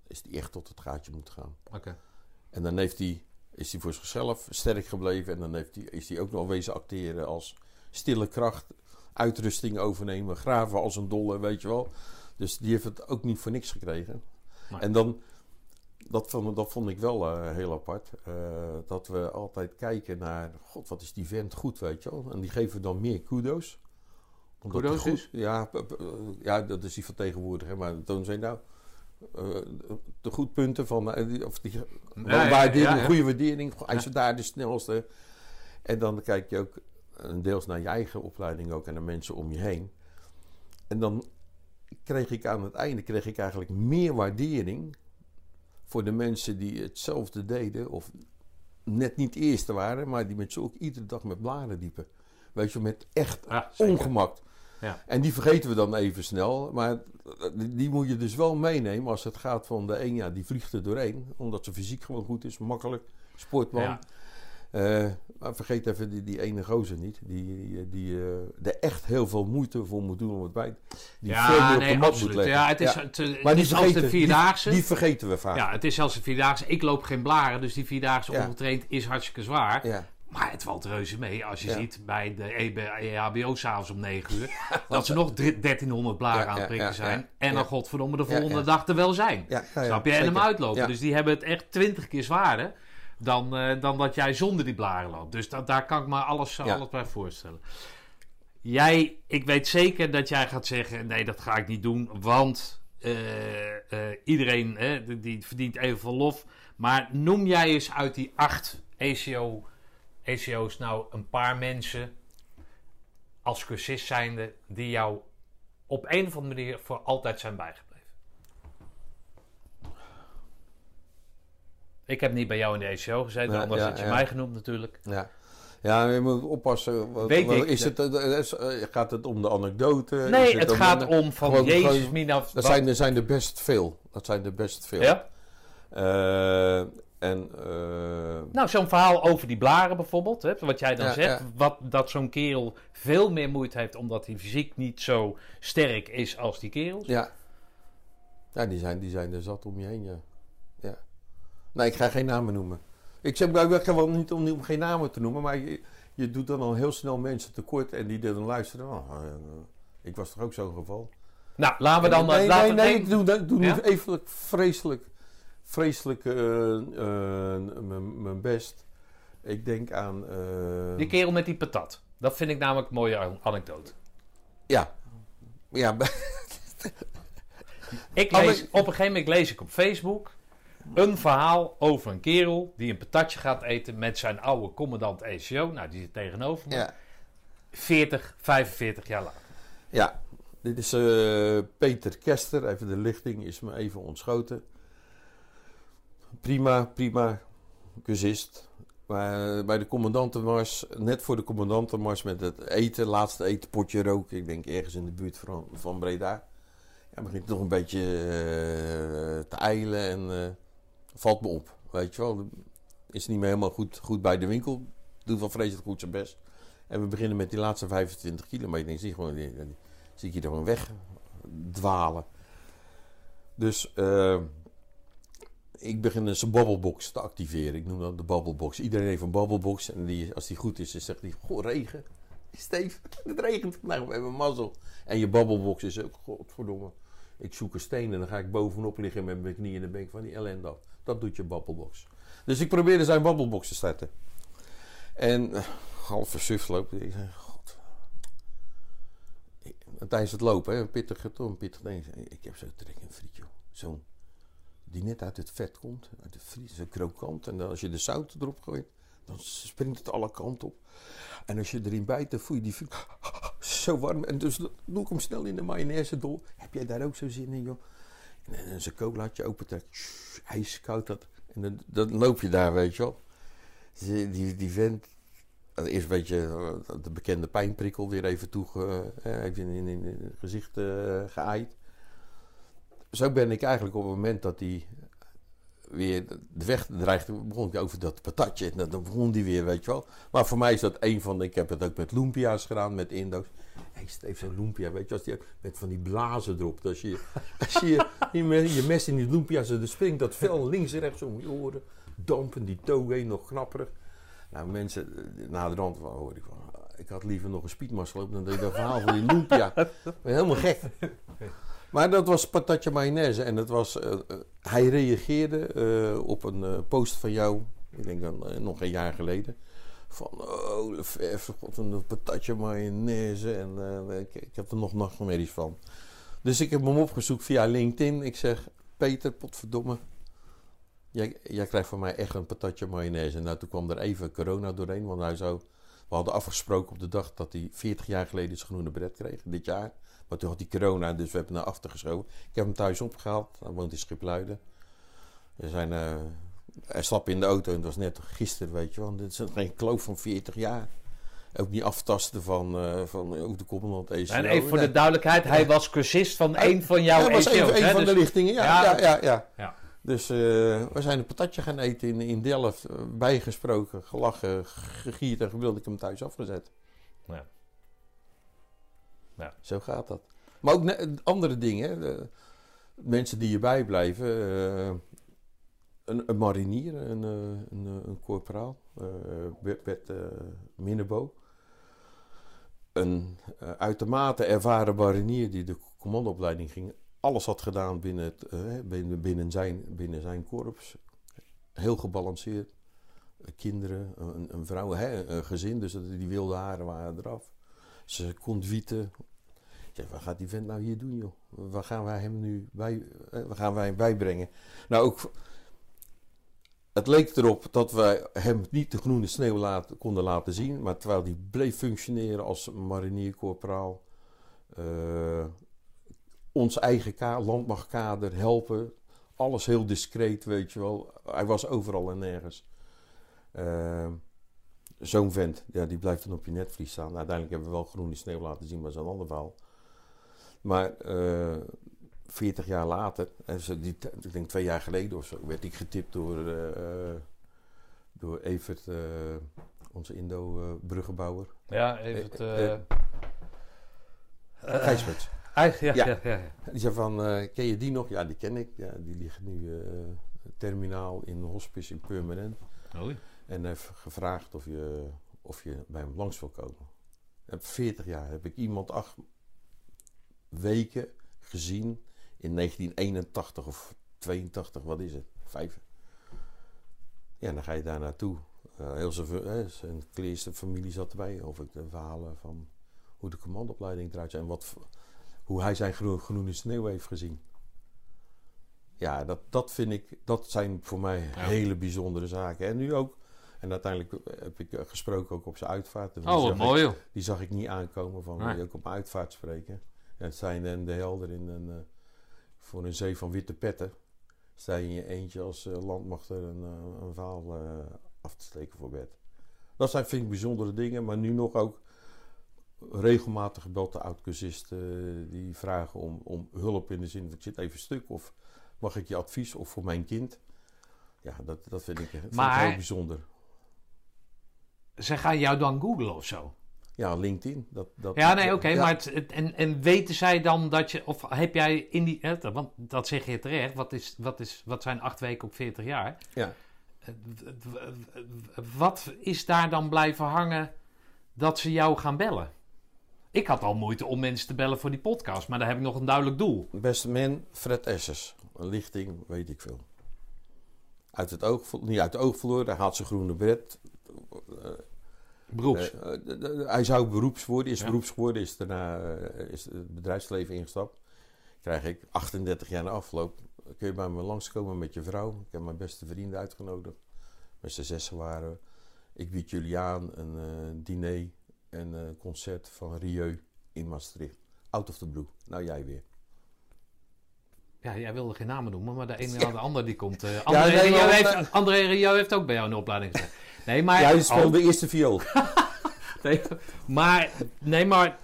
is die echt tot het gaatje moeten gaan. Oké. En dan heeft hij, is hij voor zichzelf sterk gebleven en dan heeft hij, is hij ook nog wezen acteren als stille kracht, uitrusting overnemen, graven als een dolle, weet je wel. Dus die heeft het ook niet voor niks gekregen. Nee. En dan, dat vond, dat vond ik wel eh, heel apart, eh, dat we altijd kijken naar, god wat is die vent goed, weet je wel. En die geven dan meer kudo's. Omdat Kudo's die dus? Ja, p- ja, dat is die van tegenwoordig, hè, maar toen zei nou... eh, de goedpunten van, eh, of die, Ja, Wa- ja, waardering, ja, ja. goede waardering. Hij is daar de snelste. En dan kijk je ook eh, deels naar je eigen opleiding ook en de mensen om je heen. En dan kreeg ik aan het einde kreeg ik eigenlijk meer waardering voor de mensen die hetzelfde deden of net niet eerste waren, maar die met ook iedere dag met blaren liepen. Weet je, met echt ongemak. Ja. En die vergeten we dan even snel. Maar die, die moet je dus wel meenemen als het gaat van de een, ja, die vliegt er doorheen. Omdat ze fysiek gewoon goed is, makkelijk, sportman. Ja. Eh, maar vergeet even die, die ene gozer niet. Die, die, eh, er echt heel veel moeite voor moet doen om het bij. Die veel meer Ja, op de mat absoluut. moet leggen. Ja, het is, Ja. het, eh, Maar die is als de vergeten, die- Vierdaagse. Die, vergeten we vaak. ja, het is als de Vierdaagse. Ik loop geen blaren, dus die Vierdaagse Ja. ongetraind is hartstikke zwaar. Ja. Maar het valt reuze mee als je Ja. ziet bij de E EHBO s'avonds om 9 uur... dat ze nog drie- 1300 blaren Ja, aan het ja, prikken ja, zijn. ja. en dan Ja. godverdomme de Ja, volgende ja. dag er wel zijn. Ja, ja, ja, Snap je? En hem uitlopen. Ja. Dus die hebben het echt 20 keer zwaarder dan, eh, dan dat jij zonder die blaren loopt. Dus da- daar kan ik me alles, Ja. alles bij voorstellen. Jij, ik weet zeker dat jij gaat zeggen: nee, dat ga ik niet doen, want eh, eh, iedereen die- die verdient evenveel lof. Maar noem jij eens uit die acht ACO, ACO's nou een paar mensen als cursist zijnde die jou op een of andere manier voor altijd zijn bijgebleven? Ik heb niet bij jou in de ACO gezeten, Ja, anders ja, had je ja. mij genoemd natuurlijk. Ja. Ja, je moet oppassen. Wat- Weet ik. Is het, eh, is, eh, gaat het om de anekdote? Nee, het gaat om van gewoon- Jezus gewoon- Minaf. Dat zijn, er zijn er best veel. Dat zijn er best veel. Ja? Eh, en eh, Nou, zo'n verhaal over die blaren bijvoorbeeld, hè, wat jij dan Ja, zegt. ja. Wat, dat zo'n kerel veel meer moeite heeft omdat hij fysiek niet zo sterk is als die kerels. ja, ja die, zijn, die zijn er zat om je heen. Ja. Nee, ik ga geen namen noemen. Ik zeg ik ben gewoon niet om, om geen namen te noemen, maar je, je doet dan al heel snel mensen tekort en die dan luisteren. Oh, eh, ik was toch ook zo'n geval. Nou, laten we dan... nee, laten nee, nee, ik doe, doe Ja? nu even vreselijk, vreselijk eh, eh, mijn best. Ik denk aan... eh, Die kerel met die patat. Dat vind ik namelijk een mooie an- anekdote. Ja. Ja, Ik Oh, lees, op een gegeven moment lees ik op Facebook een verhaal over een kerel die een patatje gaat eten met zijn oude commandant ECO. Nou, die zit tegenover me. ja. 40, 45 jaar later. ja. Dit is eh, Peter Kester. Even de lichting is me even ontschoten. Prima, prima cursist. Maar bij de commandantenmars, net voor de commandantenmars met het eten, laatste etenpotje roken. Ik denk ergens in de buurt van, van Breda. Ja, begint nog een beetje eh, te eilen en eh, valt me op. Weet je wel, is niet meer helemaal goed, goed bij de winkel. Doet wel vreselijk goed zijn best. En we beginnen met die laatste 25 kilometer. Ik zie, gewoon, die, zie ik je er gewoon weg dwalen. Dus eh, ik begin een zijn babbelbox te activeren. Ik noem dat de babbelbox. Iedereen heeft een babbelbox. En die, als die goed is, dan zegt hij: Goh, regen. Steve, het regent. Nou, we hebben mazzel. En je babbelbox is ook, godverdomme. Ik zoek een steen en dan ga ik bovenop liggen met mijn knieën en dan ben ik van die ellende af. Dat doet je babbelbox. Dus ik probeerde zijn babbelbox te starten. En uh, half versuft lopen. Ik zei, god. En tijdens het lopen, hè, toch een pittig ding. Ik heb zo'n trek in frietje. Zo'n, die net uit het vet komt, uit de friet, zo'n krokant. En dan als je de zout erop gooit, dan springt het alle kanten op. En als je erin bijt, dan voel je die friet zo warm. En dus doe ik hem snel in de mayonaise door. Heb jij daar ook zo zin in, joh? En zijn colaatje opentrekt. IJskoud dat. En dan, dan loop je daar, weet je wel. Die, die, die vent, eerst een beetje de bekende pijnprikkel weer even toe, uh, even in, in, in, het gezicht uh, geaaid. Zo ben ik eigenlijk op het moment dat hij weer de weg dreigde, begon ik over dat patatje. En dan begon die weer, weet je wel. Maar voor mij is dat een van de, ik heb het ook met lumpia's gedaan, met Indo's. Hij heeft zo'n lumpia, weet je, als die, met van die blazen erop. Als je als je, je, je mes in die lumpia's, dan springt dat vel links en rechts om je oren. Dampen, die toge nog knapperig. Nou, mensen, na de rand hoor ik van, ik had liever nog een speedmast lopen dan dat verhaal van die lumpia. helemaal gek. Maar dat was patatje mayonaise en dat was, uh, hij reageerde uh, op een post van jou, ik denk dan nog een jaar geleden. Van, oh, Lefebvre, god, een patatje mayonaise. En ik, ik, heb er nog nachtmerries van. Dus ik heb hem opgezocht via LinkedIn. Ik zeg, Peter, potverdomme. Jij, jij krijgt van mij echt een patatje mayonaise. En nou, toen kwam er even corona doorheen, want hij zou... We hadden afgesproken op de dag dat hij 40 jaar geleden zijn groene bret kreeg, dit jaar. Maar toen had hij corona, dus we hebben naar achter geschoven. Ik heb hem thuis opgehaald. Hij woont in Schipluiden. We zijn, uh, hij stap in de auto en dat was net gisteren, weet je wel. Dit is geen kloof van 40 jaar. Ook niet aftasten van, uh, van ook de Commandant ECO. En even voor de duidelijkheid, hij was cursist van hij, een van jouw Hij was ECO's, een, hè? van Dus- de lichtingen, ja. ja, ja, ja. Ja. Dus uh, we zijn een patatje gaan eten in, in Delft. bijgesproken, gelachen, gegierd en gewild. Ik heb hem thuis afgezet. Ja. Zo gaat dat. Maar ook andere dingen. mensen die hierbij blijven. eh, een, een marinier, een, eh, een, eh, een corporaal. eh, Minnebo. Een eh, uitermate ervaren marinier die de commandoopleiding ging. Alles had gedaan binnen, het, binnen, binnen, zijn, binnen zijn korps. Heel gebalanceerd. Kinderen, een, een vrouw, hè, een gezin. Dus die wilde haren waren eraf. Ze conduite. Ik wat gaat die vent nou hier doen, joh? Waar gaan wij hem nu bij, eh, waar gaan wij hem bijbrengen? Nou, ook, het leek erop dat wij hem niet de groene sneeuw konden laten zien. Maar terwijl hij bleef functioneren als mariniercorporaal. eh ons eigen ka- landmachtkader helpen. Alles heel discreet, weet je wel. Hij was overal en nergens. Eh, Zo'n vent, ja, die blijft dan op je netvlies staan. Nou, uiteindelijk hebben we wel groene sneeuw laten zien, maar dat is ander verhaal. Maar eh 40 jaar later, en die, ik denk twee jaar geleden of zo, werd ik getipt door, eh, eh, door Evert, eh, onze Indo-bruggenbouwer. Ja. Eh, eh, Uh, Gijsbert. Eigenlijk, ja, Ja. ja. Ja. Die zei van, eh, ken je die nog? Ja, die ken ik. Ja, die ligt nu eh, terminaal in hospice in Purmerend. Oei. En heeft gevraagd of je, of je bij hem langs wil komen. Op 40 jaar heb ik iemand acht weken gezien in 1981 of 82, wat is het? Vijf. Ja, dan ga je daar naartoe. Eh, heel zijn, hè, zijn kleerste familie zat erbij. Of ik de verhalen van hoe de commandoopleiding eruit ziet. En wat, hoe hij zijn groene, groene sneeuw heeft gezien. Ja, dat, dat vind ik, dat zijn voor mij hele bijzondere zaken. En nu ook, en uiteindelijk heb ik eh, gesproken ook op zijn uitvaart. Die Oh, wat zag ik- mooi die zag ik niet aankomen van Nee. wil je ook op mijn uitvaart spreken. Het zijn dan de helder in een, eh, voor een zee van witte petten. Sta je in je eentje als eh, landmachter een, eh, een verhaal eh, af te steken voor bed. Dat zijn vind ik bijzondere dingen, maar nu nog ook regelmatig gebeld de oud-cursisten die vragen om, om hulp in de zin van ik zit even stuk of mag ik je advies of voor mijn kind. Ja, dat, dat vind ik, vind ik heel bijzonder. Ze gaan jou dan googlen of zo? Ja, LinkedIn. Dat, dat, Ja, nee, oké. ja. maar het, en, en weten zij dan dat je... Of heb jij in die... want dat zeg je terecht. Wat, is, wat, is, wat zijn acht weken op 40 jaar? Ja. Wat is daar dan blijven hangen dat ze jou gaan bellen? Ik had al moeite om mensen te bellen voor die podcast, maar daar heb ik nog een duidelijk doel. Beste man, Fred Essers. Een lichting, weet ik veel. Uit het oog, niet uit het oog verloren, hij had zijn groene bret. Beroeps. Eh, eh, hij zou beroeps worden, is Ja. beroeps geworden, is daarna eh, is het bedrijfsleven ingestapt. Krijg ik 38 jaar na afloop. Kun je bij me langskomen met je vrouw? Ik heb mijn beste vrienden uitgenodigd. Met z'n zessen waren we. Ik bied jullie aan een diner en een concert van Rieu in Maastricht. Out of the blue. Nou, jij weer. Ja, jij wilde geen namen noemen, maar de ene na de ander die komt. eh André, nee, Rieu maar- heeft, André Rieu heeft ook bij jou een opleiding gedaan. Nee, maar... Jij speelde Oh, de eerste viool. nee, maar, nee, maar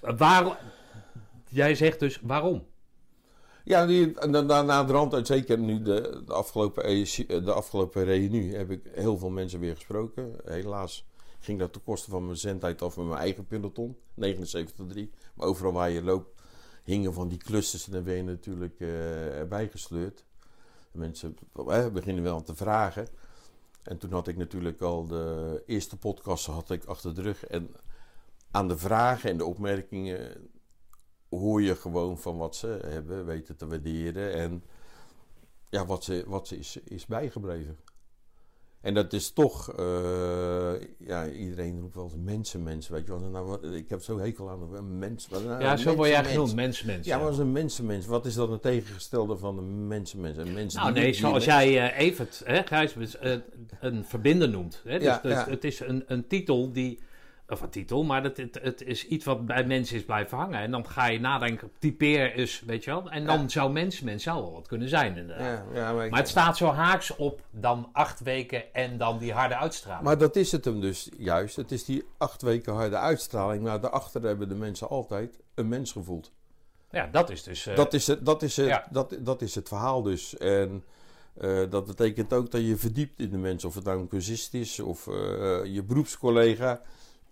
waarom... Jij zegt dus waarom? Ja, die, na de rand, zeker nu de, de, afgelopen, ESC de afgelopen reunie, heb ik heel veel mensen weer gesproken. Helaas ging dat ten koste van mijn zendtijd af met mijn eigen peloton, 79-3. Maar overal waar je loopt, hingen van die clusters en dan ben je natuurlijk eh, erbij gesleurd. De mensen eh, beginnen wel te vragen. En toen had ik natuurlijk al de eerste podcast had ik achter de rug. En aan de vragen en de opmerkingen hoor je gewoon van wat ze hebben weten te waarderen en ja, wat ze, wat ze is, is bijgebleven. En dat is toch, eh, ja, iedereen roept wel eens mensen, mensen, weet je wel. Nou, ik heb zo hekel aan een mens. wat- nou, Ja, een zo word jij genoemd, mens, mens. Ja, maar als een mensenmens, wat is dan het tegengestelde van een mensenmens? Een mens Nou nee, zoals jij eh Evert, hè, Gijs, eh, een verbinder noemt. Hè? Dus, Ja, dus ja. het is een, een titel die... Of een titel, maar het, het, het is iets wat bij mensen is blijven hangen. En dan ga je nadenken, typeer is, weet je wel. En dan Ja. zou mens, mens zou wel wat kunnen zijn inderdaad. Ja, ja, maar, Maar het staat zo haaks op dan acht weken en dan die harde uitstraling. maar dat is het hem dus juist. Het is die acht weken harde uitstraling. Maar daarachter hebben de mensen altijd een mens gevoeld. ja, dat is dus... eh, Dat is het, dat is het, dat, dat is het verhaal dus. En eh, dat betekent ook dat je verdiept in de mens. Of het nou een cursist is of eh, je beroepscollega.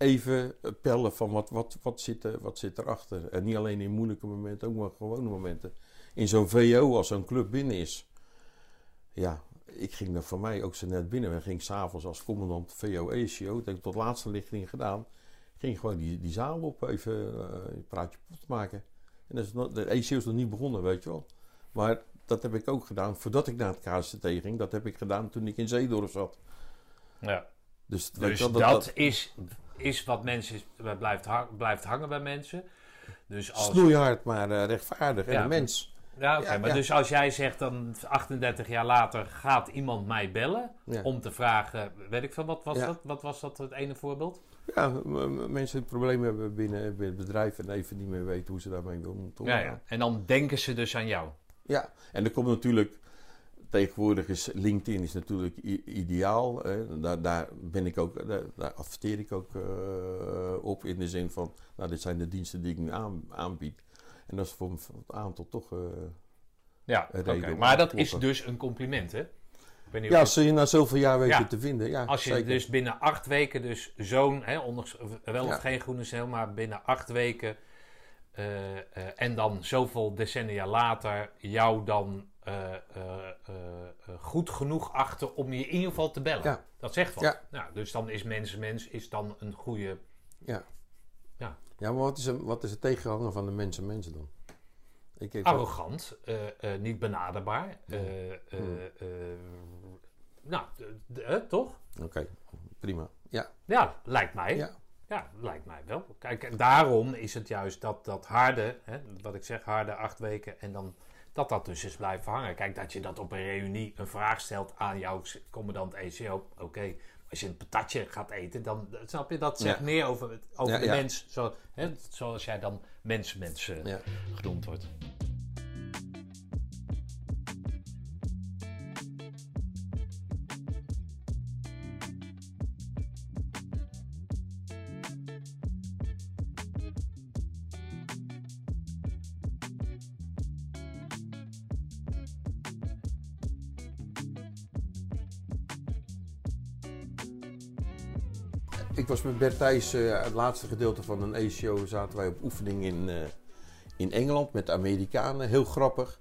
Even pellen van wat, wat, wat, zit er, wat zit erachter. En niet alleen in moeilijke momenten, ook maar gewone momenten. In zo'n VO, als zo'n club binnen is. Ja, ik ging er voor mij ook zo net binnen. En ging s'avonds als commandant VO ECO, dat heb ik tot laatste lichting gedaan. Ging gewoon die, die zaal op, even eh, een praatje pot maken. En dat is nog, de ECO is nog niet begonnen, weet je wel. Maar dat heb ik ook gedaan voordat ik naar het KCT ging. Dat heb ik gedaan toen ik in Zeedorf zat. ja. Dus, Dus dat, is, is wat mensen is, blijft, blijft hangen bij mensen. Dus als, snoeihard, maar eh, rechtvaardig. En Ja. een mens. ja, oké, Ja, maar ja. dus als jij zegt dan 38 jaar later gaat iemand mij bellen om te vragen, weet ik veel, wat was dat? Wat was dat het ene voorbeeld? Ja, mensen die problemen hebben binnen, binnen het bedrijf en even niet meer weten hoe ze daarmee willen Ja, ja. En dan denken ze dus aan jou. Ja, en er komt natuurlijk. Tegenwoordig is LinkedIn is natuurlijk ideaal. Hè. Daar, daar ben ik ook, daar, daar adverteer ik ook eh, op in de zin van, nou, dit zijn de diensten die ik nu aan, aanbied. En dat is voor, het aantal toch. eh, Ja, maar dat is dus een compliment, hè? Weet ja, als je na zoveel jaar weten Ja. te vinden. Ja, Als je zeker. dus binnen acht weken, dus zo'n, hè, ondanks wel of Ja. geen groene cel, maar binnen acht weken eh, eh, en dan zoveel decennia later jou dan eh, eh, eh, eh, goed genoeg achten om je in ieder geval te bellen. Ja. Dat zegt wat. Ja. Nou, dus dan is mens mens is dan een goede... Ja. Ja. Ja, maar wat is, een, wat is het tegenhanger van de mensen mensen dan? Ik Arrogant, eh, eh, niet benaderbaar. eh, eh, Hmm. eh, nou, eh, toch? Oké, prima. Ja, Ja, lijkt mij. ja. Ja, lijkt mij wel. Kijk, en daarom is het juist dat, dat harde, hè, wat ik zeg, harde acht weken en dan dat dat dus is blijven hangen. Kijk, dat je dat op een reunie een vraag stelt aan jouw commandant ECO, oké. Als je een patatje gaat eten, dan snap je, dat zegt Ja. meer over, over Ja, de mens, zo, hè, zoals jij dan mens-mens ja. genoemd wordt. Bert Thijs, eh, het laatste gedeelte van een ACO, zaten wij op oefening in, eh, in Engeland met de Amerikanen. Heel grappig.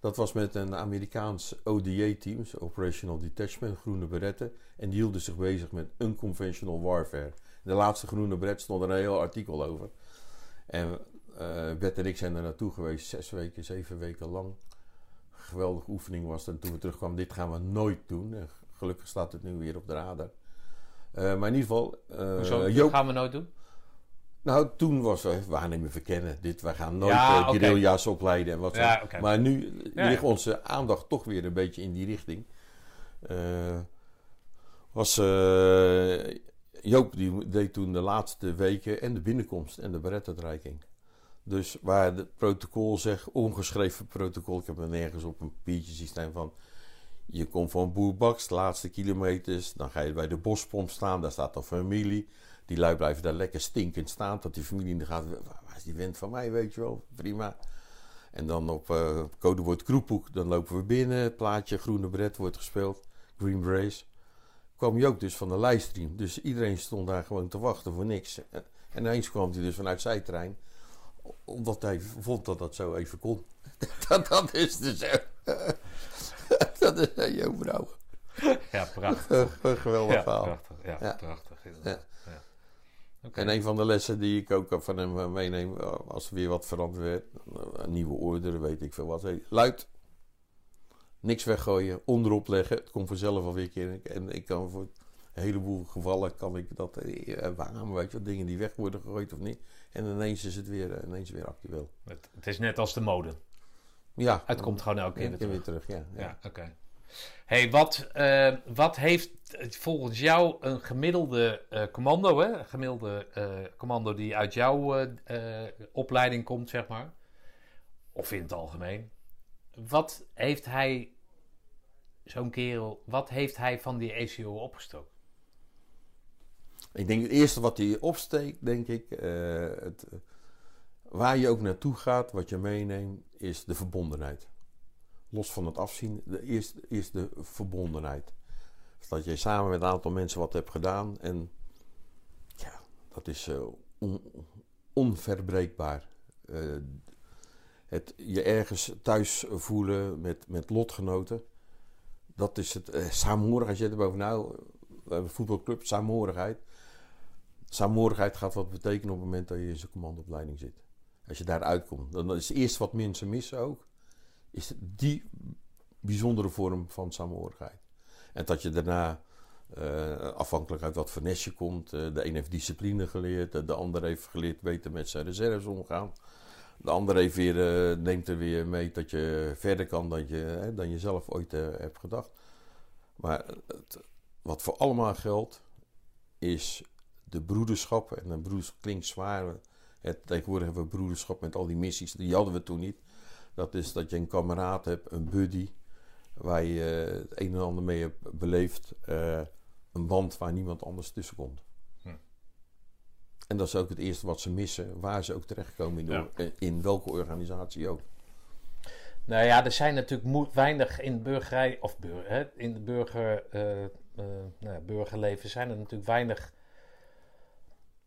Dat was met een Amerikaans ODA-team, Operational Detachment, groene beretten. En die hielden zich bezig met unconventional warfare. De laatste groene beret stond er een heel artikel over. En eh Bert en ik zijn er naartoe geweest, zes weken, zeven weken lang. Geweldige oefening was het. En toen we terugkwamen, dit gaan we nooit doen. En gelukkig staat het nu weer op de radar. Eh, maar in ieder geval, eh, Hoezo? Dat Joop, gaan we nooit doen? nou toen was we waarnemen verkennen. Dit, wij gaan nooit Ja, guerrilla's opleiden en wat. Maar nu Ja, ligt onze aandacht toch weer een beetje in die richting. Eh, was, eh, Joop die deed toen de laatste weken en de binnenkomst en de beretuitreiking. Dus waar het protocol zegt, ongeschreven protocol, ik heb er nergens op een papiertje staan van... Je komt van Boerbaks, de laatste kilometers, dan ga je bij de bospomp staan, daar staat een familie. Die lui blijven daar lekker stinkend staan, tot die familie in de gaten, waar is die vent van mij, weet je wel, prima. En dan op eh codewoord Kroephoek, dan lopen we binnen, plaatje groene bret wordt gespeeld, Green Brace. Kwam Joop dus van de livestream, dus iedereen stond daar gewoon te wachten voor niks. En ineens kwam hij dus vanuit zijn terrein, omdat hij vond dat dat zo even kon. dat, dat is dus... dat is Brouwer. Ja, prachtig. Een geweldig Ja, verhaal. prachtig. Ja, Ja. prachtig. inderdaad. Ja. En een van de lessen die ik ook van hem meeneem, als er weer wat veranderd werd, een nieuwe order, weet ik veel wat. hey, Luid, niks weggooien, onderop leggen, het komt vanzelf alweer een keer. En ik kan voor een heleboel gevallen, kan ik dat eh, waarom, weet je wat, dingen die weg worden gegooid of niet. En ineens is het weer, eh, ineens weer actueel. Het, het is net als de mode. Ja. Het komt gewoon elke keer keer terug. weer terug, ja. ja. Ja, oké. Hey, wat, eh, wat heeft volgens jou een gemiddelde eh, commando, hè? Een gemiddelde eh, commando die uit jouw opleiding komt, zeg maar, of in het algemeen, wat heeft hij, zo'n kerel, wat heeft hij van die ACO opgestoken? Ik denk het eerste wat hij opsteekt, denk ik, het, waar je ook naartoe gaat, wat je meeneemt, is de verbondenheid. Los van het afzien, de, eerst, eerst de verbondenheid. Dat je samen met een aantal mensen wat hebt gedaan en ja, dat is on- onverbreekbaar. Eh, het je ergens thuis voelen met, met lotgenoten, dat is het eh, saamhorigheid. Je hebt nou, we hebben een voetbalclub, saamhorigheid. Saamhorigheid gaat wat betekenen op het moment dat je in zijn commandoopleiding zit. Als je daaruit komt. Dan is het eerste wat mensen missen ook. Is die bijzondere vorm van saamhorigheid. En dat je daarna, eh, afhankelijk uit wat voor je komt. eh, de een heeft discipline geleerd. de- de ander heeft geleerd beter met zijn reserves omgaan. De ander heeft weer, eh, neemt er weer mee dat je verder kan dan je, hè, dan je zelf ooit hebt gedacht. Maar het, wat voor allemaal geldt, is de broederschap. En een broederschap klinkt zwaar. Tegenwoordig hebben we broederschap met al die missies. Die hadden we toen niet. Dat is dat je een kameraad hebt, een buddy. Waar je eh, het een en ander mee hebt beleefd. eh, een band waar niemand anders tussen komt. Hm. En dat is ook het eerste wat ze missen. Waar ze ook terechtkomen in, de- Ja. eh, in welke organisatie ook. Nou ja, er zijn natuurlijk weinig in de burgerij, of bur, hè, in de burger, eh, eh, nou ja, burgerleven zijn er natuurlijk weinig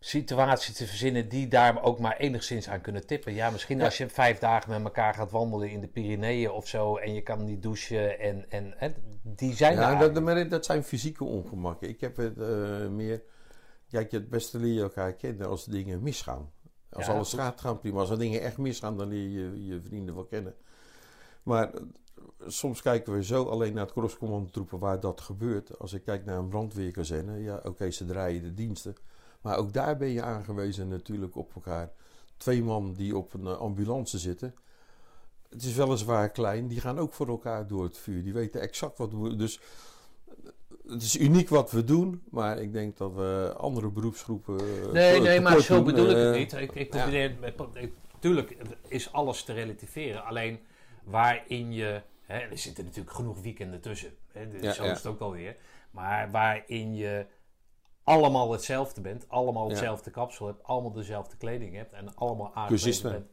situaties te verzinnen die daar ook maar enigszins aan kunnen tippen. Ja, misschien Ja. als je vijf dagen met elkaar gaat wandelen in de Pyreneeën of zo en je kan niet douchen en, en hè, die zijn Ja, er dat, dat zijn fysieke ongemakken. Ik heb het eh, meer. Kijk, het beste leer je elkaar kennen als dingen misgaan. Als Ja, alles goed. gaat, gaan prima. Als er dingen echt misgaan, dan leer je je vrienden wel kennen. Maar eh, soms kijken we zo alleen naar het crosscommandotroepen waar dat gebeurt. Als ik kijk naar een brandweerkazerne, ja, oké, ze draaien de diensten. Maar ook daar ben je aangewezen natuurlijk op elkaar. Twee man die op een eh, ambulance zitten. Het is weliswaar klein, die gaan ook voor elkaar door het vuur. Die weten exact wat we. Dus het is uniek wat we doen, maar ik denk dat we andere beroepsgroepen. eh, Nee, nee, maar zo doen. bedoel ik het Eh, niet. Ik, ik ja. probeer, ik- tuurlijk is alles te relativeren. Alleen waarin je... Hè, er zitten natuurlijk genoeg weekenden tussen. Hè, dus Ja, zo ja. is het ook alweer. Maar waarin je allemaal hetzelfde bent. Allemaal Ja. hetzelfde kapsel hebt. Allemaal dezelfde kleding hebt. En allemaal Cursisten. bent.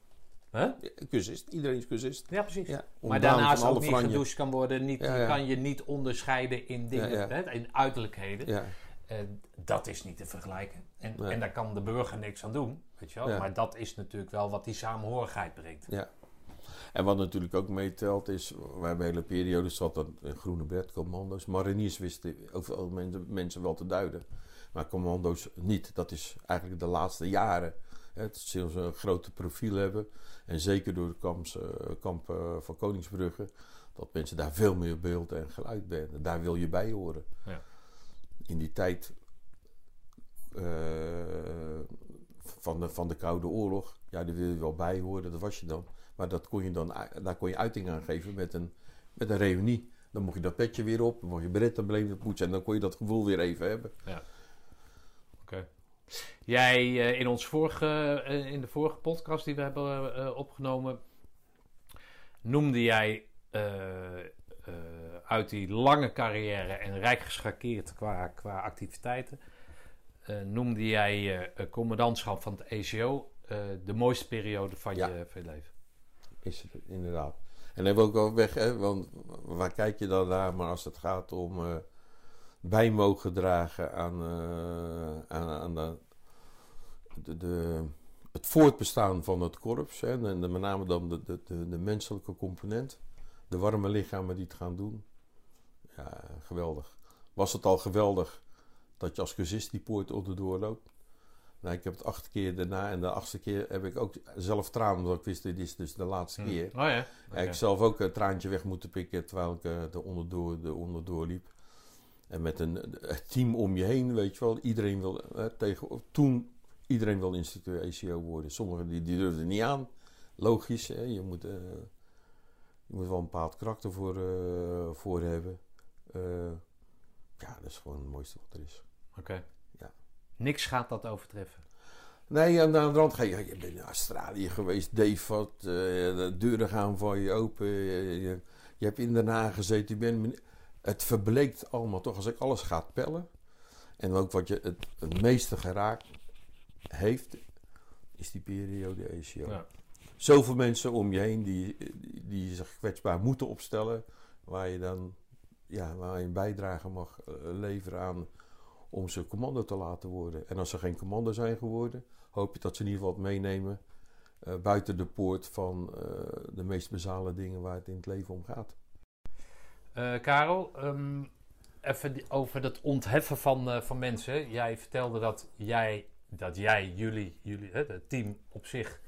Huh? Cursist, iedereen is cursist. Ja, precies. Ja, Maar daarnaast ook niet franje. gedoucht kan worden. Niet, Ja, kan je niet onderscheiden in dingen. Hè, in uiterlijkheden. Eh, dat is niet te vergelijken. En, Nee. en daar kan de burger niks aan doen. Weet je wel? Maar dat is natuurlijk wel wat die samenhorigheid brengt. ja. En wat natuurlijk ook meetelt is, we hebben hele periodes zat dat groene bed, commando's. Mariniers wisten over mensen wel te duiden. Maar commando's niet. Dat is eigenlijk de laatste jaren Het ze een grote profiel hebben. En zeker door de kamps, eh, kamp eh, van Koningsbrugge. Dat mensen daar veel meer beeld en geluid bij hebben. Daar wil je bij horen. Ja. In die tijd eh, van, de, van de Koude Oorlog. Ja, daar wil je wel bij horen. Dat was je dan. Maar dat kon je dan, daar kon je uiting aan geven met een, met een reunie. Dan mocht je dat petje weer op. Dan mocht je berettenbeleven poetsen. En dan kon je dat gevoel weer even hebben. Jij eh, in, ons vorige, eh, in de vorige podcast die we hebben eh, opgenomen, noemde jij uit die lange carrière en rijk geschakeerd qua, qua activiteiten, noemde jij commandantschap van het ECO de mooiste periode van, Ja. je, van je leven. Is het inderdaad. En dan wil ik ook weg, hè, want waar kijk je dan naar? Maar als het gaat om bij mogen dragen aan, eh, aan, aan de, de, de- het voortbestaan van het korps. Hè, en de- met name dan de, de, de, de menselijke component. De warme lichamen die het gaan doen. Ja, geweldig. Was het al geweldig dat je als cursist die poort onderdoor loopt? Nou, ik heb het acht keer daarna en de achtste keer heb ik ook zelf tranen, omdat ik wist, dit is dus de laatste Hm. keer. Oh ja. Oké. ik zelf ook een traantje weg moeten pikken terwijl ik eh, er onderdoor, er onderdoor liep. En met een, team om je heen, weet je wel. Iedereen wil, eh, tegen, toen, iedereen wil instructeur ACO worden. Sommigen die, die durfden niet aan. Logisch, hè? Je, moet, eh, je moet wel een bepaald karakter voor, eh, voor hebben. Eh, ja, dat is gewoon het mooiste wat er is. Oké. Ja. Niks gaat dat overtreffen. Nee, aan de andere kant ga je, je bent in Australië geweest, Devot, eh de deuren gaan voor je open. Je, je, je hebt in Den Haag gezeten, je bent, het verbleekt allemaal toch als ik alles ga pellen. En ook wat je het, het meeste geraakt heeft, is die periode ACO. Ja. Zoveel mensen om je heen die, die, die zich kwetsbaar moeten opstellen, waar je dan ja, waar je een bijdrage mag eh, leveren aan om ze commando te laten worden. En als ze geen commando zijn geworden, hoop je dat ze in ieder geval wat meenemen eh, buiten de poort van eh, de meest basale dingen waar het in het leven om gaat. Eh, Karel, ehm, even over dat ontheffen van, eh, van mensen. Jij vertelde dat jij, dat jij jullie, jullie hè, het team op zich,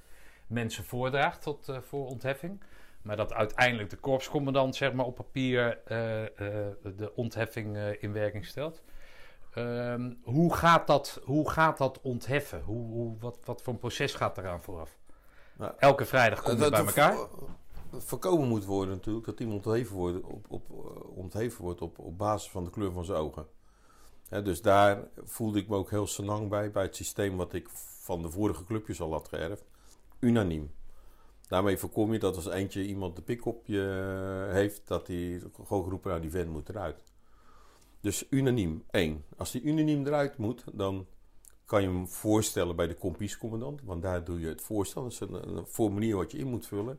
mensen voordraagt tot, eh, voor ontheffing. Maar dat uiteindelijk de korpscommandant zeg maar, op papier de ontheffing in werking stelt. Ehm, hoe, gaat dat, hoe gaat dat ontheffen? Hoe, hoe, wat, wat voor een proces gaat eraan vooraf? Nou, Elke vrijdag kom je Dat bij elkaar. Vo- voorkomen moet worden natuurlijk dat iemand ontheven wordt op, op, eh, ontheven wordt op, op basis van de kleur van zijn ogen. Dus daar voelde ik me ook heel senang bij, bij het systeem wat ik van de vorige clubjes al had geërfd. Unaniem. Daarmee voorkom je dat als eentje iemand de pik op je eh, heeft, dat hij gewoon geroepen, nou die vent moet eruit. Dus unaniem, één. Als die unaniem eruit moet, dan kan je hem voorstellen bij de kompiescommandant. Want daar doe je het voorstel. Dat is een, een formulier wat je in moet vullen.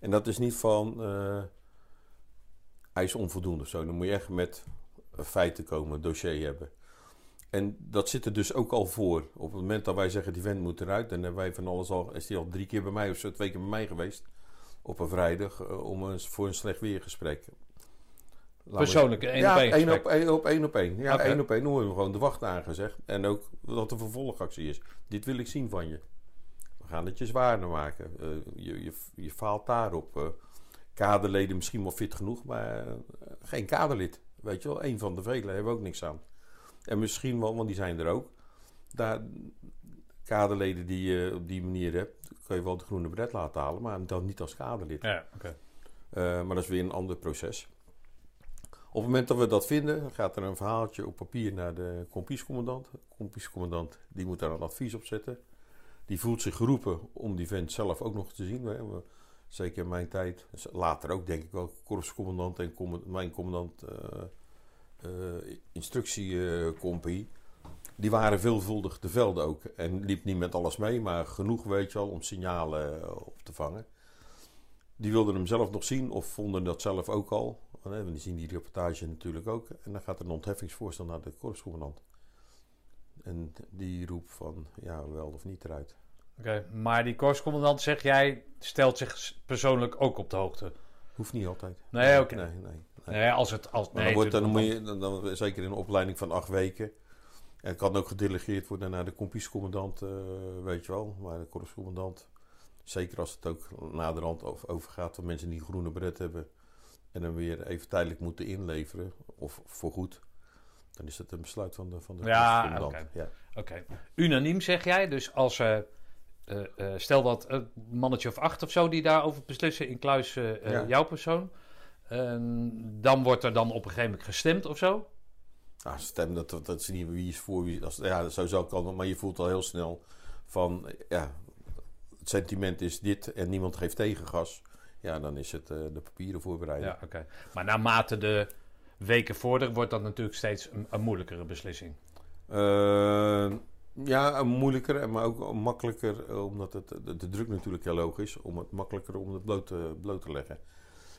En dat is niet van, eh, hij is onvoldoende of zo. Dan moet je echt met feiten komen, dossier hebben. En dat zit er dus ook al voor. Op het moment dat wij zeggen, die vent moet eruit... dan hebben wij van alles al... is die al drie keer bij mij of zo, twee keer bij mij geweest... op een vrijdag eh, om een, voor een slecht weergesprek. We- Persoonlijk, één ja, op één gesprek. op één op één op één. Ja, één op één. Dan gewoon de wacht aangezegd. En ook wat de vervolgactie is. Dit wil ik zien van je. We gaan het je zwaarder maken. Eh, je, je, je faalt daarop. Eh, kaderleden misschien wel fit genoeg, maar eh, geen kaderlid. Weet je wel, één van de vele hebben ook niks aan. En misschien wel, want die zijn er ook. Daar, kaderleden die je op die manier hebt, kun je wel de groene bret laten halen, maar dan niet als kaderlid. Ja, oké. Eh, maar dat is weer een ander proces. Op het moment dat we dat vinden, gaat er een verhaaltje op papier naar de kompiescommandant. De kompiescommandant die moet daar een advies op zetten. Die voelt zich geroepen om die vent zelf ook nog te zien. Zeker in mijn tijd, later ook denk ik wel, korpscommandant en mijn commandant eh eh, instructiecompagnie. die waren veelvuldig de velden ook. En liep niet met alles mee, maar genoeg weet je wel om signalen eh, op te vangen. Die wilden hem zelf nog zien of vonden dat zelf ook al. Want die zien die reportage natuurlijk ook. En dan gaat er een ontheffingsvoorstel naar de korpscommandant. En die roept van ja, wel of niet eruit. Oké, maar die korpscommandant, zeg jij, stelt zich persoonlijk ook op de hoogte. Hoeft niet altijd. Nee, oké. Nee, nee, nee. Nee, als het... Als, nee, dan, wordt, dan, moet je, dan, dan, zeker in een opleiding van acht weken. En kan ook gedelegeerd worden naar de kompiescommandant, eh, weet je wel. Maar de korpscommandant, zeker als het ook naderhand over- overgaat van mensen die een groene bret hebben en dan weer even tijdelijk moeten inleveren, of voorgoed, dan is het een besluit van de, van de Ja, oké. Ja. Unaniem zeg jij, dus als eh, stel dat een mannetje of acht of zo die daarover beslissen in kluis Ja. jouw persoon, ehm, dan wordt er dan op een gegeven moment gestemd of zo. Nou, stem, dat, dat, dat is niet wie is voor wie. Als, ja, zou kan, maar je voelt al heel snel van, ja, het sentiment is dit en niemand geeft tegengas. Ja, dan is het de papieren voorbereiden. Ja, oké. Maar naarmate de weken vorderen, wordt dat natuurlijk steeds een, moeilijkere beslissing. Eh, ja, moeilijker, maar ook makkelijker, eh, omdat het, de, druk natuurlijk heel hoog is, om het makkelijker om het bloot te, bloot te leggen.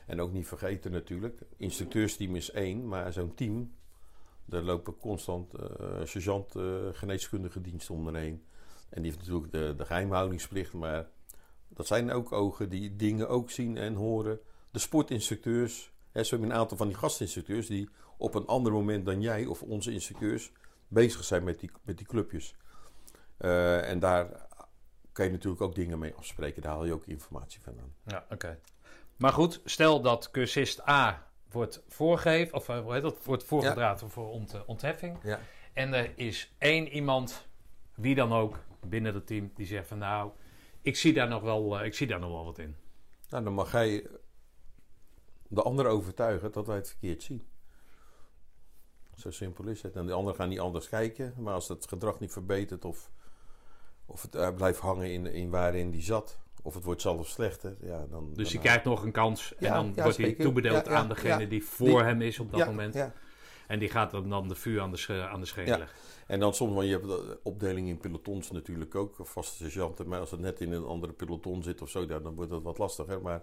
En ook niet vergeten natuurlijk, instructeursteam is één, maar zo'n team, daar lopen constant eh sergeant eh, geneeskundige diensten om. En die heeft natuurlijk de, de geheimhoudingsplicht, maar dat zijn ook ogen die dingen ook zien en horen. De sportinstructeurs, hè, zo hebben een aantal van die gastinstructeurs die op een ander moment dan jij of onze instructeurs bezig zijn met die, met die clubjes. Eh, en daar kan je natuurlijk ook dingen mee afspreken. Daar haal je ook informatie van aan. Ja, oké. Maar goed, stel dat cursist A wordt voorgegeven, of eh, hoe heet dat, wordt voorgedragen voor ont, eh, ontheffing. Ja. En er is één iemand, wie dan ook, binnen het team, die zegt van nou, ik zie daar nog wel, ik zie daar nog wel wat in. Nou, dan mag jij de ander overtuigen dat wij het verkeerd zien. Zo simpel is het. En de anderen gaan niet anders kijken. Maar als het gedrag niet verbetert of, of het eh, blijft hangen in, in waarin die zat... of het wordt zelfs slechter, ja, dan... Dus dan, hij krijgt nog een kans en Ja, dan ja, wordt hij toebedeeld Ja, aan degene die voor Die- hem is op dat moment. En die gaat dan, dan de vuur aan de, aan de leggen. En dan soms, want je hebt de opdeling in pelotons natuurlijk ook, vaste sergeanten. Maar als het net in een andere peloton zit of zo, dan wordt het wat lastiger. Maar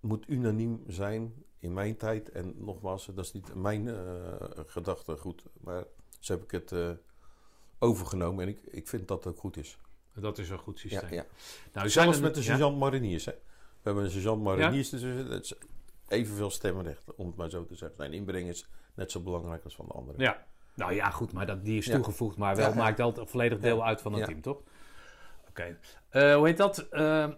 moet unaniem zijn in mijn tijd. En nogmaals, dat is niet mijn eh gedachtegoed. Maar zo heb ik het eh, overgenomen en ik, ik vind dat ook goed is. Dat is een goed Ja, systeem. ja. Nou, zijn Zelfs er- met de ja? sergeant mariniers. Hè. We hebben een sergeant mariniers, dus is evenveel stemrecht, om het maar zo te zeggen. Zijn inbreng is net zo belangrijk als van de anderen. Ja. Nou ja, goed, maar dat, die is Ja. toegevoegd, maar wel Ja, ja. maakt altijd volledig deel Ja. uit van het Ja. team, toch? Oké. Eh, hoe heet dat?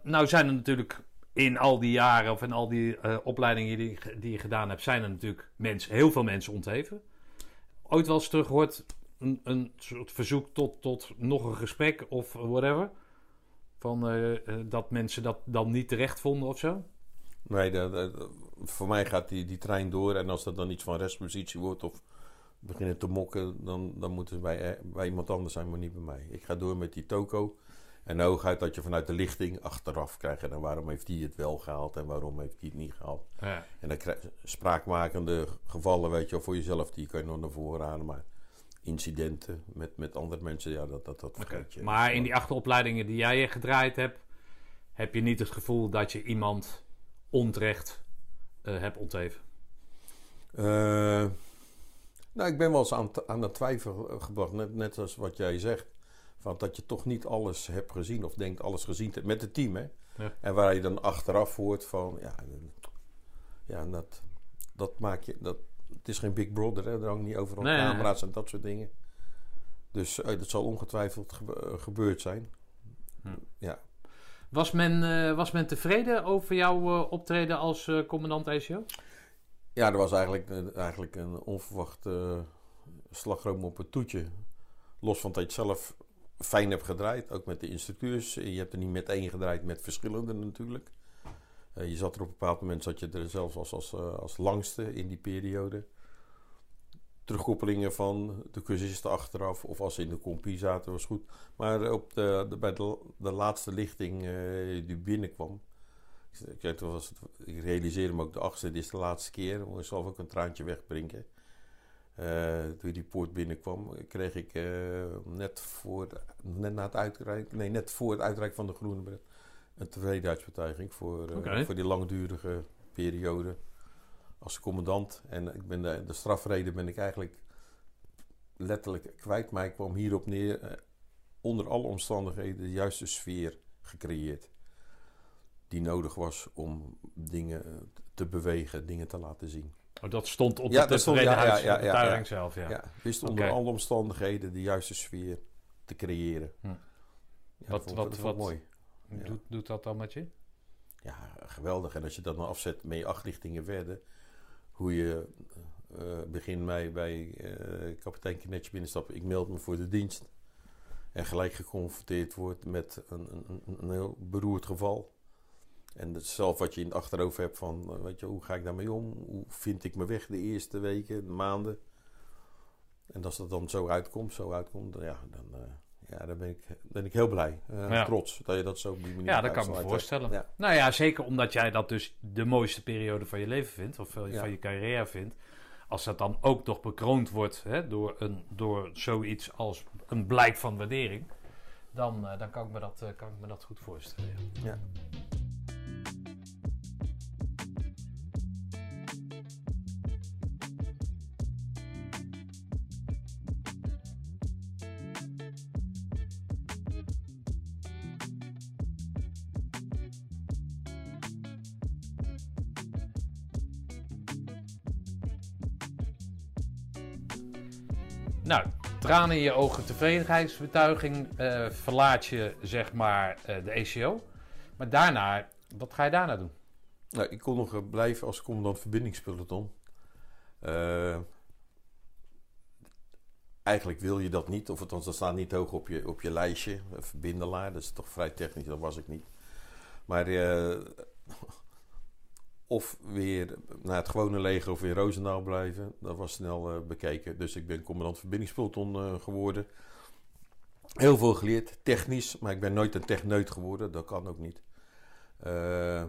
Nou zijn er natuurlijk in al die jaren of in al die eh, opleidingen die, die je gedaan hebt, zijn er natuurlijk mensen, heel veel mensen ontheven. Ooit wel eens teruggehoord een, een soort verzoek tot, tot nog een gesprek of whatever? Van eh, eh, dat mensen dat dan niet terecht vonden of zo? Nee, voor mij gaat die, die trein door. En als dat dan iets van restpositie wordt of beginnen te mokken, dan, dan moeten ze bij, bij iemand anders zijn, maar niet bij mij. Ik ga door met die toko. En hooguit dat je vanuit de lichting achteraf krijgt. En waarom heeft die het wel gehaald en waarom heeft die het niet gehaald. Ja. En dan krijg je spraakmakende gevallen, weet je wel, voor jezelf, die kan je nog naar voren halen. Maar incidenten met, met andere mensen, ja, dat, dat, dat vergeet je. Maar in die achteropleidingen die jij gedraaid hebt, heb je niet het gevoel dat je iemand onterecht eh hebt ontheven? Eh, nou, ik ben wel eens aan, aan het twijfel gebracht, net, net als wat jij zegt. Van dat je toch niet alles hebt gezien of denkt alles gezien te met het team. Hè? Ja. En waar je dan achteraf hoort van, ja, ja dat, dat maak je, dat, het is geen Big Brother, hè? er hangen niet overal Nee, camera's en dat soort dingen. Dus eh, dat zal ongetwijfeld gebe- eh, gebeurd zijn. Hm. Ja. Was men, eh, was men tevreden over jouw optreden als commandant ACO? Ja, er was eigenlijk, eigenlijk een onverwachte slagroom op het toetje. Los van dat je het zelf fijn hebt gedraaid, ook met de instructeurs. Je hebt er niet met één gedraaid, met verschillende natuurlijk. Eh, je zat er op een bepaald moment, zat je er zelfs als, als, eh, als langste in die periode. Terugkoppelingen van de cursisten achteraf of als ze in de compie zaten was goed. Maar op de, bij de, de laatste lichting eh, die binnenkwam, ik, weet, was ik realiseerde me ook de achtste, dit is de laatste keer. Ik zelf ook een traantje wegprinken. Eh, toen die poort binnenkwam, kreeg ik eh, net, voor, net, na het uitreiken, nee, net voor het uitreiken van de groene bret een tevredenheidsbetuiging voor, eh, voor die langdurige periode als commandant. En ik ben de, de strafreden ben ik eigenlijk letterlijk kwijt, maar ik kwam hierop neer. eh, onder alle omstandigheden de juiste sfeer gecreëerd. die nodig was om dingen te bewegen, dingen te laten zien. Oh, dat stond op Ja, de dat stond- ja, ja, huis, ja, op de ja, ja. zelf, ja. Ja. wist onder alle omstandigheden de juiste sfeer te creëren. Hm. Ja, Wat- vond, wat- wat- mooi. Ja. Doet, doet dat dan met je? Ja, geweldig. En als je dat dan afzet met je acht richtingen verder, hoe je eh begin mei bij eh, kapitein Knetje binnenstappen, ik meld me voor de dienst. En gelijk geconfronteerd wordt met een, een, een- een heel beroerd geval. En het zelf wat je in het achterhoofd hebt van, eh, weet je, hoe ga ik daarmee om? Hoe vind ik me weg de eerste weken, de maanden? En als dat dan zo uitkomt, zo uitkomt, dan, ja, dan, eh, ja, dan ben, ik, ben ik heel blij. Ja. Trots dat je dat zo op die manier Ja, dat kan ik me voorstellen. Ja. Nou ja, zeker omdat jij dat dus de mooiste periode van je leven vindt, of van Ja. je carrière vindt. Als dat dan ook nog bekroond wordt hè, door, een, door zoiets als een blijk van waardering, dan, dan kan, ik me dat, kan ik me dat goed voorstellen. ja. Tranen in je ogen, tevredenheidsbetuiging, eh, verlaat je zeg maar eh, de ECO. Maar daarna, wat ga je daarna doen? Nou, ik kon nog eh, blijven als commandant verbindingspeloton. Eh, eigenlijk wil je dat niet, of althans dat staat niet hoog op je, op je lijstje. Verbindelaar, dat is toch vrij technisch, dat was ik niet. Maar of weer naar het gewone leger of weer Roosendaal blijven, dat was snel eh, bekeken. Dus ik ben commandant verbindingspeloton eh, geworden. Heel veel geleerd, technisch, maar ik ben nooit een techneut geworden, dat kan ook niet. Eh,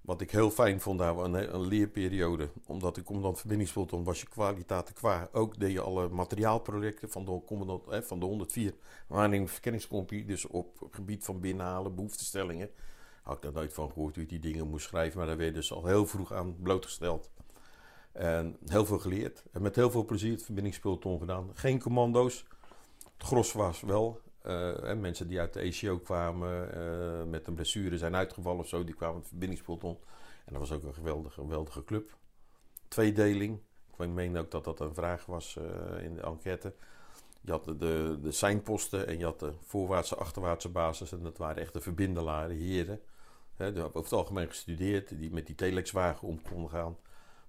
wat ik heel fijn vond, daar een, een leerperiode. Omdat ik commandant verbindingspeloton was je kwaliteiten qua. Ook deed je alle materiaalprojecten van de, commandant, van de 104 waarneming verkenningscompie. Dus op het gebied van binnenhalen, behoeftestellingen. Had ik daar nooit van gehoord hoe die dingen moest schrijven. Maar daar werd dus al heel vroeg aan blootgesteld. En heel veel geleerd. En met heel veel plezier het verbindingspeloton gedaan. Geen commando's. Het gros was wel. hè, mensen die uit de ECO kwamen eh, met een blessure zijn uitgevallen of zo, die kwamen het verbindingspeloton. En dat was ook een geweldige, geweldige club. Tweedeling. Ik meen ook dat dat een vraag was eh, in de enquête. Je had de, de, de seinposten en je had de voorwaartse, achterwaartse basis. En dat waren echt de verbindelaren, heren. Hebben over het algemeen gestudeerd, die met die telexwagen om konden gaan.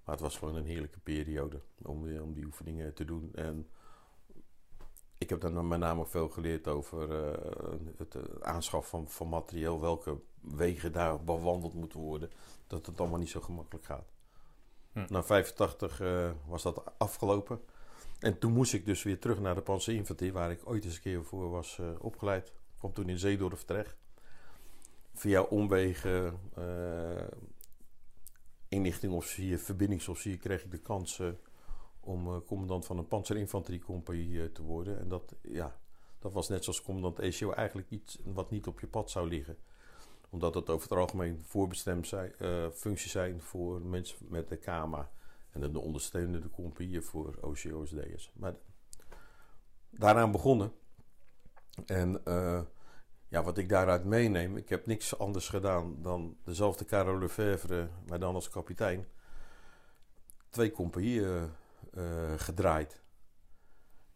Maar het was gewoon een heerlijke periode om, om die oefeningen te doen. En ik heb daar met name ook veel geleerd over eh, het eh, aanschaf van, van materieel, welke wegen daar bewandeld moeten worden, dat het allemaal niet zo gemakkelijk gaat. Hm. Na 85 eh, was dat afgelopen. En toen moest ik dus weer terug naar de Panzerinfanterie, waar ik ooit eens een keer voor was opgeleid. Ik kwam toen in Zeedorf terecht. Via omwegen, eh inlichtingofficier, verbindingsofficier, kreeg ik de kans om eh, commandant van een panzerinfanteriecompagnie te worden. En dat, ja, dat was net zoals commandant ECO eigenlijk iets wat niet op je pad zou liggen. Omdat het over het algemeen voorbestemd zijn, eh, functies zijn voor mensen met de KMA. En de ondersteunende compagnieën voor OCOSD'ers. Maar daaraan begonnen. En ja, wat ik daaruit meeneem, ik heb niks anders gedaan dan dezelfde Carole Lefevre, maar dan als kapitein. Twee compagnieën eh, gedraaid.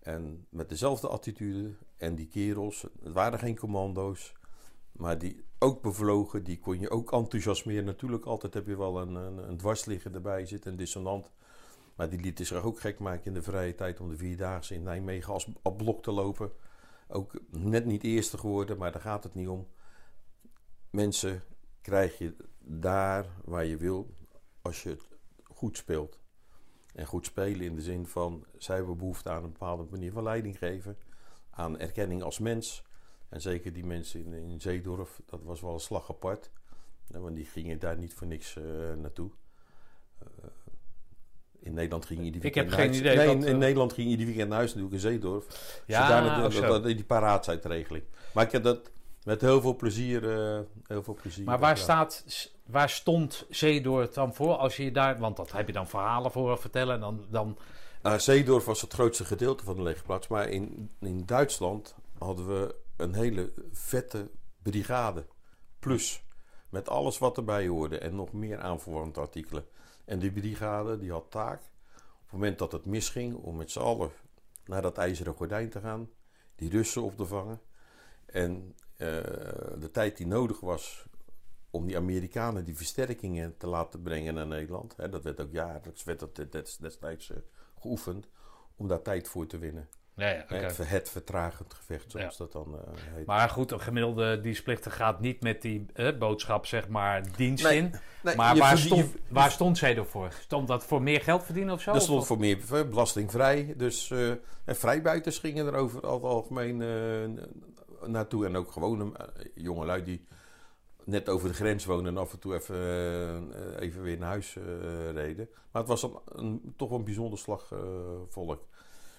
En met dezelfde attitude. En die kerels, het waren geen commando's. Maar die ook bevlogen, die kon je ook enthousiasmeren. Natuurlijk, altijd heb je wel een, een, een dwarsligger erbij zitten, een dissonant. Maar die lieten zich ook gek maken in de vrije tijd om de vierdaagse in Nijmegen als blok te lopen. Ook net niet eerste geworden, maar daar gaat het niet om. Mensen krijg je daar waar je wil als je het goed speelt. En goed spelen in de zin van, zij hebben behoefte aan een bepaalde manier van leiding geven. Aan erkenning als mens. En zeker die mensen in, in Zeedorf, dat was wel een slag apart. Want die gingen daar niet voor niks eh, naartoe. Eh, in Nederland ging ieder Ik weekend heb naar geen huis. idee Nee, wat, in, in eh, Nederland ging ieder weekend naar huis natuurlijk in Zeedorf. Ja, Zodanig dat, die paraatsuitregeling. Maar ik heb dat met heel veel plezier, eh, heel veel plezier Maar waar, staat, waar stond Zeedoor dan voor als je daar... Want dat heb je dan verhalen voor vertellen. En dan, dan, Nou, Zeedorf was het grootste gedeelte van de legerplaats. Maar in, in Duitsland hadden we een hele vette brigade. Plus. Met alles wat erbij hoorde en nog meer aanverwante artikelen. En die brigade die had taak, op het moment dat het misging, om met z'n allen naar dat ijzeren gordijn te gaan. Die Russen op te vangen. En eh, de tijd die nodig was om die Amerikanen die versterkingen te laten brengen naar Nederland. Hè, dat werd ook jaarlijks werd dat destijds uh, geoefend. Om daar tijd voor te winnen. Ja, ja, okay. het, het, vertragend gevecht, zoals dat dan uh, heet. Maar goed, een gemiddelde dienstplichtige gaat niet met die uh, boodschap, zeg maar, dienst nee, in. Nee, maar waar, stond, je, waar stond zij ervoor? Stond dat voor meer geld verdienen of zo? Dat stond voor meer belastingvrij. Dus uh, en vrijbuiters gingen er over het algemeen naartoe. En ook gewone jongelui die net over de grens wonen en af en toe even, even weer naar huis reden. Maar het was een, een, toch wel een bijzonder slag volk.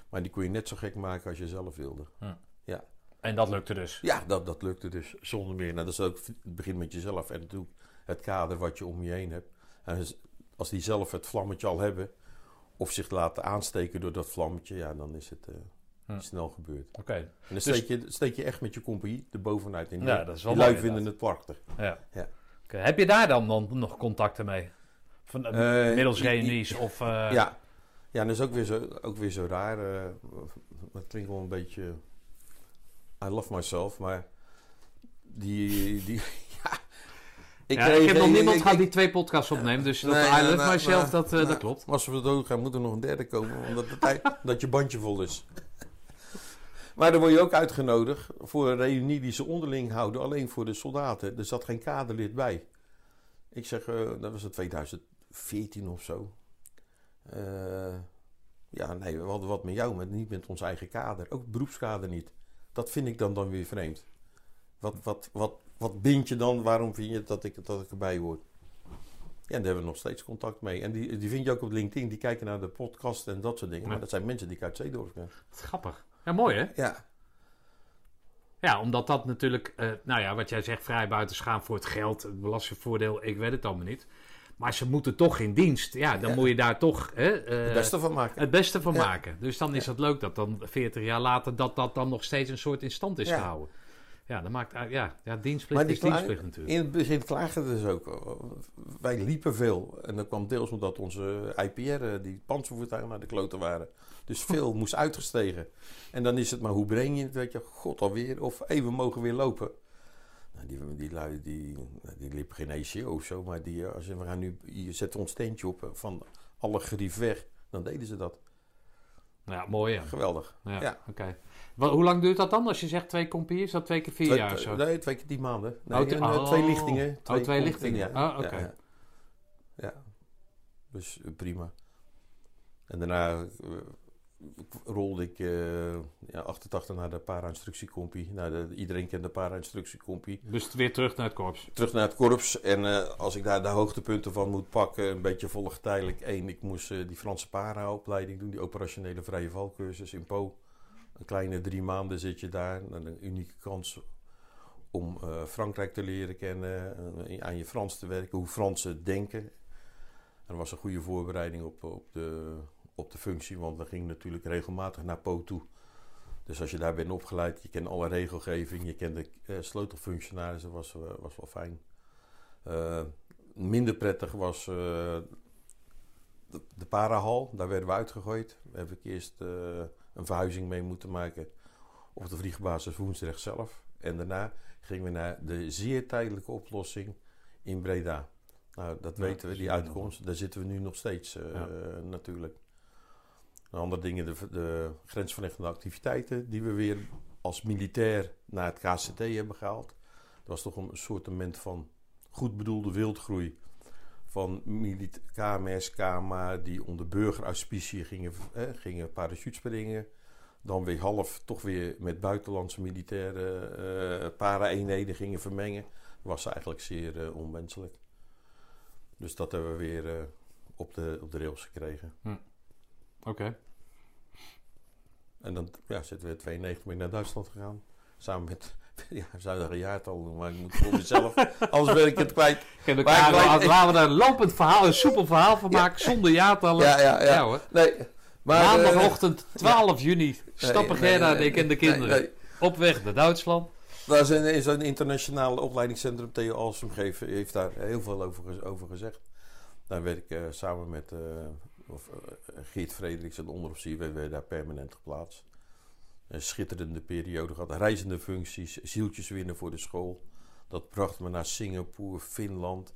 Maar die kon je net zo gek maken als je zelf wilde. Hm. Ja. En dat lukte dus? Ja, dat, dat lukte dus zonder meer. Nou, dat is ook het begin met jezelf en natuurlijk het kader wat je om je heen hebt. En als die zelf het vlammetje al hebben, of zich laten aansteken door dat vlammetje, ja, dan is het uh, snel gebeurd. Oké. En dan dus... steek, je, steek je echt met je compagnie er bovenuit in. Ja, dat is wel die lui vinden het prachtig. Ja. ja. Heb je daar dan, dan nog contacten mee? Van, uh, middels reunies of... Uh... Ja, ja, dat is ook weer zo, ook weer zo raar. Het klinkt wel een beetje. I love myself, maar. Die. die ja, ik, ja, ik heb nog niemand gehad die twee podcasts opneemt, dus dat I love myself, dat, uh, dat klopt. Als we dood gaan, moet er nog een derde komen, omdat de tijd, dat je bandje vol is. Maar dan word je ook uitgenodigd voor een reunie die ze onderling houden, alleen voor de soldaten. Er zat geen kaderlid bij. Ik zeg, uh, dat was het 2014 of zo. Uh, ja, nee, we hadden wat met jou, maar niet met ons eigen kader. Ook beroepskader niet. Dat vind ik dan, dan weer vreemd. Wat, wat, wat, wat bind je dan? Waarom vind je dat ik, dat ik erbij hoor? Ja, daar hebben we nog steeds contact mee. En die, die vind je ook op LinkedIn. Die kijken naar de podcast en dat soort dingen. Maar dat zijn mensen die ik uit Zeedorf ken. Grappig. Ja, mooi hè? Ja. Ja, omdat dat natuurlijk, uh, nou ja, wat jij zegt, vrij buiten voor het geld, het belastingvoordeel, ik weet het allemaal niet. Maar ze moeten toch in dienst. Ja, dan moet je daar toch hè, uh, het beste van maken. Het beste van maken. Dus dan is het leuk dat dan 40 jaar later dat dat dan nog steeds een soort in stand is gehouden. Ja, dat maakt ja, ja dienstplicht is dienstplicht natuurlijk. In het begin klaagden dus ook. Wij liepen veel. En dat kwam deels omdat onze IPR, eh, die panzervoertuigen, naar de kloten waren. Dus veel moest uitgestegen. En dan is het maar hoe breng je het, weet je, god alweer. Of even mogen weer lopen. Nou, die, die lui die, die liepen geen ECO of zo, maar die, eh, als je, we gaan nu, je zet ons steentje op eh, van alle grief weg, dan deden ze dat. Ja, mooi ja. Geweldig. Ja, oké. Hoe lang duurt dat dan als je zegt twee kompies? Is dat twee keer vier jaar zo? Nee, twee keer tien maanden. Nee, oh, en, twee lichtingen. Twee, oh, twee lichtingen. Ja. Oh, oké. Ja, ja, dus prima. En daarna rolde ik uh, ja, 88 naar de para-instructiecompie. Nou, iedereen kent de para-instructiecompie. Dus weer terug naar het korps? Terug naar het korps. En uh, als ik daar de hoogtepunten van moet pakken, een beetje volgtijdelijk. Één, ik moest uh, die Franse para-opleiding doen, die operationele vrije valcursus in Po. Een kleine drie maanden zit je daar. Een unieke kans om Frankrijk te leren kennen, aan je Frans te werken, hoe Fransen denken. En dat was een goede voorbereiding op, op de op de functie, want we gingen natuurlijk regelmatig naar Po toe. Dus als je daar bent opgeleid, je kent alle regelgeving, je kent de uh, sleutelfunctionarissen, was, uh, was wel fijn. Uh, minder prettig was de, de parahal, daar werden we uitgegooid. Daar heb ik eerst een verhuizing mee moeten maken op de vliegbasis Woensdrecht zelf. En daarna gingen we naar de zeer tijdelijke oplossing in Breda. Nou, dat weten we, die uitkomst. Daar zitten we nu nog steeds ja. natuurlijk. Andere dingen, de, de grensverleggende activiteiten die we weer als militair naar het KCT hebben gehaald. Dat was toch een soortement van goed bedoelde wildgroei van KMS, KMA die onder burgerauspicie gingen, eh, gingen parachutespringen. Dan weer half toch weer met buitenlandse militaire eh, para-eenheden gingen vermengen. Was eigenlijk zeer uh, onwenselijk. Dus dat hebben we weer uh, op, de, op de rails gekregen. Hm. Oké. En dan ja, zitten we 92 mee naar Duitsland gegaan. Samen met, ja, zou er een jaartal doen, maar ik moet voor mezelf, anders ben ik het kwijt. Ik laten we er een lopend verhaal, een soepel verhaal van maken, zonder jaartallen. Ja, ja, ja. hoor. Nee, maar, Maandagochtend 12 juni stappen Gerda en ik en de kinderen op weg naar Duitsland. Daar is een, is een internationale opleidingscentrum, Theo geeft, heeft daar heel veel over, over gezegd. Daar werd ik eh, samen met eh, of, eh, Geert Frederiks, een onderofficier, werden we daar permanent geplaatst. Een schitterende periode gehad, reizende functies, zieltjes winnen voor de school. Dat bracht me naar Singapore, Finland.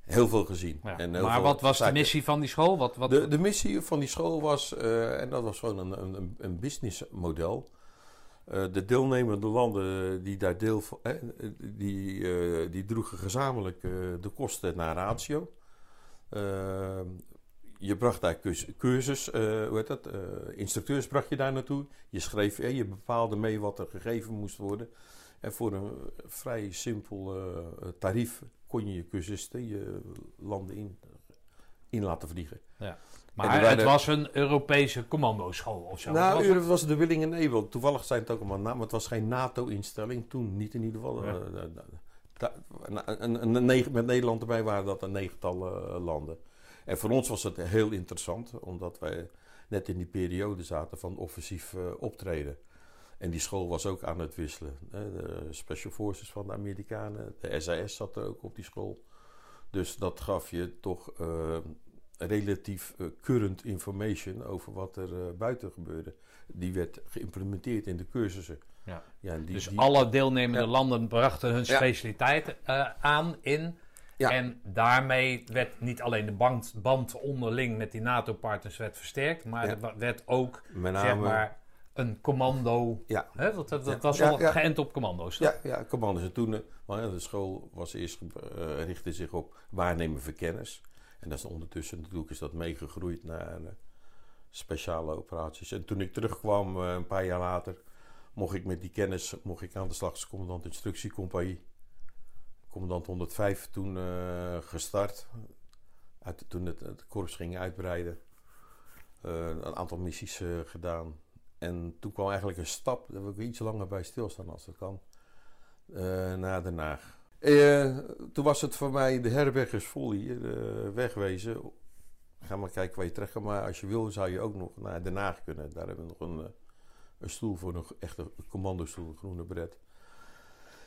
Heel veel gezien. Ja. En heel Maar veel wat was de missie van die school? Wat, wat, de, de missie van die school was, eh, en dat was gewoon een, een, een- businessmodel. De deelnemende landen die daar deel van, eh, die, die droegen gezamenlijk de kosten naar ratio. Je bracht daar cursus, eh, hoe heet dat, eh, instructeurs bracht je daar naartoe. Je schreef, eh, je bepaalde mee wat er gegeven moest worden. En voor een vrij simpel tarief kon je je cursisten je landen in, in laten vliegen. maar en er waren- het was een Europese commandoschool of zo. Nou, Was het was de Willing en. Toevallig zijn het ook allemaal namen. Het was geen NATO-instelling. Toen niet in ieder geval. Ja. Da- een, met Nederland erbij waren dat een negental landen. En voor ons was het heel interessant. Omdat wij net in die periode zaten van offensief eh, optreden. En die school was ook aan het wisselen. hè. De Special Forces van de Amerikanen. De SAS zat er ook op die school. Dus dat gaf je toch eh, relatief eh, current information over wat er buiten gebeurde. Die werd geïmplementeerd in de cursussen. Ja. die, dus die- alle deelnemende Ja. landen brachten hun Ja. specialiteit eh, aan in. Ja. En daarmee werd niet alleen de band, band onderling met die NATO-partners werd versterkt, maar Ja. er werd ook zeg maar een commando. ja, Hè, dat, dat, was ja. geënt op commando's. toch? ja, ja, commando's. En toen, eh, de school was eerst, eh, richtte zich op waarnemen voor kennis. En dat is ondertussen natuurlijk is dat meegegroeid naar eh, speciale operaties. En toen ik terugkwam, een paar jaar later, mocht ik met die kennis mocht ik aan de slag als commandant instructiecompagnie. Commandant 105 toen eh, gestart. Uit, toen het, het korps ging uitbreiden. Eh, een aantal missies eh, gedaan. En toen kwam eigenlijk een stap, daar wil ik iets langer bij stilstaan als dat kan, naar Den Haag. Toen was het voor mij, de herberg is vol hier, wegwezen. Ga maar kijken waar je terecht. Maar als je wil, zou je ook nog naar Den Haag kunnen. Daar hebben we nog een, een stoel voor, een echte commandostoel, een groene bret.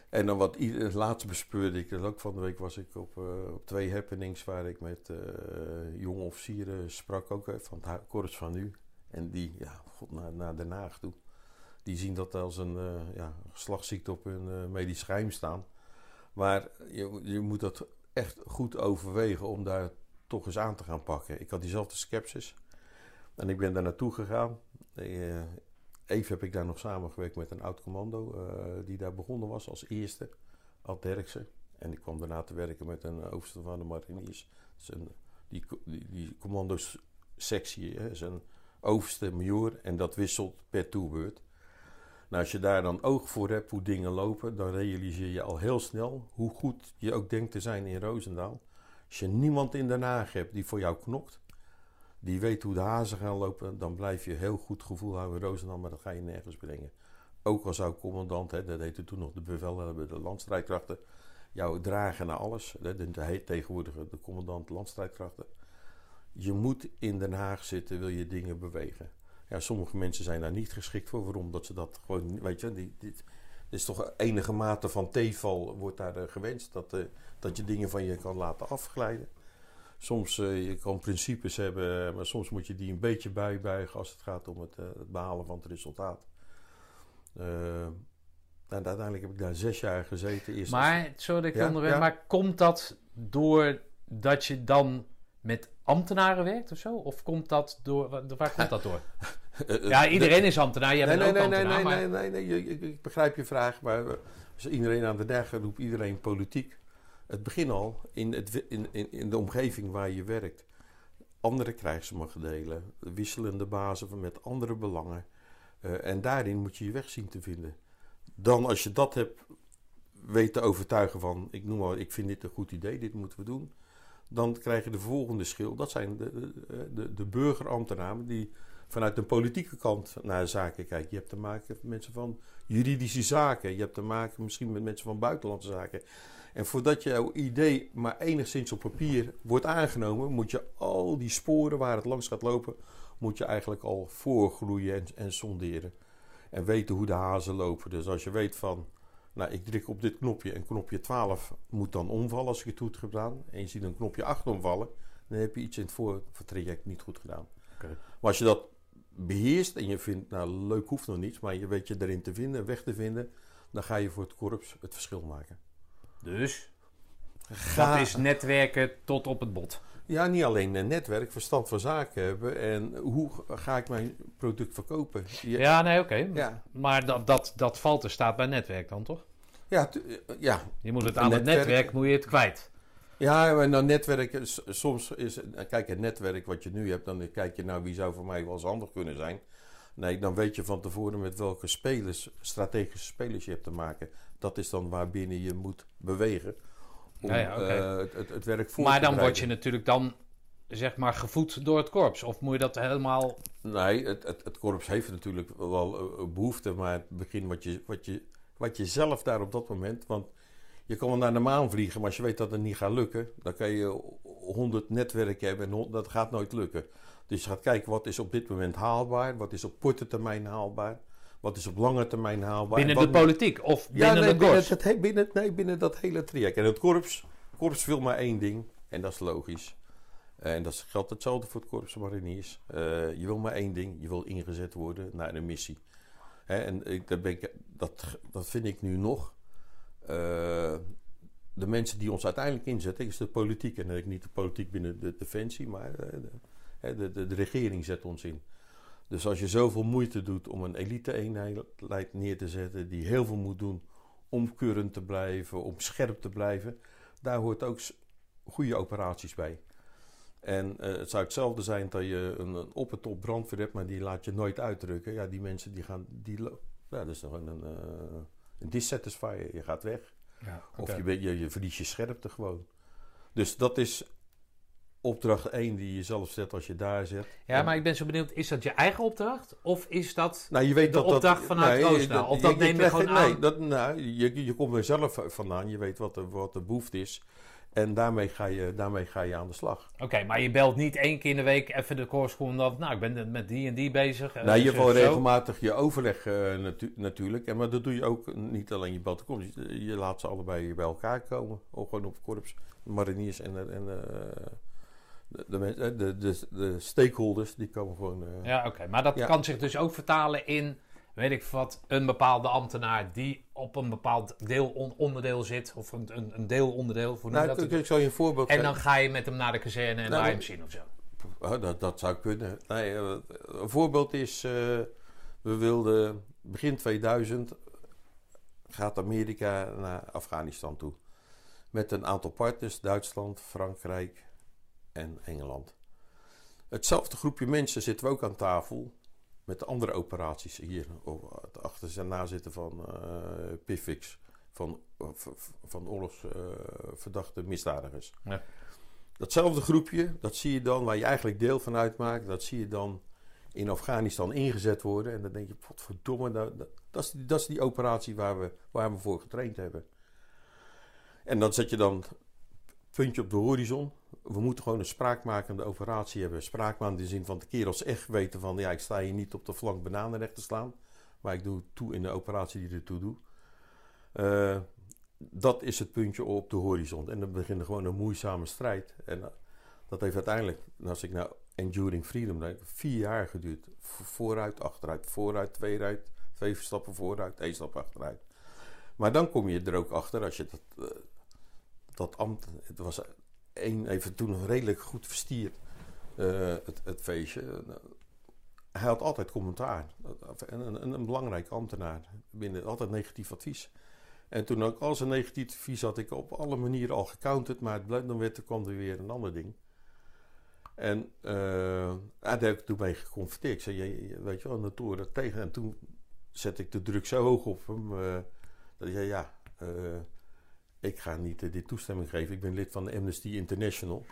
En dan wat laatst bespeurde ik, dat ook van de week was ik op, eh, op twee happenings waar ik met eh, jonge officieren sprak, ook van het korps van nu. En die, ja, god, naar, naar Den Haag toe. Die zien dat als een eh, ja, geslachtsziekte op hun medisch geheim staan. Maar je, je moet dat echt goed overwegen om daar toch eens aan te gaan pakken. Ik had diezelfde sceptisch. En ik ben daar naartoe gegaan. Even heb ik daar nog samengewerkt met een oud commando eh, die daar begonnen was als eerste, Ad Derksen. En ik kwam daarna te werken met een eh, overste van de mariniers. Dus die, die, die commando-sectie is overste major en dat wisselt per toerbeurt. Nou, als je daar dan oog voor hebt hoe dingen lopen, dan realiseer je al heel snel hoe goed je ook denkt te zijn in Roosendaal. Als je niemand in Den Haag hebt die voor jou knokt, die weet hoe de hazen gaan lopen, dan blijf je heel goed gevoel houden in Roosendaal, maar dat ga je nergens brengen. Ook al zou commandant, hè, dat heette toen nog de bevelhebber, de landstrijdkrachten, jou dragen naar alles. hè, De, de, heet tegenwoordig de commandant landstrijdkrachten. Je moet in Den Haag zitten, wil je dingen bewegen. Ja, sommige mensen zijn daar niet geschikt voor. Waarom? Dat ze dat gewoon, weet je, die, dit, is toch enige mate van theeval wordt daar eh, gewenst. Dat, eh, dat je dingen van je kan laten afglijden. Soms uh, je kan principes hebben, maar soms moet je die een beetje bijbuigen als het gaat om het, uh, het behalen van het resultaat. Uh, nou, uiteindelijk heb ik daar zes jaar gezeten. Eerst maar, sorry dat ik Ja, onderweg, ja. maar komt dat door dat je dan met ambtenaren werkt of zo? Of komt dat door, wa- waar komt dat door? ja, iedereen is ambtenaar, jij Nee, bent nee, ook nee, nee, ambtenaar, nee, maar... nee, nee, nee, ik, ik begrijp je vraag, maar eh, als iedereen aan de dag roept iedereen politiek. Het begint al in, het, in, in, in de omgeving waar je werkt. Andere krijgsmachtdelen, wisselende bazen met andere belangen. Eh, en daarin moet je je weg zien te vinden. Dan als je dat hebt weet te overtuigen van, ik noem maar, ik vind dit een goed idee, dit moeten we doen. Dan krijg je de volgende schil. Dat zijn de, de, de burgerambtenaren die vanuit de politieke kant naar de zaken kijken. Je hebt te maken met mensen van juridische zaken. Je hebt te maken misschien met mensen van buitenlandse zaken. En voordat jouw idee maar enigszins op papier wordt aangenomen, moet je al die sporen waar het langs gaat lopen, moet je eigenlijk al voorgroeien en, en sonderen. En weten hoe de hazen lopen. Dus als je weet van, Nou, ik druk op dit knopje en knopje 12 moet dan omvallen als ik het goed heb gedaan. En je ziet een knopje 8 omvallen, dan heb je iets in het voortraject niet goed gedaan. Maar als je dat beheerst en je vindt, nou leuk hoeft nog niets, maar je weet je erin te vinden, weg te vinden, dan ga je voor het korps het verschil maken. Dus Ga- dat is netwerken tot op het bot. Ja, niet alleen een netwerk, verstand van zaken hebben en hoe ga ik mijn product verkopen. Je- Ja, nee, oké. ja, Maar dat, dat, dat valt er staat bij netwerk dan toch? ja, ja, Je moet het aan het netwerk moet je het kwijt. Ja, maar nou netwerk, soms is, kijk, het netwerk wat je nu hebt, dan kijk je nou wie zou voor mij wel eens handig kunnen zijn. Nee, dan weet je van tevoren met welke spelers, strategische spelers je hebt te maken. Dat is dan waarbinnen je moet bewegen om Ja, eh, het, het, het werk voor Maar te dan word je natuurlijk dan, zeg maar, gevoed door het korps. Of moet je dat helemaal... Nee, het, het, het korps heeft natuurlijk wel eh, behoefte, maar het begin wat je, wat, je, wat je zelf daar op dat moment. Want je kan wel naar de maan vliegen, maar als je weet dat het niet gaat lukken, dan kan je honderd netwerken hebben en dat gaat nooit lukken. Dus je gaat kijken wat is op dit moment haalbaar, wat is op korte termijn haalbaar, wat is op lange termijn haalbaar. Binnen en de politiek of ja, binnen nee, het binnen, het, he- binnen, nee, binnen dat hele traject. En het korps, korps wil maar één ding, en dat is logisch. Eh, En dat is- geldt hetzelfde voor het korps mariniers. Eh, je wil maar één ding, je wil ingezet worden naar een missie. Hè, en ik, dat, ben ik, dat, dat vind ik nu nog. Eh, de mensen die ons uiteindelijk inzetten, is de politiek. En niet de politiek binnen de defensie, maar eh, de, de, de, de regering zet ons in. Dus als je zoveel moeite doet om een elite-eenheid neer te zetten, die heel veel moet doen om current te blijven, om scherp te blijven, daar hoort ook goede operaties bij. En eh, het zou hetzelfde zijn dat je een, een op het top brandweer hebt, maar die laat je nooit uitdrukken. Ja, die mensen die gaan, die, ja, dat is toch een, dissatisfier. Je gaat weg. Ja, Of je, je, je verliest je scherpte gewoon. Dus dat is opdracht 1 die je zelf zet als je daar zet. Ja, maar ik ben zo benieuwd, is dat je eigen opdracht? Of is dat... Nou, je weet De dat opdracht dat, vanuit Roosendaal, of dat neem je gewoon geen- Nee, aan? dat, nou, je, je komt er zelf vandaan. Je weet wat de, wat de behoefte is. En daarmee ga, je, daarmee ga je aan de slag. Oké, maar je belt niet één keer in de week even de korpscommandant. Nou, ik ben met die en die bezig. eh, nou, je hebt wel regelmatig je overleg eh, natu- natuurlijk. En, maar dat doe je ook niet alleen je belt de komst. Je, je laat ze allebei bij elkaar komen. Ook gewoon op korps, mariniers en, de- en de, eh, de, de, de stakeholders. Die komen gewoon... Ja, oké. Maar dat Ja. kan zich dus ook vertalen in, weet ik wat, een bepaalde ambtenaar die op een bepaald deel on- onderdeel zit. Of een, een, een deelonderdeel, je nou, dat? ik, ik zal je een voorbeeld En dan ga je met hem naar de kazerne en Nou, daar hem zien of zo. Oh, dat, dat zou kunnen. Nee, eh, een voorbeeld is, eh, we wilden begin 2000 gaat Amerika naar Afghanistan toe. Met een aantal partners, Duitsland, Frankrijk en Engeland. Hetzelfde groepje mensen zitten we ook aan tafel met de andere operaties hier. Of achter en na zitten van eh PIFIX, van, van oorlogsverdachte misdadigers. Ja. Datzelfde groepje, dat zie je dan, waar je eigenlijk deel van uitmaakt, dat zie je dan in Afghanistan ingezet worden. En dan denk je, verdomme, dat, dat, dat, is, die- dat is die operatie waar we, waar we voor getraind hebben. En dan zet je dan puntje op de horizon. We moeten gewoon een spraakmakende operatie hebben. Spraakmaak in de zin van de kerels echt weten van... ja, ik sta hier niet op de flank bananenrecht te slaan... maar ik doe toe in de operatie die ertoe doet. Eh, dat is het puntje op de horizon. En dan begint gewoon een moeizame strijd. En eh, dat heeft uiteindelijk, als ik naar Enduring Freedom denk, vier jaar geduurd. Vo- Vooruit, achteruit, vooruit, tweeruit, twee stappen vooruit, één stap achteruit. Maar dan kom je er ook achter als je dat, eh, dat ambt, het was één, even toen redelijk goed verstierd, eh, het, het feestje. Hij had altijd commentaar. Een, een, een belangrijk ambtenaar. Binnen altijd negatief advies. En toen ook al zijn negatief advies had ik op alle manieren al gecounterd, maar het bleef, dan werd, er kwam er weer een ander ding. En eh, daar heb ik toen mee geconfronteerd. Ik zei, je, weet je wel, toren tegen. En toen zette ik de druk zo hoog op hem. eh, dat hij zei, ja, eh, ik ga niet eh, dit toestemming geven. Ik ben lid van de Amnesty International.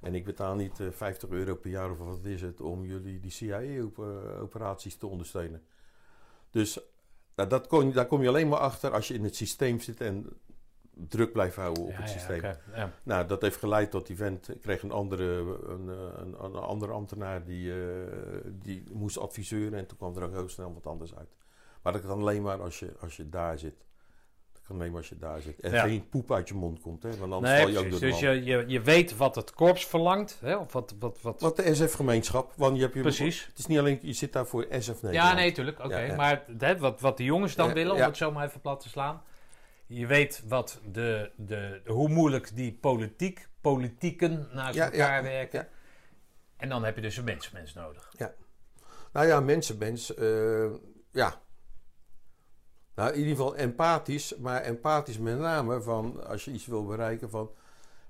En ik betaal niet eh, 50 euro per jaar of wat is het om jullie die CIA-operaties te ondersteunen. Dus nou, dat kon, daar kom je alleen maar achter als je in het systeem zit en druk blijft houden op Ja, het ja, systeem. ja. Nou, dat heeft geleid tot die vent kreeg een andere, een, eh, een, een andere ambtenaar die, eh, die moest adviseuren en toen kwam er ook heel snel wat anders uit. Maar dat kan alleen maar als je, als je daar zit. Kan nemen als je daar zit. En Ja. geen poep uit je mond komt, hè? Want anders Nee, val je ook door Dus je, je, je weet wat het korps verlangt. Hè? Of wat, wat, wat... Wat de SF-gemeenschap, want je hebt je... Precies. Het is niet alleen, je zit daar voor SF Nederland. Ja, nee, tuurlijk. Oké. Ja, ja. Maar hè, wat, wat de jongens dan Ja, willen, om ja. het zo maar even plat te slaan. Je weet wat de, de, hoe moeilijk die politiek, politieken naast Ja, elkaar ja, werken. ja. En dan heb je dus een mensenmens nodig. Nou ja, mensenmens, eh, ja. Nou, in ieder geval empathisch, maar empathisch met name van als je iets wil bereiken van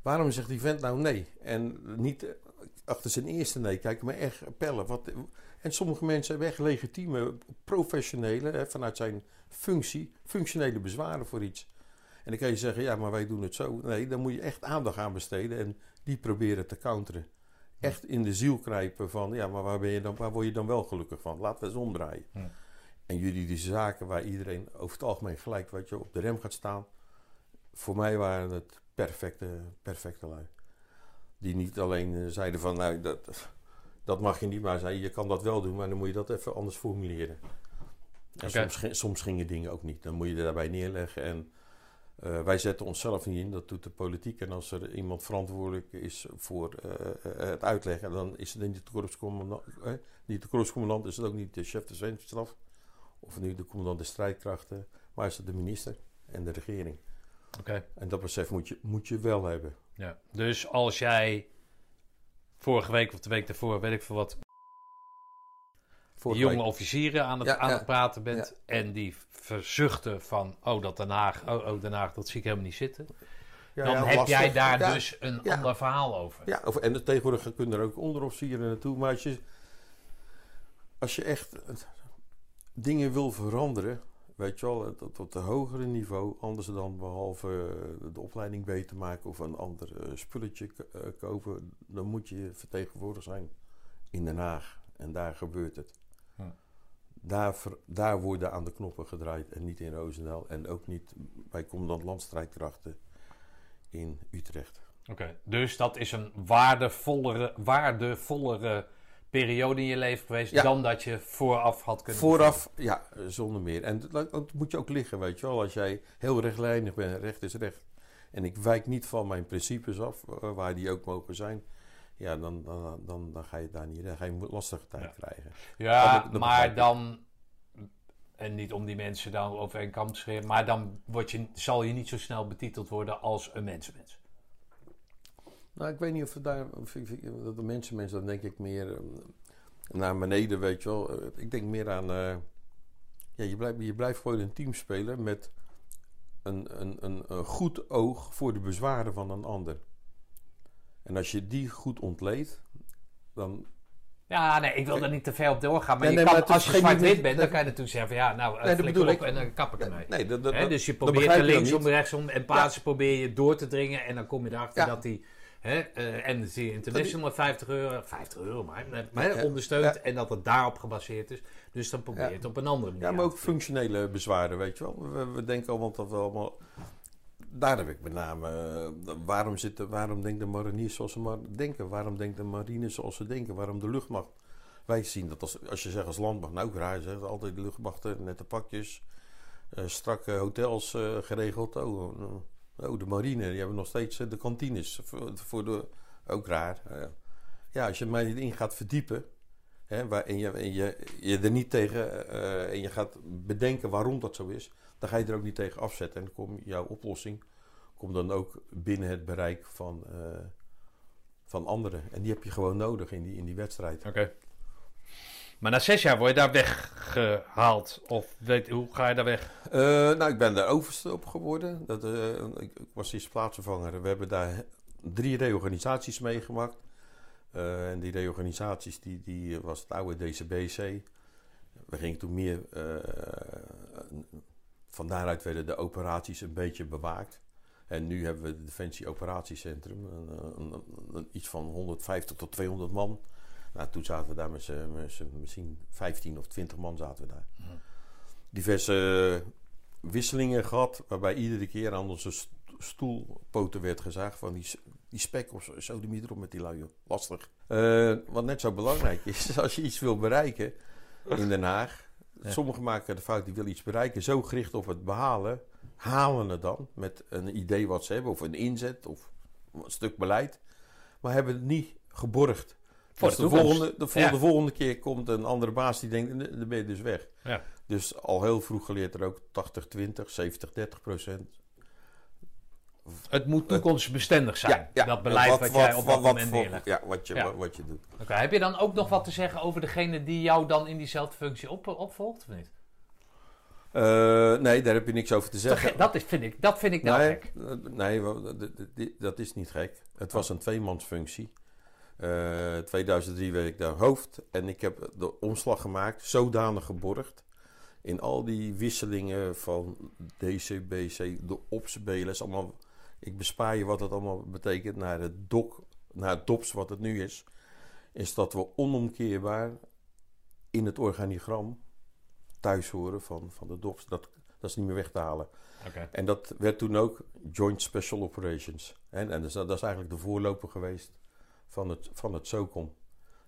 waarom zegt die vent nou nee? En niet achter zijn eerste nee kijken, maar echt pellen. Wat, en sommige mensen hebben echt legitieme, professionele, hè, vanuit zijn functie, functionele bezwaren voor iets. En dan kan je zeggen, ja, maar wij doen het zo. Nee, dan moet je echt aandacht aan besteden en die proberen te counteren. Echt in de ziel knijpen van, ja, maar waar, ben je dan, waar word je dan wel gelukkig van? Laten we eens omdraaien. En juridische zaken waar iedereen over het algemeen gelijk wat je, op de rem gaat staan. Voor mij waren het perfecte, perfecte lui. Die niet alleen eh, zeiden van, nou, dat, dat mag je niet, maar zei, je kan dat wel doen, maar dan moet je dat even anders formuleren. En soms, soms gingen dingen ook niet. Dan moet je daarbij neerleggen. En eh, wij zetten onszelf niet in, dat doet de politiek. En als er iemand verantwoordelijk is voor eh, het uitleggen, dan is het niet de korpscommandant, eh, niet de korpscommandant, is het ook niet de chef de Zweefstaf. Of nu de commandant de strijdkrachten, maar is het de minister en de regering. Oké. En dat besef moet je, moet je wel hebben. Ja. Dus als jij vorige week of de week daarvoor, weet ik veel wat, Vorige jonge week- officieren aan het, Ja, aan ja. het praten bent en die verzuchten van, oh dat Den Haag, oh, oh Den Haag, dat zie ik helemaal niet zitten. Dan heb lastig. jij daar dus een ander verhaal over. Ja, of, en tegenwoordig kunnen er ook onderofficieren naartoe. Maar als je, als je echt dingen wil veranderen, weet je wel, tot, tot een hogere niveau, anders dan behalve eh, de opleiding beter maken of een ander eh, spulletje eh, kopen, dan moet je vertegenwoordigd zijn in Den Haag. En daar gebeurt het. Daar, ver- daar worden aan de knoppen gedraaid en niet in Roosendaal. En ook niet bij Commandant Landstrijdkrachten in Utrecht. Oké, dus dat is een waardevollere, waardevollere periode in je leven geweest Ja. dan dat je vooraf had kunnen Vooraf, ja, zonder meer. En dat, dat moet je ook liggen, weet je wel. Als jij heel rechtlijnig bent, recht is recht. En ik wijk niet van mijn principes af, eh, waar die ook mogen zijn. Ja, dan, dan, dan, dan ga je daar niet, dan ga je een lastige tijd Ja. krijgen. Ja, Dat be- dat maar dan, en niet om die mensen dan over een kam te scheren, maar dan word je, zal je niet zo snel betiteld worden als een mensenmens. Nou, ik weet niet of het daar, of ik- dat de mensen, mensen, dan denk ik meer eh, naar beneden, weet je wel. Eh, Ik denk meer aan, eh, ja, je blijft, je blijft gewoon een team spelen met een, een, een, een goed oog voor de bezwaren van een ander. En als je die goed ontleedt, dan Ja, nee, ik wil er niet te ver op doorgaan. Maar Nee, je nee, kan, maar als je geen- zwart-wit bent, dan kan je natuurlijk zeggen van ja, nou, Nee, flikker op ik. en dan kap ik ermee. Nee, dat, dat, dus je probeert er linksom, rechtsom en pasen probeer je door te dringen. En dan kom je erachter Ja. dat die hè, eh Amnesty International 50 euro, 50 euro maar, Ja, ondersteunt. ja. En dat het daarop gebaseerd is. Dus dan probeer je Ja. het op een andere manier Ja, maar ook functionele bezwaren, weet je wel. We, we denken allemaal dat we allemaal... Daar heb ik met name... eh, waarom, zitten, waarom denkt de mariniers zoals ze maar denken? Waarom denkt de marine zoals ze denken? Waarom de luchtmacht? Wij zien dat als, als je zegt als landmacht... Nou, raar zegt altijd de luchtmachten, nette pakjes... eh, strakke hotels geregeld. Oh, eh, oh, de marine, die hebben nog steeds eh, de kantines. Voor, de, ook raar. Eh, ja, als je mij in gaat verdiepen... Hè, en je, en je, je er niet tegen eh, en je gaat bedenken waarom dat zo is, dan ga je er ook niet tegen afzetten. En dan jouw oplossing komt dan ook binnen het bereik van, van anderen. En die heb je gewoon nodig in die, in die wedstrijd. Oké. Maar na zes jaar word je daar weggehaald. Of weet, hoe ga je daar weg? Eh, nou, ik ben daar overste op geworden. Dat, eh, ik, ik was eerst plaatsvervanger. We hebben daar drie reorganisaties meegemaakt. Eh, en die reorganisaties, die, die was het oude DCBC. We gingen toen meer... van daaruit werden de operaties een beetje bewaakt. En nu hebben we het Defensie Operatiecentrum. Een, een- een- iets van 150 tot 200 man. Nou, toen zaten we daar met z'n, misschien 15 of 20 man zaten we daar. Diverse wisselingen gehad, waarbij iedere keer aan onze st- stoelpoten werd gezegd van die, die spek of zo, de erop met die lui. Lastig. Eh, wat net zo belangrijk is, als je iets wil bereiken in Den Haag. Ja. Sommigen maken de fout, die willen iets bereiken, zo gericht op het behalen. halen het dan met een idee wat ze hebben, of een inzet, of een stuk beleid, maar hebben het niet geborgd. Voor Dus de volgende, de, vol- Ja. de volgende keer komt een andere baas die denkt, "Nee, dan ben je dus weg. Ja. Dus al heel vroeg geleerd er ook 80-20, 70-30 procent. Het moet toekomstbestendig zijn, dat beleid wat, Wat- jij op dat moment neerlegt. Ja, wat je. Wat, je doet. Oké, Heb je dan ook nog wat te zeggen over degene die jou dan in diezelfde functie op, opvolgt, of niet? Eh, nee, daar heb je niks over te zeggen. ge- dat, is, vind ik, dat vind ik nou nee, gek. eh, nee, dat is niet gek. Het was een tweemansfunctie. Eh 2003 werd ik daar hoofd en ik heb de omslag gemaakt, zodanig geborgd. In al die wisselingen van DC, BC, de OPS, BLS, allemaal. Ik bespaar je wat het allemaal betekent naar het DOC, naar het DOPS wat het nu is. Is dat we onomkeerbaar in het organigram thuis horen van, van de DOPS. Dat, dat is niet meer weg te halen. En dat werd toen ook Joint Special Operations. En, en dat, dat is eigenlijk de voorloper geweest van het, van het SOCOM.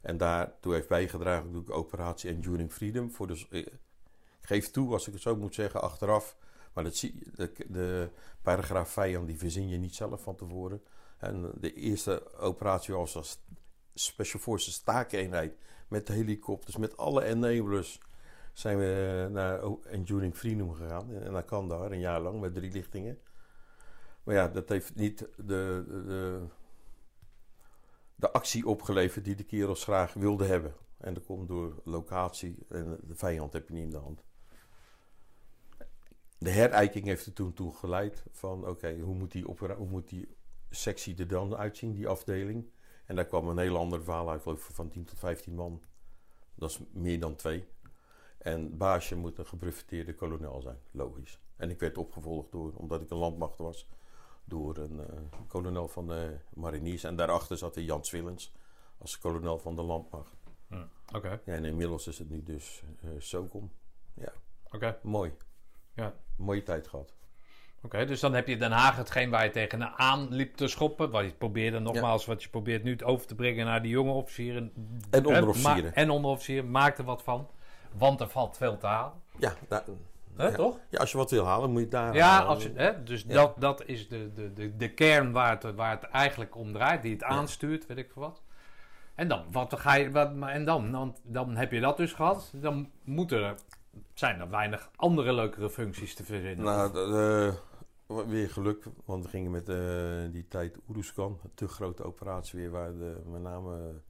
En daartoe heeft bijgedragen natuurlijk operatie Enduring Freedom. Voor de, eh, geef toe, als ik het zo moet zeggen, achteraf. Maar dat zie, de, paragraaf vijand, die verzin je niet zelf van tevoren. En de eerste operatie was als Special Forces taakeenheid. Met helikopters, met alle enablers zijn we naar Enduring Freedom gegaan. En naar Kandahar, een jaar lang, met drie lichtingen. Maar ja, dat heeft niet de, de, de, actie opgeleverd die de kerels graag wilden hebben. En dat komt door locatie en de vijand heb je niet in de hand. De herijking heeft er toen toe geleid van, oké, hoe, moet die hoe moet die sectie er dan uitzien, die afdeling? En daar kwam een heel ander verhaal uit, geloof van 10 tot 15 man. Dat is meer dan twee. En baasje moet een gebreveteerde kolonel zijn, logisch. En ik werd opgevolgd door, omdat ik een landmacht was, door een eh, kolonel van de mariniers. En daarachter zat de Jan Swillens als kolonel van de landmacht. Oké, Ja, en inmiddels is het nu dus eh SOCOM. oké. Mooi. Ja. Mooie tijd gehad. Oké, dus dan heb je Den Haag hetgeen waar je tegenaan liep te schoppen. Wat je probeerde nogmaals, wat je probeert nu over te brengen naar die jonge officieren. En onderofficieren. En onderofficieren. Maak er wat van. Want er valt veel te halen. Ja, daar- Hè, Ja. toch? ja, als je wat wil halen, moet je daar Ja, halen. als je, hè, dus dat, dat is de, de, de, de kern waar het, waar het eigenlijk om draait. Die het aanstuurt, weet ik veel wat. En dan, wat ga je, wat, en dan, dan, dan heb je dat dus gehad. Dan moeten er, zijn er weinig andere leukere functies te verzinnen. Nou, weer geluk, want we gingen met eh, die tijd Oeruzkan, een te grote operatie weer, waar de, met name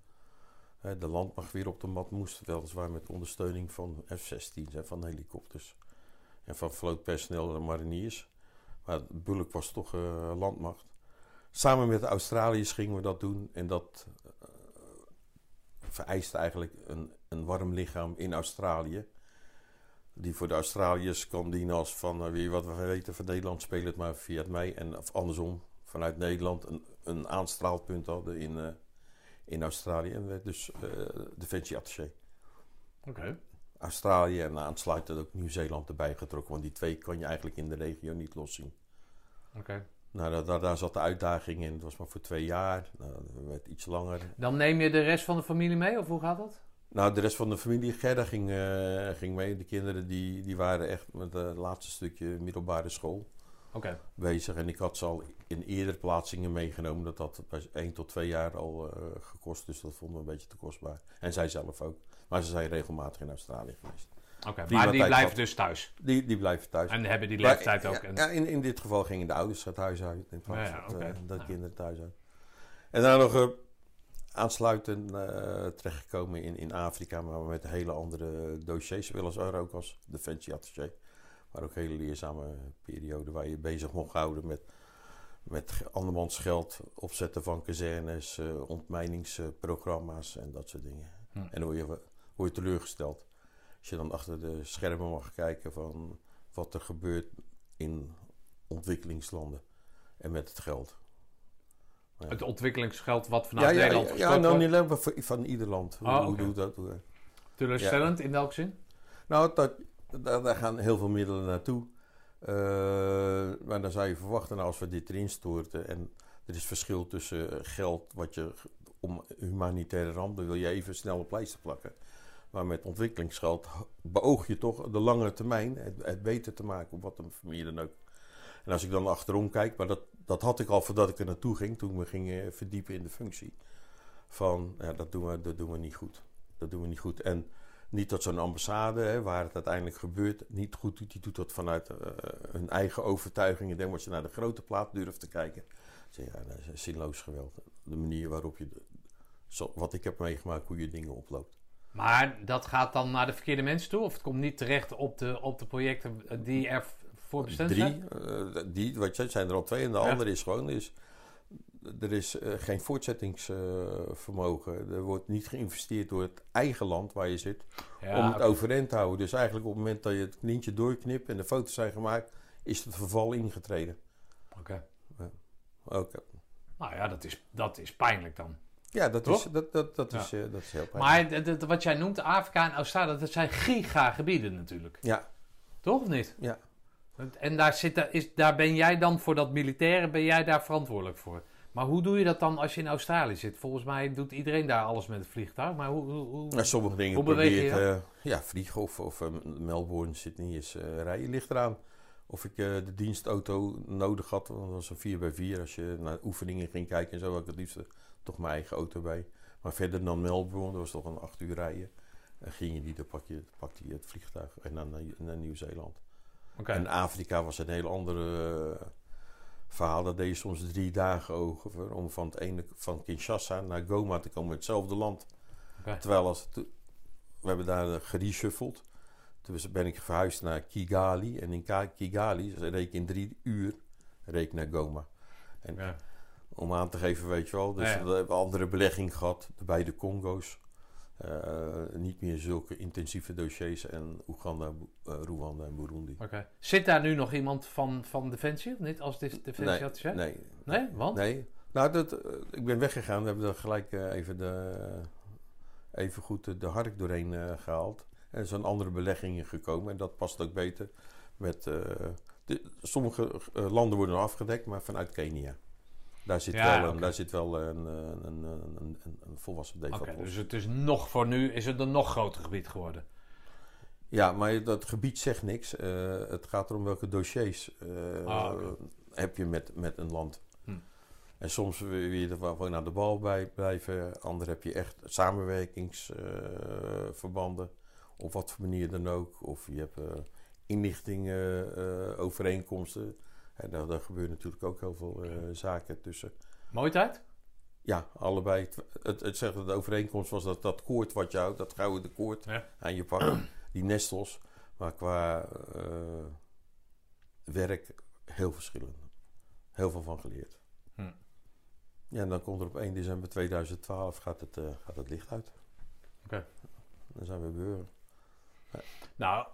eh, de landmacht weer op de mat moest. Weliswaar met ondersteuning van F-16's en van helikopters. En van vlootpersoneel en mariniers. Maar bulk was toch eh, landmacht. Samen met de Australiërs gingen we dat doen. En dat eh, vereiste eigenlijk een, een warm lichaam in Australië. Die voor de Australiërs kan dienen als van eh, wie wat we weten van Nederland, speel het maar via mij. En of andersom, vanuit Nederland een, een aanstraalpunt hadden in, in Australië. En werd dus Defensie Attaché. Oké. Australië en aansluitend ook Nieuw-Zeeland erbij getrokken. Want die twee kan je eigenlijk in de regio niet loszien. Oké. Nou, daar, daar, zat de uitdaging in. Het was maar voor twee jaar. Nou, dat werd iets langer. Dan neem je de rest van de familie mee, of hoe gaat dat? Nou, de rest van de familie, Gerda ging, eh, ging mee. De kinderen die, die waren echt met het laatste stukje middelbare school Oké. bezig. En ik had ze al in eerdere plaatsingen meegenomen. Dat had bij 1 tot 2 jaar al eh, gekost. Dus dat vonden we een beetje te kostbaar. En zij zelf ook. Maar ze zijn regelmatig in Australië geweest. Oké, maar die blijven dus thuis. Die, die blijven thuis. En hebben die Maar, leeftijd ook. Ja, En, ja, in, in dit geval gingen de ouders het huis uit in plaats Ja, ja, eh, dat Ja. kinderen thuis uit. En daarna nog eh, aansluitend eh, terechtgekomen in, in Afrika, maar met hele andere dossiers. Weliswaar ook als defensie attaché. Maar ook hele leerzame periode waar je bezig mocht houden met, met andermans geld, opzetten van kazernes, ontmijningsprogramma's en dat soort dingen. Hm. En dan word je, word je teleurgesteld. Als je dan achter de schermen mag kijken van wat er gebeurt in ontwikkelingslanden en met het geld. Ja. het ontwikkelingsgeld wat vanuit ja, ja, Nederland ja, ja, nou niet alleen maar van, ieder land. Hoe, hoe oké. doet dat? Hoe, Teleurstellend, in welke zin? nou, dat, daar, daar gaan heel veel middelen naartoe. Eh, maar dan zou je verwachten, nou, als we dit erin storten en er is verschil tussen geld wat je om humanitaire ramp, dan wil je even snel op pleister plakken. Maar met ontwikkelingsgeld beoog je toch de langere termijn, het, beter te maken, op wat een familie dan ook En als ik dan achterom kijk, maar dat, dat had ik al voordat ik er naartoe ging, toen we gingen verdiepen in de functie. Van, ja, dat doen we, dat doen we niet goed. Dat doen we niet goed. En niet dat zo'n ambassade, hè, waar het uiteindelijk gebeurt, niet goed doet. Die doet dat vanuit uh, hun eigen overtuiging. En dan wordt je naar de grote plaat durft te kijken. Zeg, ja, dat is zinloos geweld. De manier waarop je, wat ik heb meegemaakt, hoe je dingen oploopt. Maar dat gaat dan naar de verkeerde mensen toe? Of het komt niet terecht op de, op de projecten die er voor bestemd Drie, zijn? uh, die, wat je, zijn er al twee. En de Ja. andere is gewoon, is, er is uh, geen voortzettingsvermogen. er wordt niet geïnvesteerd door het eigen land waar je zit Ja, om het overeind te houden. Dus eigenlijk op het moment dat je het lintje doorknipt en de foto's zijn gemaakt, is het verval ingetreden. Oké. Oké. Nou ja, dat is, dat is pijnlijk dan. Ja, dat Toch? is, dat, dat, dat, Ja. is, eh, dat is heel pijnlijk. Maar wat jij noemt, Afrika en Australië, dat zijn gigagebieden natuurlijk. Ja, Toch of niet? ja. En daar, zit, is, daar ben jij dan voor dat militaire, ben jij daar verantwoordelijk voor. Maar hoe doe je dat dan als je in Australië zit? Volgens mij doet iedereen daar alles met het vliegtuig. Maar hoe... hoe, hoe- Nou, sommige dingen Hoe je eh, ja, vliegen of, of eh, Melbourne, Sydney is eh, rijden. Ligt eraan of ik de dienstauto nodig had. Want dat was een 4x4. Als je naar oefeningen ging kijken en zo, had ik het liefst toch mijn eigen auto bij. Maar verder dan Melbourne, dat was toch een 8 uur rijden. En ging je niet, dan pak je, pakte je het vliegtuig en dan naar, naar Nieuw-Zeeland. En Afrika was een heel andere eh, verhaal. Dat deed je soms drie dagen over om van, het ene, van Kinshasa naar Goma te komen, hetzelfde land. Terwijl als, we hebben daar eh, gereshuffeld. Toen ben ik verhuisd naar Kigali. En in Kigali reed ik in drie uur reed naar Goma. En Ja. Om aan te geven, weet je wel. Dus Ja, we hebben andere belegging gehad. De beide Congo's. Eh, niet meer zulke intensieve dossiers. En Oeganda, eh, Rwanda en Burundi. Oké. Zit daar nu nog iemand van, van Defensie? Of niet als de- Defensie Nee, nee. nee, nee? Want? Nee. Nou, dat, eh, ik ben weggegaan. We hebben er gelijk even, de, even goed de, de hark doorheen eh, gehaald. En er zijn andere beleggingen gekomen. En dat past ook beter met... de, sommige landen worden afgedekt, maar vanuit Kenia. Daar zit Ja, wel, daar zit wel een, een, een, een, een, volwassen Oké, dus het is nog voor nu is het een nog groter gebied geworden. Ja, maar dat gebied zegt niks. Eh, het gaat erom welke dossiers eh, Ah, heb je met, met een land. Hm. En soms wil je er wel aan de bal bij blijven. Ander heb je echt samenwerkingsverbanden. op wat voor manier dan ook. Of je hebt eh inlichtingen, eh, overeenkomsten. En daar, daar gebeuren natuurlijk ook heel veel eh, zaken tussen. Mooi tijd? Ja, allebei. Het, het zegt dat de overeenkomst was dat dat koord wat je houdt, dat gouden koord Ja. aan je pakken, die nestels. Maar qua eh, werk heel verschillend. Heel veel van geleerd. Hm. Ja, en dan komt er op 1 december 2012 gaat het, eh, gaat het licht uit. Oké. Dan zijn we burger. Nou,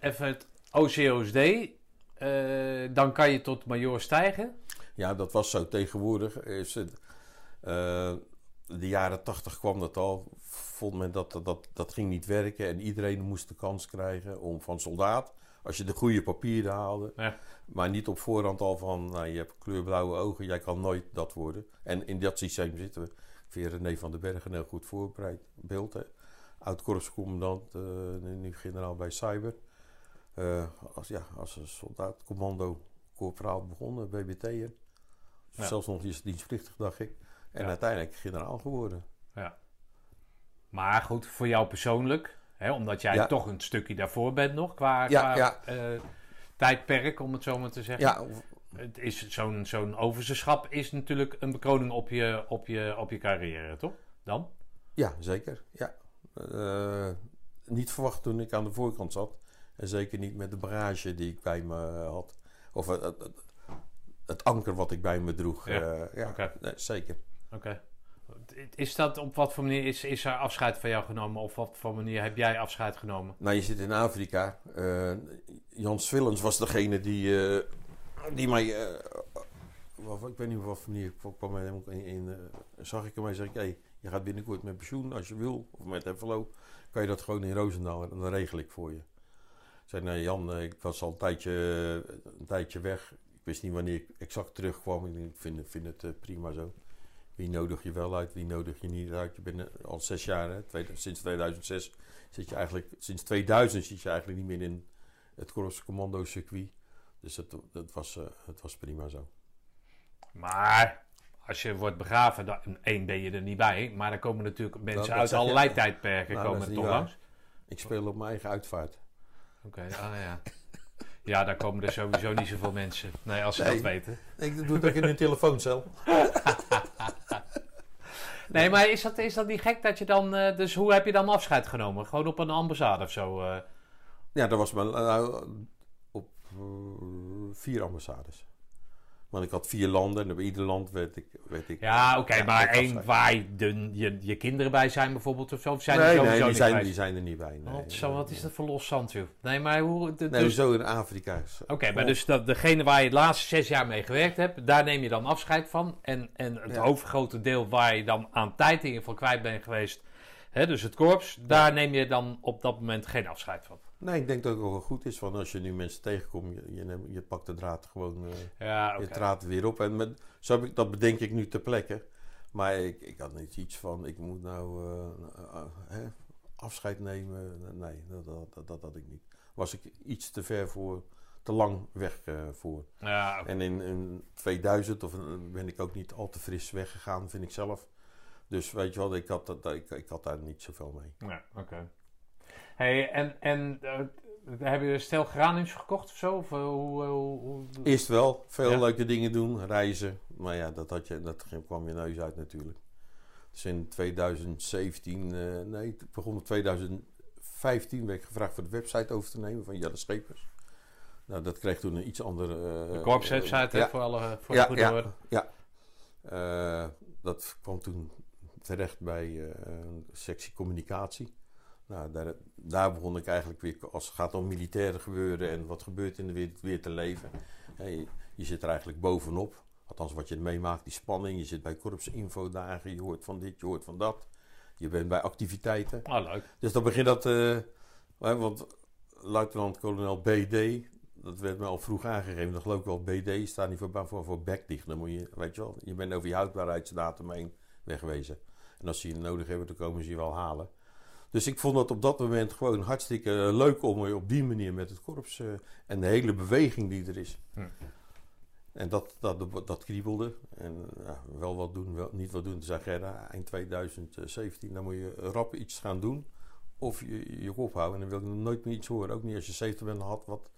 even het OCOSD. Eh, dan kan je tot major stijgen. Ja, dat was zo. Tegenwoordig is het... eh, de jaren 80 kwam dat al. Vond men dat, dat, dat ging niet werken. En iedereen moest de kans krijgen om van soldaat... Als je de goede papieren haalde. Ja. Maar niet op voorhand al van... Nou, je hebt kleurblauwe ogen. Jij kan nooit dat worden. En in dat systeem zitten we. Ik vind René van den Bergen heel goed voorbereid. Beeld, hè. Oud-korpscommandant. eh, nu generaal bij Cyber. Eh, als, ja, als een soldaat, commando, corporaal begonnen, BBT'er. Ja. Zelfs nog eens dienstplichtig, dacht ik. En Ja. uiteindelijk generaal geworden. Maar goed, voor jou persoonlijk, hè, omdat jij Ja. toch een stukje daarvoor bent nog, qua, Ja, qua ja. eh, tijdperk, om het zo maar te zeggen. Ja, Het is zo'n zo'n is natuurlijk een bekroning op je, op, je, op je carrière, toch? Dan? ja zeker. Ja. Eh, niet verwacht toen ik aan de voorkant zat. En zeker niet met de bagage die ik bij me had. Of het, het, anker wat ik bij me droeg. Ja. Eh, ja, nee, zeker. Oké. Is dat op wat voor manier is, is er afscheid van jou genomen? Of wat voor manier heb jij afscheid genomen? Nou, je zit in Afrika. Eh, Jan Swillens was degene die, eh, die mij... wat- ik weet niet op wat voor manier ik kwam in... in zag ik hem en zei ik... Hey, je gaat binnenkort met pensioen als je wil. Of met envelop. Kan je dat gewoon in Roosendaal en dan regel ik voor je. Zei, nee Jan, eh, ik was al een tijdje, een tijdje weg. Ik wist niet wanneer ik exact terugkwam. Ik vind, vind het eh, prima zo. Wie nodig je wel uit, wie nodig je niet uit. Je bent eh, al zes jaar, hè, sinds 2006 zit je eigenlijk, sinds 2000 zit je eigenlijk niet meer in het korpscommando circuit. Dus het, het, was, eh, het was prima zo. Maar als je wordt begraven, dan, één ben je er niet bij. Maar dan komen natuurlijk mensen dat uit je- allerlei tijdperken Nou, dat komen toch langs. Ik speel op mijn eigen uitvaart. Oké, ah ja. Ja, daar komen er sowieso niet zoveel mensen. Nee, als ze Nee. dat weten. Ik doe het ook in een telefooncel. Nee, maar is dat, is dat niet gek dat je dan... eh, dus hoe heb je dan afscheid genomen? Gewoon op een ambassade of zo? eh? Ja, dat was mijn, nou, op eh, vier ambassades. Want ik had vier landen en bij ieder land werd ik... Werd ik Ja, oké, Ja, maar één waar je, de, je, je kinderen bij zijn bijvoorbeeld of zo? Of zijn nee, die nee, sowieso die niet zijn, bij? die zijn er niet bij. Nee, Wat, zo, nee, wat is dat voor los zand, joh? Nee, maar hoe... de- Nee, dus- zo in Afrika. Oké, maar dus dat, degene waar je de laatste zes jaar mee gewerkt hebt, daar neem je dan afscheid van. En, en het Ja. overgrote deel waar je dan aan tijd in ieder geval kwijt bent geweest, hè, dus het korps, daar neem je dan op dat moment geen afscheid van. Nee, ik denk dat het ook wel goed is. Want als je nu mensen tegenkomt, je, je, je pakt de draad gewoon eh, Ja, je draad weer op. En met, zo heb ik, dat bedenk ik nu ter plekke. Maar ik, ik had niet iets van, ik moet nou eh, eh, hè, afscheid nemen. Nee, dat, dat, dat, dat had ik niet. Was ik iets te ver voor, te lang weg voor. Ja. En in, in 2000 of, ben ik ook niet al te fris weggegaan, vind ik zelf. Dus weet je wel, ik had, dat, ik, ik had daar niet zoveel mee. Ja, oké. Hey, en, en eh, heb je stel geraniums gekocht of zo? Of, eh, hoe, hoe, hoe- Eerst wel, veel Ja. leuke dingen doen, reizen. Maar ja, dat, had je, dat kwam je neus uit natuurlijk. Dus in 2017, eh, nee, begon in 2015 werd ik gevraagd voor de website over te nemen van Jelle Schepers. Nou, dat kreeg toen een iets andere... eh, de korpswebsite ja, voor alle voor ja, de goede ja, ja. Eh, dat kwam toen terecht bij eh, een sectie communicatie. Nou, daar, daar begon ik eigenlijk weer, als het gaat om militaire gebeuren en wat gebeurt in de wereld, weer te leven. Je, je zit er eigenlijk bovenop. Althans, wat je meemaakt, die spanning. Je zit bij korpsinfodagen, je hoort van dit, je hoort van dat. Je bent bij activiteiten. Oh, leuk. Dus dan begint dat, eh, want luitenant-kolonel BD, dat werd me al vroeg aangegeven. Dat geloof ik wel, BD staat niet voor, voor, voor bekdicht. Dan moet je, weet je wel, je bent over je houdbaarheidsdatum heen wegwezen. En als ze je nodig hebben, dan komen ze je wel halen. Dus ik vond het op dat moment gewoon hartstikke leuk om op die manier met het korps eh, en de hele beweging die er is. Hm. En dat, dat, dat kriebelde. En ja, wel wat doen, wel, niet wat doen. Toen zei Gerda, eind 2017, dan moet je rap iets gaan doen. Of je je kop houden. En dan wil ik nooit meer iets horen. Ook niet als je 70 bent had. Wat,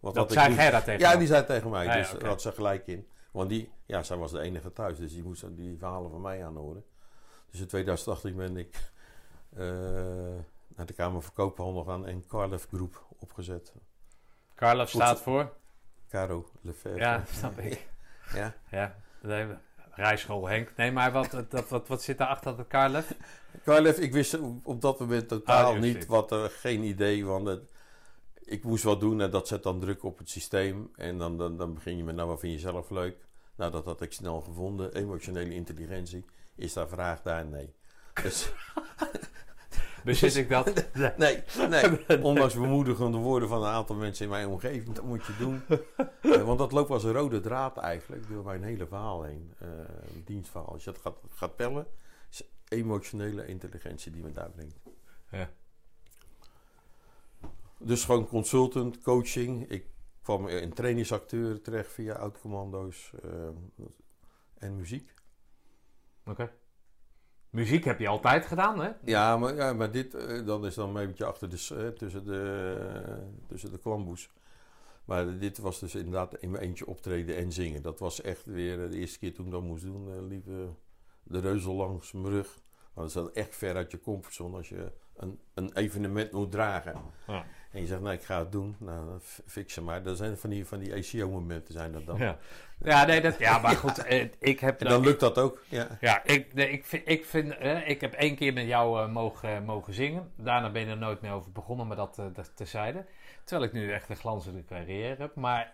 wat Dat had zei Gerda tegen Ja, die zei tegen mij. Ah, ja, dus oké. daar had ze gelijk in. Want die, ja, zij was de enige thuis. Dus die moest die verhalen van mij aanhoren. Dus in 2018 ben ik eh, naar de Kamer van Koophandel gaan en Carlef Groep opgezet. Carlo staat voor? Caro Lefebvre. Ja, snap ik. Ja. Ja, nee, rijschool Henk. Nee, maar wat, dat, wat, wat zit daar achter dat Carlef? Carlef, ik wist op, dat moment totaal wist niet wat, eh, geen idee. Want het, ik moest wat doen en dat zet dan druk op het systeem. En dan, dan, dan begin je met, nou wat vind je zelf leuk? Nou, dat had ik snel gevonden. Emotionele intelligentie. Is daar vraag daar? Nee. Dus, Bezit ik dat? nee, nee. Ondanks bemoedigende woorden van een aantal mensen in mijn omgeving. Dat moet je doen. Eh, want dat loopt als een rode draad eigenlijk door mijn hele verhaal heen. eh, dienstverhaal. Als je dat gaat, gaat tellen, is emotionele intelligentie die me daar brengt. Ja. Dus gewoon consultant, coaching. Ik kwam in trainingsacteur terecht via oud-commando's eh, en muziek. Oké. Muziek heb je altijd gedaan, hè? Ja, maar, ja, maar dit eh, dan is dan een beetje achter de, eh, tussen de, eh, tussen de klamboes. Maar dit was dus inderdaad in mijn eentje optreden en zingen. Dat was echt weer de eerste keer toen ik dat moest doen. liep de reuzel langs mijn rug. Want dat is echt ver uit je comfortzone als je een, een evenement moet dragen. Ja. En je zegt, nou ik ga het doen. Nou, fix ze maar. Dat zijn van die, van die ACO-momenten zijn dat dan. Ja, ja, nee, dat, ja maar goed, eh, ik heb... En dan lukt dat ook. Ja. Ja, ik, nee, ik, vind, ik, vind, eh, ik heb één keer met jou eh, mogen, mogen zingen. Daarna ben je er nooit meer over begonnen, maar dat, eh, dat terzijde. Terwijl ik nu echt een glanzende carrière heb. Maar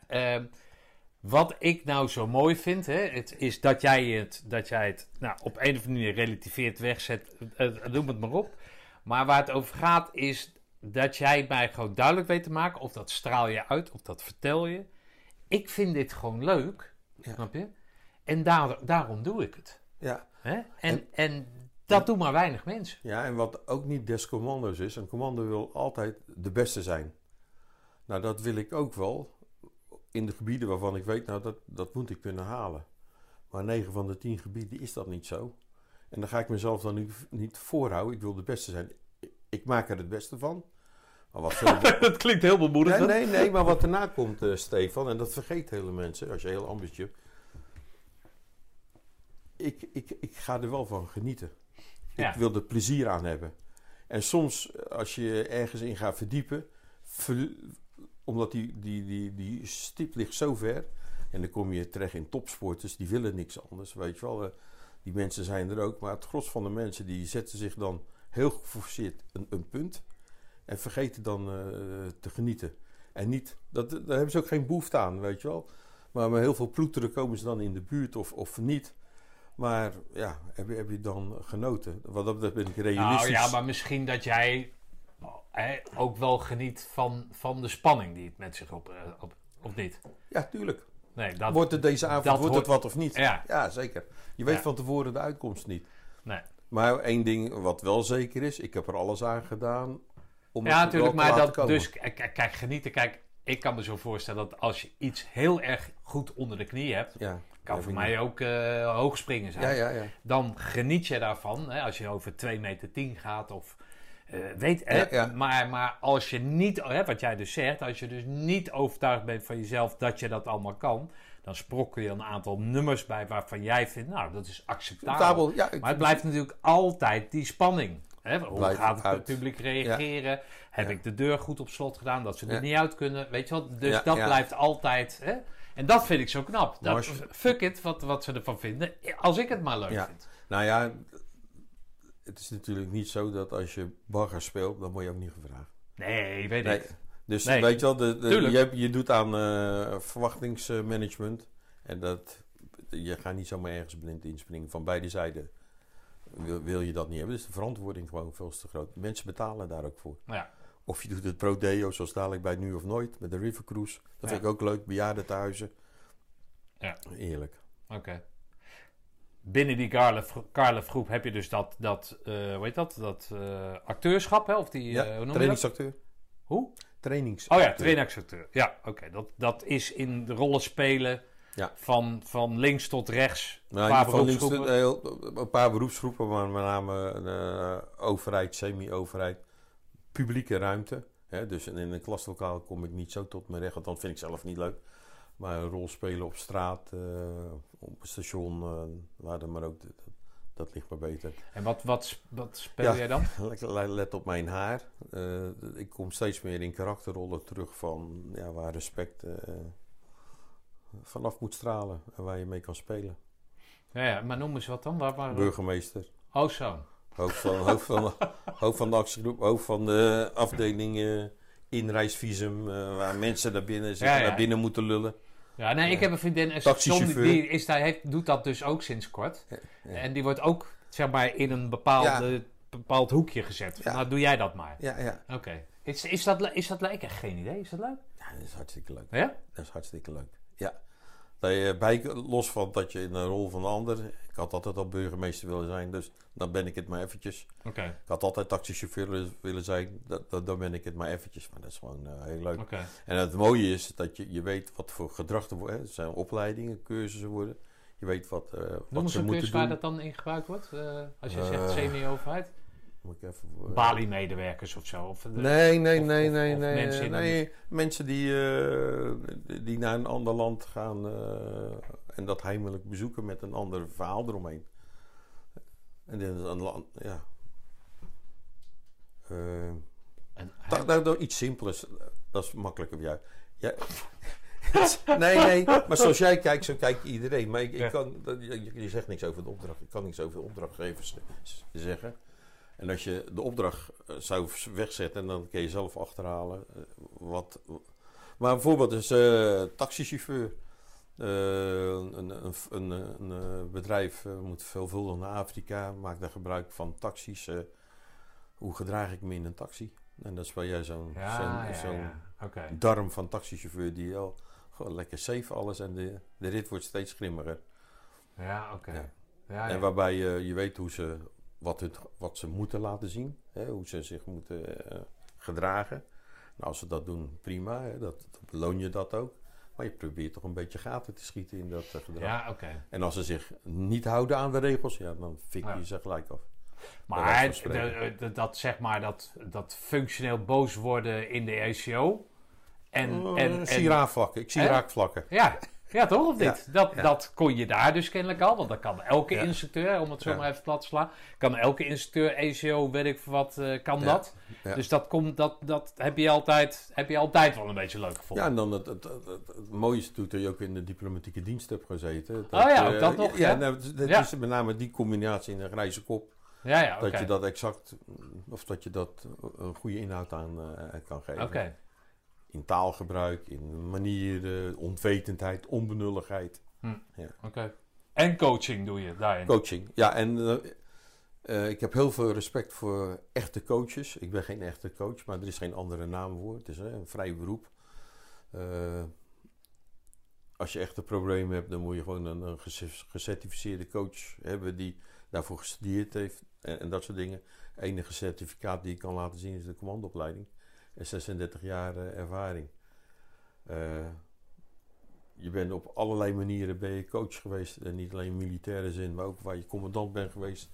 wat ik nou zo mooi vind, hè, het, is dat jij het, dat jij het nou, op een of andere manier relativeert, wegzet, noem het maar op. Maar waar het over gaat is dat jij mij gewoon duidelijk weet te maken, of dat straal je uit, of dat vertel je. Ik vind dit gewoon leuk, Ja. snap je? En daar, daarom doe ik het. Ja. Hè? En, en, dat doen maar weinig mensen. ja, en wat ook niet des commando's is. Een commando wil altijd de beste zijn. Nou, dat wil ik ook wel. in de gebieden waarvan ik weet, nou dat, dat moet ik kunnen halen. Maar 9 van de 10 gebieden is dat niet zo. En dan ga ik mezelf dan niet voorhouden. Ik wil de beste zijn. Ik maak er het beste van. Maar wat veel- dat klinkt heel nee, bemoedigend. nee, nee, maar wat daarna komt, eh, Stefan, en dat vergeten hele mensen als je heel ambitieus ik, ik, ik ga er wel van genieten. Ja. Ik wil er plezier aan hebben. En soms, eh, als je ergens in gaat verdiepen, ver- omdat die, die, die, die stip ligt zo ver, en dan kom je terecht in topsporters, die willen niks anders, weet je wel. Eh, Die mensen zijn er ook, maar het gros van de mensen die zetten zich dan heel geforceerd een, een punt en vergeten dan eh, te genieten. En niet, dat, daar hebben ze ook geen behoefte aan, weet je wel. Maar met heel veel ploeteren komen ze dan in de buurt of, of niet. Maar ja, heb je, heb je dan genoten? Wat dat betreft ben ik realistisch. Nou ja, maar misschien dat jij hè, ook wel geniet van, van de spanning die het met zich op, eh, op of niet? Ja, tuurlijk. Nee, dat, wordt het deze avond dat wordt het wat of niet? Ja. zeker. Je weet Ja. van tevoren de uitkomst niet. nee. Maar één ding wat wel zeker is, ik heb er alles aan gedaan om Ja, natuurlijk, maar dat, komen. dus kijk, genieten, kijk, ik kan me zo voorstellen dat als je iets heel erg goed onder de knie hebt, ja, kan voor mij ook eh hoogspringen zijn. Ja, ja, ja. dan geniet je daarvan. Hè, als je over 2 meter 10 gaat of eh, weet hè. Maar, maar als je niet, hè, wat jij dus zegt, als je dus niet overtuigd bent van jezelf dat je dat allemaal kan, dan sprokkel je een aantal nummers bij waarvan jij vindt, nou, dat is acceptabel. Ja, Maar het blijft natuurlijk altijd die spanning. Hè? Hoe gaat het uit. publiek reageren? Heb Ja. ik de deur goed op slot gedaan, dat ze er Ja. niet uit kunnen? Weet je wat? Dus dat blijft altijd. Hè? En dat vind ik zo knap. Dat, je- fuck it, wat, wat ze ervan vinden. Als ik het maar leuk vind. Nou ja, het is natuurlijk niet zo dat als je bagger speelt, dan word je ook niet gevraagd. Nee, weet Nee. ik. Dus Nee. weet je wel, de, de- Tuurlijk. je, je doet aan eh, verwachtingsmanagement. En dat, je gaat niet zomaar ergens blind inspringen. Van beide zijden wil, wil je dat niet hebben. Dus de verantwoording gewoon veel te groot. Mensen betalen daar ook voor. Ja. Of je doet het pro deo, zoals dadelijk bij Nu of Nooit, met de River Cruise. Dat vind ik ook leuk, bejaardentehuizen. Ja. Eerlijk. Oké. Binnen die Garlef groep heb je dus dat, dat eh, hoe heet dat, dat eh, acteurschap, hè? Of die, Ja, eh, hoe dat? trainingsacteur. Hoe? Trainingsacteur. Oh ja, trainingsacteur. Ja, oké. Dat, dat is in de rollen spelen Ja. van, van links tot rechts. Nou, qua links, beroepsgroepen. heel- een paar beroepsgroepen, maar met name eh, overheid, semi-overheid, publieke ruimte. Hè, dus in een klaslokaal kom ik niet zo tot mijn recht, want dat vind ik zelf niet leuk. Maar een rol spelen op straat, eh, op een station, eh, waar dan maar ook, dat, dat ligt me beter. En wat, wat, wat speel Ja. jij dan? Let- op mijn haar. Ik kom steeds meer in karakterrollen terug van ja, waar respect vanaf moet stralen en waar je mee kan spelen. Ja, ja, maar noem eens wat dan. Waar, waar... Burgemeester. Oh, zo. Hoofd van, hoofd, van, hoofd van de actiegroep, hoofd van de afdeling eh, inreisvisum, eh, waar mensen naar binnen, zich Ja, ja. naar binnen moeten lullen. Ja, nee, ik heb een vriendin, een die is daar, heeft, doet dat dus ook sinds kort. En die wordt ook, zeg maar, in een bepaalde, bepaald hoekje gezet. Ja. Nou, doe jij dat maar. Ja, ja. Oké. Is, is, dat, is dat leuk? Ik heb geen idee. Is dat leuk? ja, dat is hartstikke leuk. Ja? Dat is hartstikke leuk. Ja. Dat je bij, los van dat je in een rol van de ander. Ik had altijd al burgemeester willen zijn, dus dan ben ik het maar eventjes. Oké. Ik had altijd taxichauffeur willen- zijn, dat, dat, dan ben ik het maar eventjes. Maar dat is gewoon eh, heel leuk. En het mooie is dat je, je weet wat voor gedrag er wordt. hè. Het zijn opleidingen, cursussen worden. Je weet wat, Noem wat eens ze een moeten cursus doen. waar dat dan in gebruikt wordt. eh, als je zegt semi-overheid. Moet ik even, eh, Bali-medewerkers of zo. Of, Nee, nee, of- nee, of- nee, nee. mensen nee. Mensen die, eh, die naar een ander land gaan eh, en dat heimelijk bezoeken met een ander verhaal eromheen. En dit is een land, ja. Eh, een- dat, dat, dat iets simpelers, dat is makkelijker voor jou. Ja. nee, nee, maar zoals jij kijkt, zo kijkt iedereen. Maar ik, ik Ja. kan, je, je zegt niks over de opdracht. Ik kan niks over de opdrachtgevers zeggen. En als je de opdracht eh, zou wegzetten, dan kun je zelf achterhalen. eh, wat, maar bijvoorbeeld is eh taxichauffeur. Een, een, een, een, bedrijf moet veelvuldig naar Afrika, maakt daar gebruik van taxis. hoe gedraag ik me in een taxi? En dat is bij jij zo'n Ja, ja, ja. Darm van taxichauffeur die al gewoon lekker safe alles en de, de rit wordt steeds grimmiger. Ja, oké. En waarbij je, je weet hoe ze, wat, het, wat ze moeten laten zien, hè, hoe ze zich moeten eh, gedragen. Nou, als ze dat doen, prima, hè, dat, beloon je dat ook. Maar je probeert toch een beetje gaten te schieten in dat eh, gedrag. Ja, oké. En als ze zich niet houden aan de regels, ja, dan fik je Ja. ze gelijk af. Maar de- de- dat, zeg maar, dat, dat functioneel boos worden in de ECO. En, Oh, en, ik zie en- raakvlakken. Ik zie raakvlakken. Ja, ja toch of niet? dat, ja. dat kon je daar dus kennelijk al. Want dat kan elke Ja. instructeur, om het zo maar even plat te slaan. Kan elke instructeur, ECO, weet ik veel wat, eh, kan dat. Dus dat, komt, dat, dat heb, je altijd, heb je altijd wel een beetje leuk gevonden. Ja, en dan het, het, het, het, het mooie is natuurlijk dat je ook in de diplomatieke dienst hebt gezeten. Oh ja, dat nog, Ja, nou, dat dat is met name die combinatie in een grijze kop. ja, ja. Dat je dat exact, of dat je dat een goede inhoud aan eh, kan geven. Oké. In taalgebruik, in manieren, onwetendheid, onbenulligheid. Oké. En coaching doe je daarin. Coaching. Ja, en eh, eh, ik heb heel veel respect voor echte coaches. Ik ben geen echte coach, maar er is geen andere naam voor. Het is een vrij beroep. Eh, als je echte problemen hebt, dan moet je gewoon een, een gece- gecertificeerde coach hebben die daarvoor gestudeerd heeft en, en dat soort dingen. Het enige certificaat die ik kan laten zien is de commandoopleiding en 36 jaar eh, ervaring. Eh, je bent op allerlei manieren ben je coach geweest. En niet alleen in militaire zin, maar ook waar je commandant bent geweest.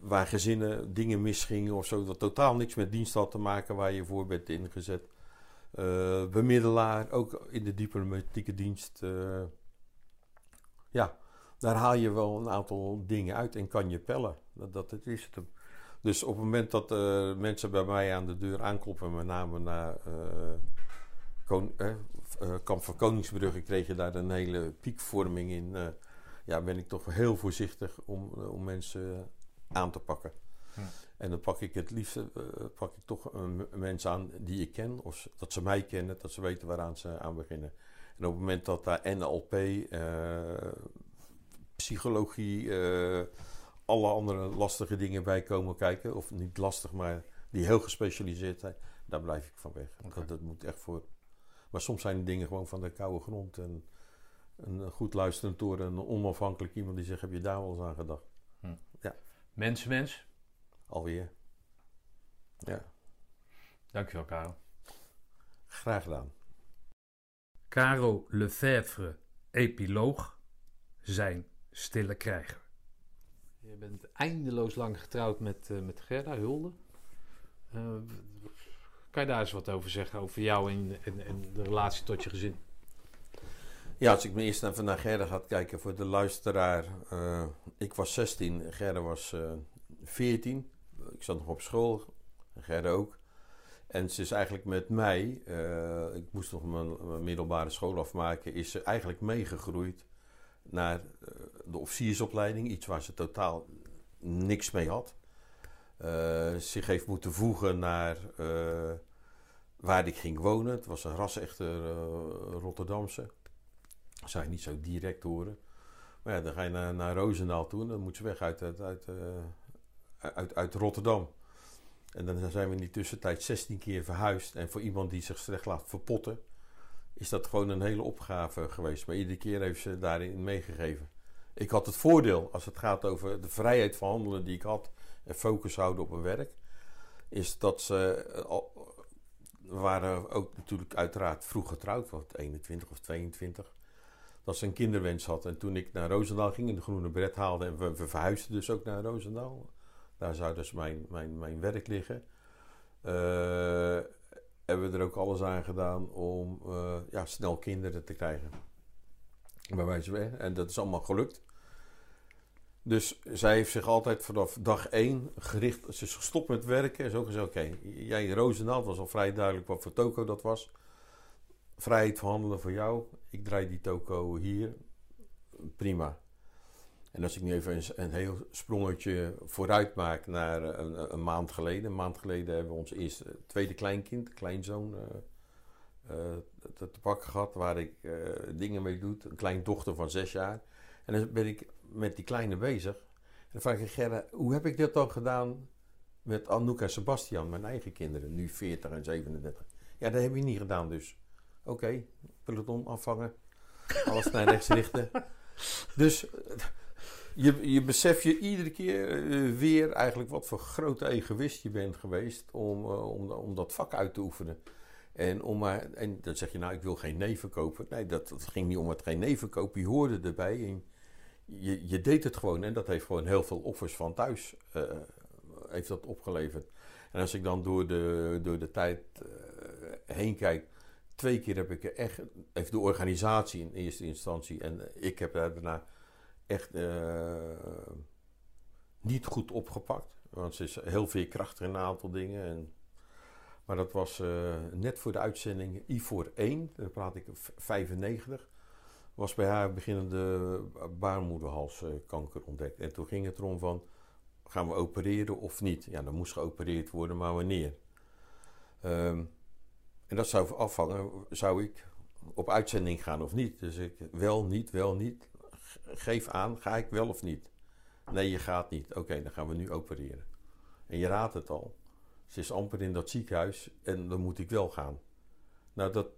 Waar gezinnen dingen misgingen of zo. Dat totaal niks met dienst had te maken waar je voor bent ingezet. Eh, bemiddelaar, ook in de diplomatieke dienst. eh, ja, daar haal je wel een aantal dingen uit en kan je pellen. Dat, dat is het. Dus op het moment dat eh, mensen bij mij aan de deur aankloppen, met name naar eh, Kon- eh, Kamp van Koningsbrugge, kreeg je daar een hele piekvorming in. ja, ben ik toch heel voorzichtig om, om mensen aan te pakken. Hm. En dan pak ik het liefst pak ik toch mensen aan die ik ken, of dat ze mij kennen, dat ze weten waaraan ze aan beginnen. En op het moment dat daar NLP, psychologie, alle andere lastige dingen bij komen kijken, of niet lastig, maar die heel gespecialiseerd zijn, daar blijf ik van weg. Oké. Dat, dat moet echt voor. Maar soms zijn de dingen gewoon van de koude grond. En een goed luisterend door een onafhankelijk iemand die zegt: Heb je daar wel eens aan gedacht? Mens, mens. Alweer. Ja, Dankjewel, Karel. graag gedaan. Caro Lefebvre, epiloog, zijn stille krijger. Je bent eindeloos lang getrouwd met, eh, met Gerda Hulde. Eh, kan je daar eens wat over zeggen? Over jou en, en, en de relatie tot je gezin? Ja, als ik me eerst even naar Gerda ga kijken voor de luisteraar. eh, ik was 16, Gerda was eh 14. Ik zat nog op school, Gerda ook. En ze is eigenlijk met mij, ik moest nog mijn, mijn middelbare school afmaken, is ze eigenlijk meegegroeid naar eh, de officiersopleiding. Iets waar ze totaal niks mee had. Eh, zich heeft moeten voegen naar eh, waar ik ging wonen. Het was een ras-echte eh, Rotterdamse. Dat zou je niet zo direct horen. Maar ja, dan ga je naar, naar Roosendaal toe. en Dan moet ze weg uit, uit, uit, uit Rotterdam. En dan zijn we in die tussentijd 16 keer verhuisd. En voor iemand die zich slecht laat verpotten, is dat gewoon een hele opgave geweest. Maar iedere keer heeft ze daarin meegegeven. Ik had het voordeel, als het gaat over de vrijheid van handelen die ik had en focus houden op mijn werk, is dat ze eh, we waren ook natuurlijk uiteraard vroeg getrouwd, wat 21 of 22 dat ze een kinderwens had. En toen ik naar Roosendaal ging en de groene bret haalde... en we, we verhuisden dus ook naar Roosendaal. Daar zou dus mijn, mijn, mijn werk liggen. eh, hebben we er ook alles aan gedaan om eh, ja, snel kinderen te krijgen. Bij wijze van En dat is allemaal gelukt. Dus zij heeft zich altijd vanaf dag één gericht... Ze is gestopt met werken en zo gezegd... Oké, jij in Roosendaal, was al vrij duidelijk wat voor toko dat was vrijheid van handelen voor jou. Ik draai die toko hier. Prima. En als ik nu even een, een heel sprongetje vooruit maak naar een, een maand geleden. Een maand geleden hebben we ons eerste, tweede kleinkind, kleinzoon, eh, eh, te, te pakken gehad. Waar ik eh, dingen mee doe. Een kleindochter van zes jaar. En dan ben ik met die kleine bezig. En dan vraag ik Gerda, hoe heb ik dit dan gedaan met Anouk en Sebastian, mijn eigen kinderen, nu 40 en 37? Ja, dat heb je niet gedaan dus. Oké, peloton afvangen. Alles naar rechts richten. Dus eh, je, je beseft je iedere keer eh, weer eigenlijk wat voor grote egoïst je bent geweest om, eh, om, om dat vak uit te oefenen. En, om maar, en dan zeg je, nou, ik wil geen neven kopen. Nee, dat, dat ging niet om het geen neven kopen. Je hoorde erbij. Je, je deed het gewoon. En dat heeft gewoon heel veel offers van thuis eh, heeft dat opgeleverd. En als ik dan door de, door de tijd heen kijk. Twee keer heb ik echt, heeft de organisatie in eerste instantie. En ik heb daar daarna echt eh, niet goed opgepakt. Want ze is heel veel krachtig in een aantal dingen. En maar dat was uh, net voor de uitzending I voor 1, daar praat ik 95, was bij haar beginnende baarmoederhalskanker ontdekt. En toen ging het erom van, gaan we opereren of niet? Ja, dan moest geopereerd worden, maar wanneer? Um, en dat zou afhangen, zou ik op uitzending gaan of niet? Dus ik, wel, niet, wel, niet. Geef aan, ga ik wel of niet? Nee, je gaat niet. Oké, dan gaan we nu opereren. En je raadt het al. Ze is amper in dat ziekenhuis en dan moet ik wel gaan. Nou, dat,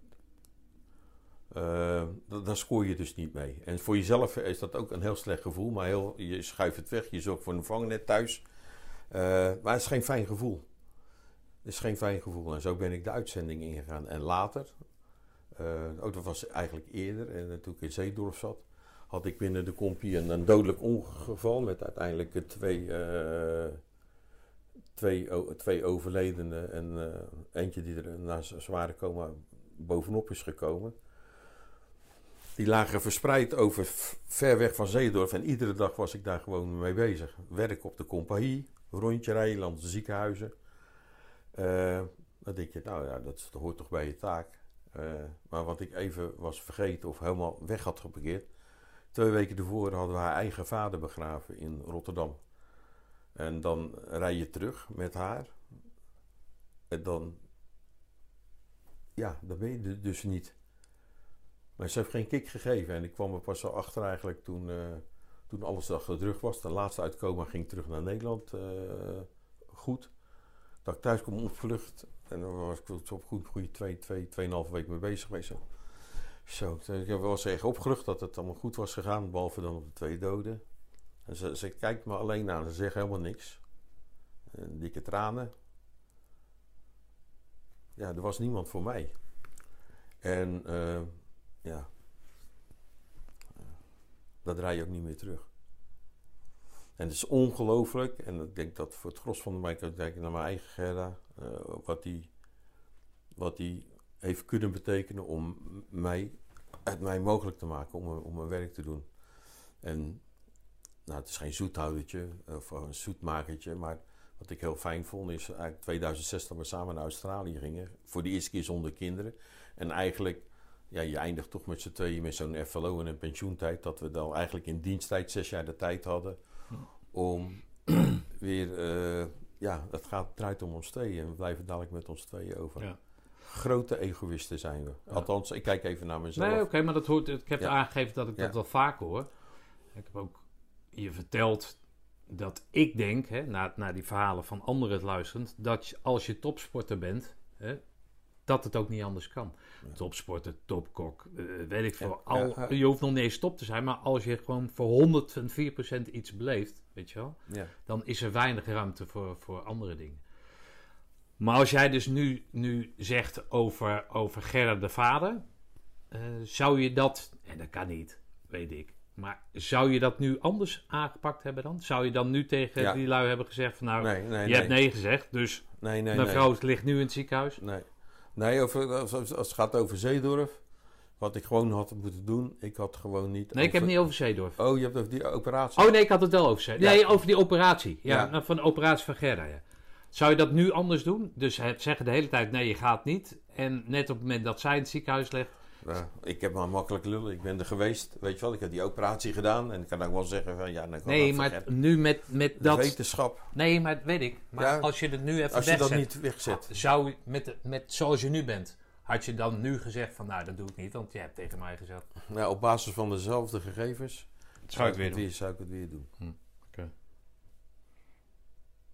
uh, daar scoor je dus niet mee. En voor jezelf is dat ook een heel slecht gevoel, maar heel, je schuift het weg. Je zorgt voor een vangnet thuis. Uh, maar het is geen fijn gevoel. Het is geen fijn gevoel. En zo ben ik de uitzending ingegaan. En later, uh, ook dat was eigenlijk eerder, en toen ik in Zeedorf zat, had ik binnen de compie een, een dodelijk ongeval met uiteindelijk twee twee, twee overledenen en uh, eentje die er na zware coma bovenop is gekomen. Die lagen verspreid over ver weg van Zeedorf en iedere dag was ik daar gewoon mee bezig. Werk op de compagnie, rondje rijden langs de ziekenhuizen. Uh, dan denk je, nou ja, dat, hoort toch bij je taak. Uh, maar wat ik even was vergeten of helemaal weg had geparkeerd. Twee weken ervoor hadden we haar eigen vader begraven in Rotterdam. En dan rij je terug met haar. En dan, ja, dan ben je dus niet. Maar ze heeft geen kick gegeven. En ik kwam er pas achter eigenlijk toen, uh, toen alles achter de rug was. De laatste uitkomen ging terug naar Nederland uh, goed. Dat ik thuis kwam opvlucht. En dan was ik op goed, goede twee, twee, tweeënhalve week mee bezig geweest. Zo. ik eens echt opgelucht dat het allemaal goed was gegaan. Behalve dan op de twee doden. En ze, ze kijkt me alleen aan, ze zegt helemaal niks. En dikke tranen. Ja, er was niemand voor mij. En uh, ja, dat draai je ook niet meer terug. En het is ongelooflijk, en ik denk dat voor het gros van de mij, kijken naar mijn eigen Gerda, uh, wat die, wat die heeft kunnen betekenen om mij, het mij mogelijk te maken om, om mijn werk te doen. En nou, het is geen zoethoudertje of een zoetmakertje, maar wat ik heel fijn vond is eigenlijk 2006 dat we samen naar Australië gingen. Voor de eerste keer zonder kinderen. En eigenlijk, ja, je eindigt toch met z'n tweeën met zo'n FLO en een pensioentijd. Dat we dan eigenlijk in diensttijd zes jaar de tijd hadden om weer, uh, ja, het gaat, draait om ons tweeën. En we blijven dadelijk met ons tweeën over. Ja. Grote egoïsten zijn we. Althans, ik kijk even naar mezelf. Nee, oké, maar dat hoort, ik heb aangegeven dat ik dat wel vaak hoor. Ik heb ook je vertelt dat ik denk, hè, na, na die verhalen van anderen luisterend, dat je, als je topsporter bent, hè, dat het ook niet anders kan. Topsporter, topkok, uh, weet ik veel. al, Je hoeft nog niet eens top te zijn, maar als je gewoon voor 104% iets beleeft, weet je wel, dan is er weinig ruimte voor, voor andere dingen. Maar als jij dus nu, nu zegt over, over de vader, uh, zou je dat, en dat kan niet, weet ik, maar zou je dat nu anders aangepakt hebben dan? Zou je dan nu tegen die lui hebben gezegd van nou, nee, nee, je hebt nee gezegd, dus nee, nee, mijn vrouw ligt nu in het ziekenhuis? Nee, nee over, als, als het gaat over Zeedorf, wat ik gewoon had moeten doen, ik had gewoon niet... Nee, ik heb het niet over Zeedorf. Oh, je hebt over die operatie? Oh nee, ik had het wel over Zeedorf. Nee, over die operatie. Ja, nou, van de operatie van Gerda, ja. Zou je dat nu anders doen? Dus het zeggen de hele tijd, nee, je gaat niet. En net op het moment dat zij in het ziekenhuis ligt, ja, ik heb maar makkelijk lullen. Ik ben er geweest, weet je wel. Ik heb die operatie gedaan en ik kan ook wel zeggen van ja, dan Nee, maar nu met, met dat... wetenschap. Nee, maar weet ik. Maar als je het nu even Als je dat niet wegzet. Zou met, met zoals je nu bent, had je dan nu gezegd van nou, dat doe ik niet, want je hebt tegen mij gezegd. Nou, op basis van dezelfde gegevens zou, ik, het weer, zou ik het weer doen. Hm.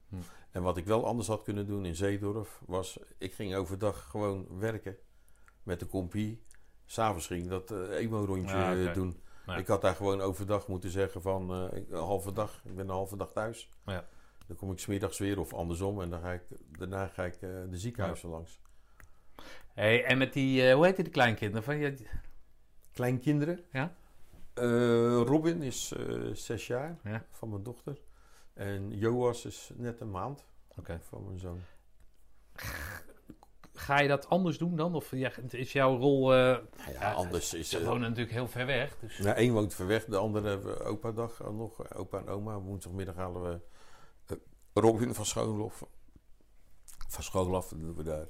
Hm. En wat ik wel anders had kunnen doen in Zeedorf was, ik ging overdag gewoon werken met de compie. S'avonds ging dat uh, emo-rondje ah, doen. Ik had daar gewoon overdag moeten zeggen van uh, een halve dag, ik ben een halve dag thuis. Ja. Dan kom ik smiddags weer of andersom en dan ga ik, daarna ga ik uh, de ziekenhuizen langs. Hey, en met die, eh, hoe heet die kleinkinderen? Van je, Kleinkinderen. Ja. Eh, Robin is eh, zes jaar Ja. van mijn dochter. En Joas is net een maand van mijn zoon. Ga je dat anders doen dan? Of ja, is jouw rol... eh Nou ja, Ja, anders is ze het. wonen natuurlijk heel ver weg. Dus... Nou, één woont ver weg, de andere hebben we opa-dag eh, nog. Opa en oma. Woensdagmiddag halen we eh, Robin van school af. Van school af doen we daar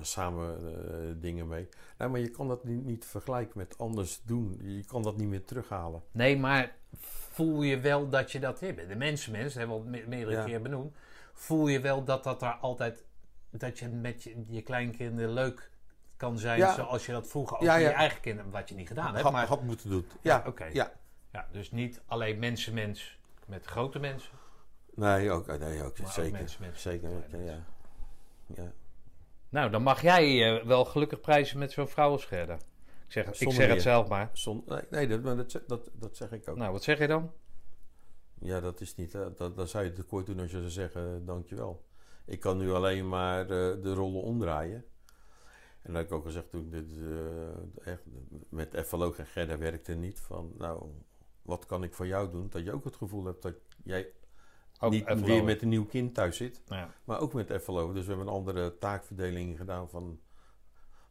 samen eh, dingen mee. Nou, maar je kan dat niet, niet vergelijken met anders doen. Je kan dat niet meer terughalen. Nee, maar voel je wel dat je dat hebt? De mensenmens, hebben we al me- meerdere Ja. keer benoemd. Voel je wel dat dat daar altijd... Dat je met je, je kleinkinderen leuk kan zijn Ja. zoals je dat vroeger ook Ja, je eigen kinderen... Wat je niet gedaan hebt, maar... had moeten doen. Ja, oké. ja. Ja, dus niet alleen mensenmens met grote mensen. Nee, ook, nee, ook Maar ook zeker. mensen zeker, ja. ja. Nou, dan mag jij eh, wel gelukkig prijzen met zo'n vrouw als Gerda. Ik zeg, ik zeg het zelf maar. Zon, nee, nee dat, maar dat, zeg- dat, dat zeg ik ook. Nou, wat zeg je dan? Ja, dat is niet. eh, Dat, dat zou je tekort doen als je zou zeggen: eh, dankjewel. Ik kan nu alleen maar eh, de rollen omdraaien. En dat heb ik ook gezegd toen dit, eh, echt, met Evaloog en Gerda werkte niet. Van nou, wat kan ik voor jou doen? Dat je ook het gevoel hebt dat jij Ook niet weer met een nieuw kind thuis zit. Ja. Maar ook met Evaloog. Dus we hebben een andere taakverdeling gedaan van.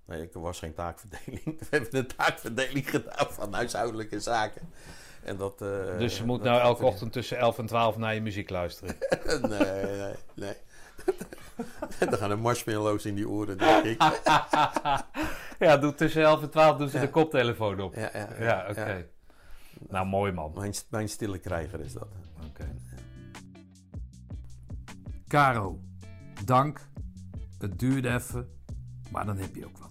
Nee, ik was geen taakverdeling. We hebben een taakverdeling gedaan van huishoudelijke zaken. En dat, eh, Dus je moet dat- nou elke ochtend tussen 11 en 12 naar je muziek luisteren. nee, nee, nee. Dan gaan er marshmallows in die oren, denk ik. ja, doe tussen 11 en 12 doen ze Ja. de koptelefoon op. Ja, ja, Ja, oké. ja. Nou, mooi man. Mijn, mijn stille krijger is dat. Oké. Caro, dank. Het duurde even, maar dan heb je ook.